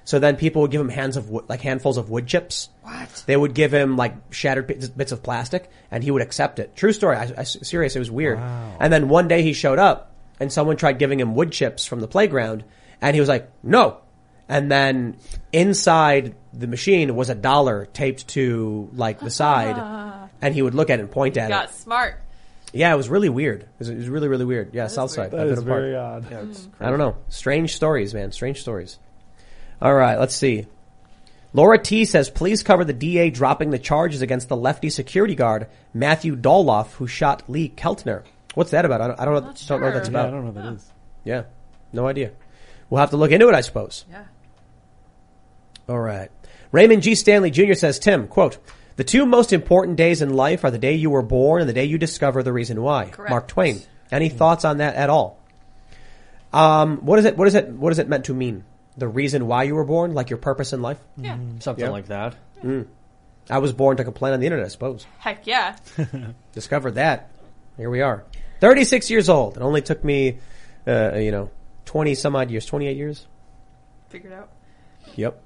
So then people would give him hands of wood, like handfuls of wood chips. What? They would give him like shattered bits of plastic and he would accept it. True story. I, I serious. It was weird. And then one day he showed up and someone tried giving him wood chips from the playground and he was like, no. And then inside the machine was a dollar taped to like the side <laughs> and he would look at it and point at Got it. Got smart. Yeah, it was really weird. It was, it was really, really weird. Yeah, Southside. That I've is been a part. very odd. Hmm. I don't know. Strange stories, man. Strange stories. All right, let's see. Laura T says, please cover the DA dropping the charges against the lefty security guard, Matthew Dolloff, who shot Lee Keltner. What's that about? I don't, I don't, know, Not don't know what that's sure. Yeah, I about. don't know what that is. Yeah. No idea. We'll have to look into it, I suppose. Yeah. All right. Raymond G. Stanley Jr. says, Tim, quote, the two most important days in life are the day you were born and the day you discover the reason why. Correct. Mark Twain. Any thoughts on that at all? Um, what is it, what is it, what is it meant to mean? The reason why you were born, like your purpose in life? Yeah. Something Yeah. like that. I was born to complain on the internet, I suppose. Heck yeah. <laughs> Discovered that. Here we are. 36 years old. It only took me, uh, you know, 20 some odd years, 28 years. Figured out. Yep.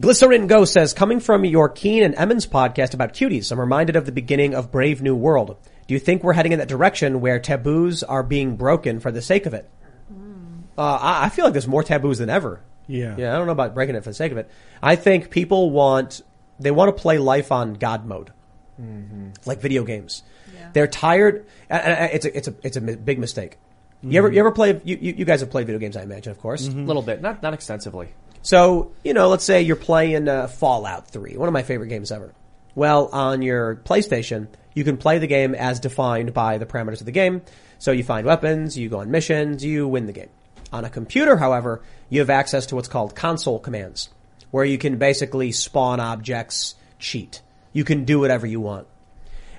Perfect. Glycerin Go says, coming from your Keen and Emmons podcast about cuties, I'm reminded of the beginning of Brave New World. Do you think we're heading in that direction where taboos are being broken for the sake of it? Hmm. Uh, I, I feel like there's more taboos than ever. Yeah. Yeah, I don't know about breaking it for the sake of it. I think people want, they want to play life on God mode. Mm-hmm. Like video games. Yeah. They're tired, and- and it's a, it's a, it's a big mistake. You ever, mm-hmm. you ever play, you, you you guys have played video games, I imagine, of course. A little bit, not not extensively. So, you know, let's say you're playing uh, Fallout 3, one of my favorite games ever. Well, on your PlayStation, you can play the game as defined by the parameters of the game. So you find weapons, you go on missions, you win the game. On a computer, however, you have access to what's called console commands, where you can basically spawn objects, cheat. You can do whatever you want.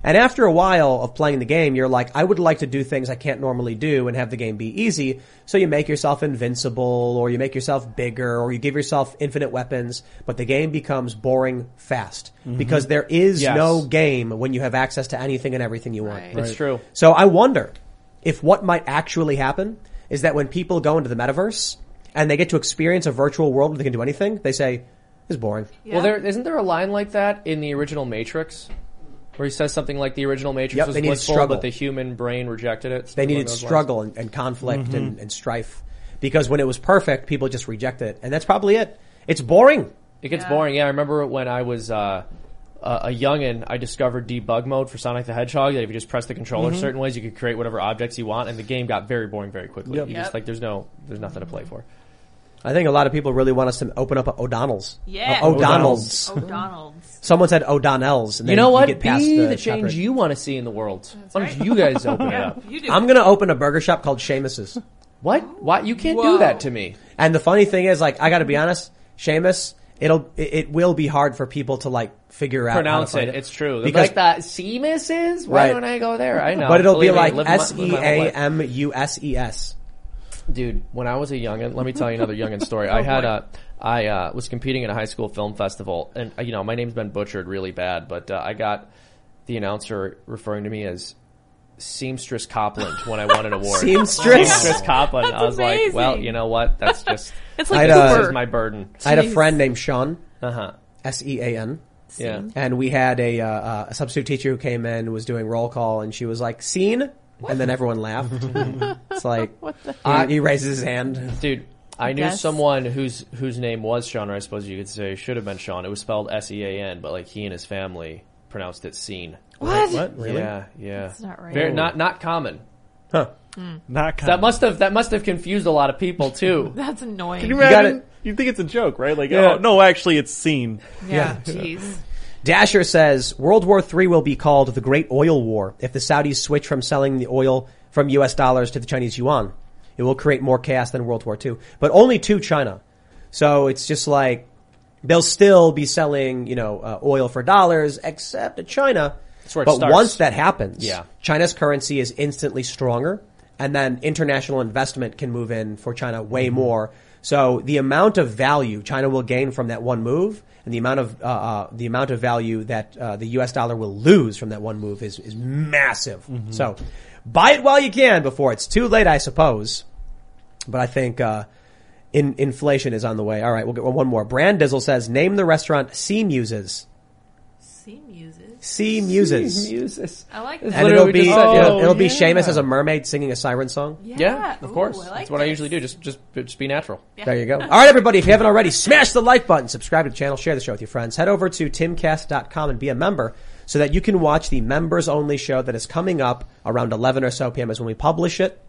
And after a while of playing the game, you're like, I would like to do things I can't normally do and have the game be easy. So you make yourself invincible or you make yourself bigger or you give yourself infinite weapons, but the game becomes boring fast mm-hmm. because there is Yes. no game when you have access to anything and everything you want. Right. It's true. So I wonder if what might actually happen is that when people go into the metaverse and they get to experience a virtual world where they can do anything, they say, it's boring. Yeah. Well, there isn't there a line like that in the original Matrix, where he says something like the original Matrix Yep, was they blissful, struggle. but the human brain rejected it. They needed along those lines. struggle and, and conflict and, and strife because when it was perfect, people just rejected it, and that's probably it. It's boring. It gets Yeah. boring. Yeah, I remember when I was uh, a a youngin, I discovered debug mode for Sonic the Hedgehog. That if you just press the controller Mm-hmm. certain ways, you could create whatever objects you want, and the game got very boring very quickly. Yep. You Yep. just like there's no there's nothing to play for. I think a lot of people really want us to open up a O'Donnell's. Yeah. O- O'Donnell's. O'Donnell's. Someone said O'Donnell's. And You then know what? get past Be the, the change you want to see in the world. Why don't right. you guys open it <laughs> up? you do. I'm gonna open a burger shop called Seamus's. What? Why you can't Whoa. do that to me? And the funny thing is, like, I gotta be honest, Seamus, it'll, it, it will be hard for people to like figure out Pronounce how to it. find It's true. Because- like that Seamus is. Why Right. don't I go there? I know. But it'll be Believe me, like living my- S living E my whole A life. M U S E S. Dude, when I was a youngin, let me tell you another youngin story. <laughs> Oh I had boy. a, I uh, was competing in a high school film festival, and uh, you know my name's been butchered really bad, but uh, I got the announcer referring to me as Seamstress Copland when I won an award. <laughs> Seamstress? Seamstress Copland. I was like, well, you know what? That's just <laughs> It's like uh, this Uber. is my burden. I had a friend named Sean, Uh huh. S E A N. Yeah. and we had a, uh, uh, a substitute teacher who came in was doing roll call, and she was like, "Scene," and then everyone laughed. <laughs> it's like he, he raises his hand. Dude, I knew Yes. someone whose whose name was Sean, or I suppose you could say should have been Sean. It was spelled S E A N, but like he and his family pronounced it Scene. What? What? Really? Yeah, yeah. That's not right. Very, oh. not not common. Huh. Hmm. Not kind That must have that must have confused a lot of people too. <laughs> That's annoying. Can you gotta- imagine? You think it's a joke, right? Like, oh, Yeah. oh no, actually, it's seen. yeah, jeez. Dasher says World War III will be called the Great Oil War if the Saudis switch from selling the oil from U.S. dollars to the Chinese yuan. It will create more chaos than World War II, but only to China. So it's just like they'll still be selling, you know, uh, oil for dollars, except to China. But starts. once that happens, Yeah. China's currency is instantly stronger, and then international investment can move in for China way Mm-hmm. more. So the amount of value China will gain from that one move, and the amount of uh, uh, the amount of value that uh, the U.S. dollar will lose from that one move is is massive. Mm-hmm. So buy it while you can before it's too late, I suppose. But I think uh, in, inflation is on the way. All right, we'll get one more. Brand Dizzle says, name the restaurant Sea Muses. Sea muses. Sea Muses. Muses. I like that. And it'll be just said, it'll, it'll be. Seamus as a mermaid singing a siren song. Yeah, of Ooh, course. Like That's what I usually do. Just just just be natural. There you go. All right, everybody. If you haven't already, smash the like button, subscribe to the channel, share the show with your friends. Head over to timcast.com and be a member so that you can watch the members only show that is coming up around 11 or so p.m. is when we publish it.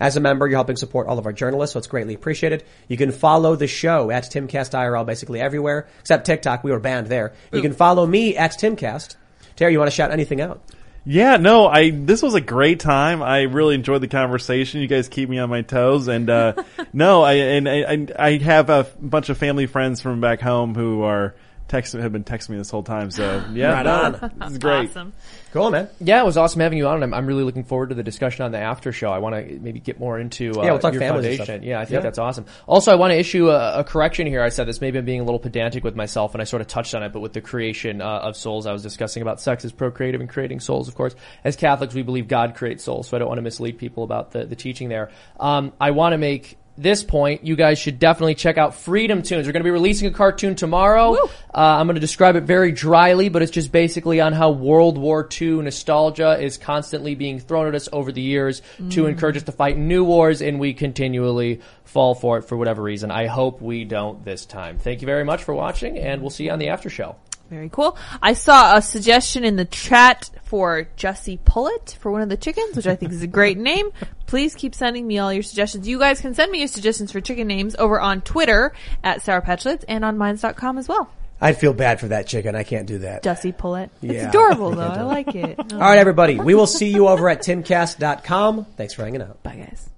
As a member, you're helping support all of our journalists, so it's greatly appreciated. You can follow the show at TimCastIRL basically everywhere, except TikTok. We were banned there. You can follow me at TimCast. Terry, you want to shout anything out? Yeah, no, I this was a great time. I really enjoyed the conversation. You guys keep me on my toes, and uh, <laughs> no, I and I I have a bunch of family friends from back home who are texting have been texting me this whole time. So <laughs> yeah, Right on. This is great. Awesome. Cool, man. Yeah, it was awesome having you on, I'm, I'm really looking forward to the discussion on the after show. I want to maybe get more into uh, Yeah, we'll talk your foundation. Yeah, I think Yeah. that's awesome. Also, I want to issue a, a correction here. I said this. Maybe I'm being a little pedantic with myself, and I sort of touched on it. But with the creation uh, of souls, I was discussing about sex as procreative and creating souls. Of course, as Catholics, we believe God creates souls, so I don't want to mislead people about the the teaching there. Um, I want to make this point, you guys should definitely check out Freedom Tunes. We're going to be releasing a cartoon tomorrow. Uh, I'm going to describe it very dryly, but it's just basically on how World War II nostalgia is constantly being thrown at us over the years to encourage us to fight new wars, and we continually fall for it for whatever reason. I hope we don't this time. Thank you very much for watching, and we'll see you on the after show. Very cool. I saw a suggestion in the chat for Jussie Pullet for one of the chickens, which I think is a great <laughs> name. Please keep sending me all your suggestions. You guys can send me your suggestions for chicken names over on Twitter at Sour Patch and on Minds.com as well. I'd feel bad for that chicken. I can't do that. Jussie Pullet. It's adorable <laughs> though. I like it. All right, everybody. We will see you over at timcast.com. Thanks for hanging out. Bye guys.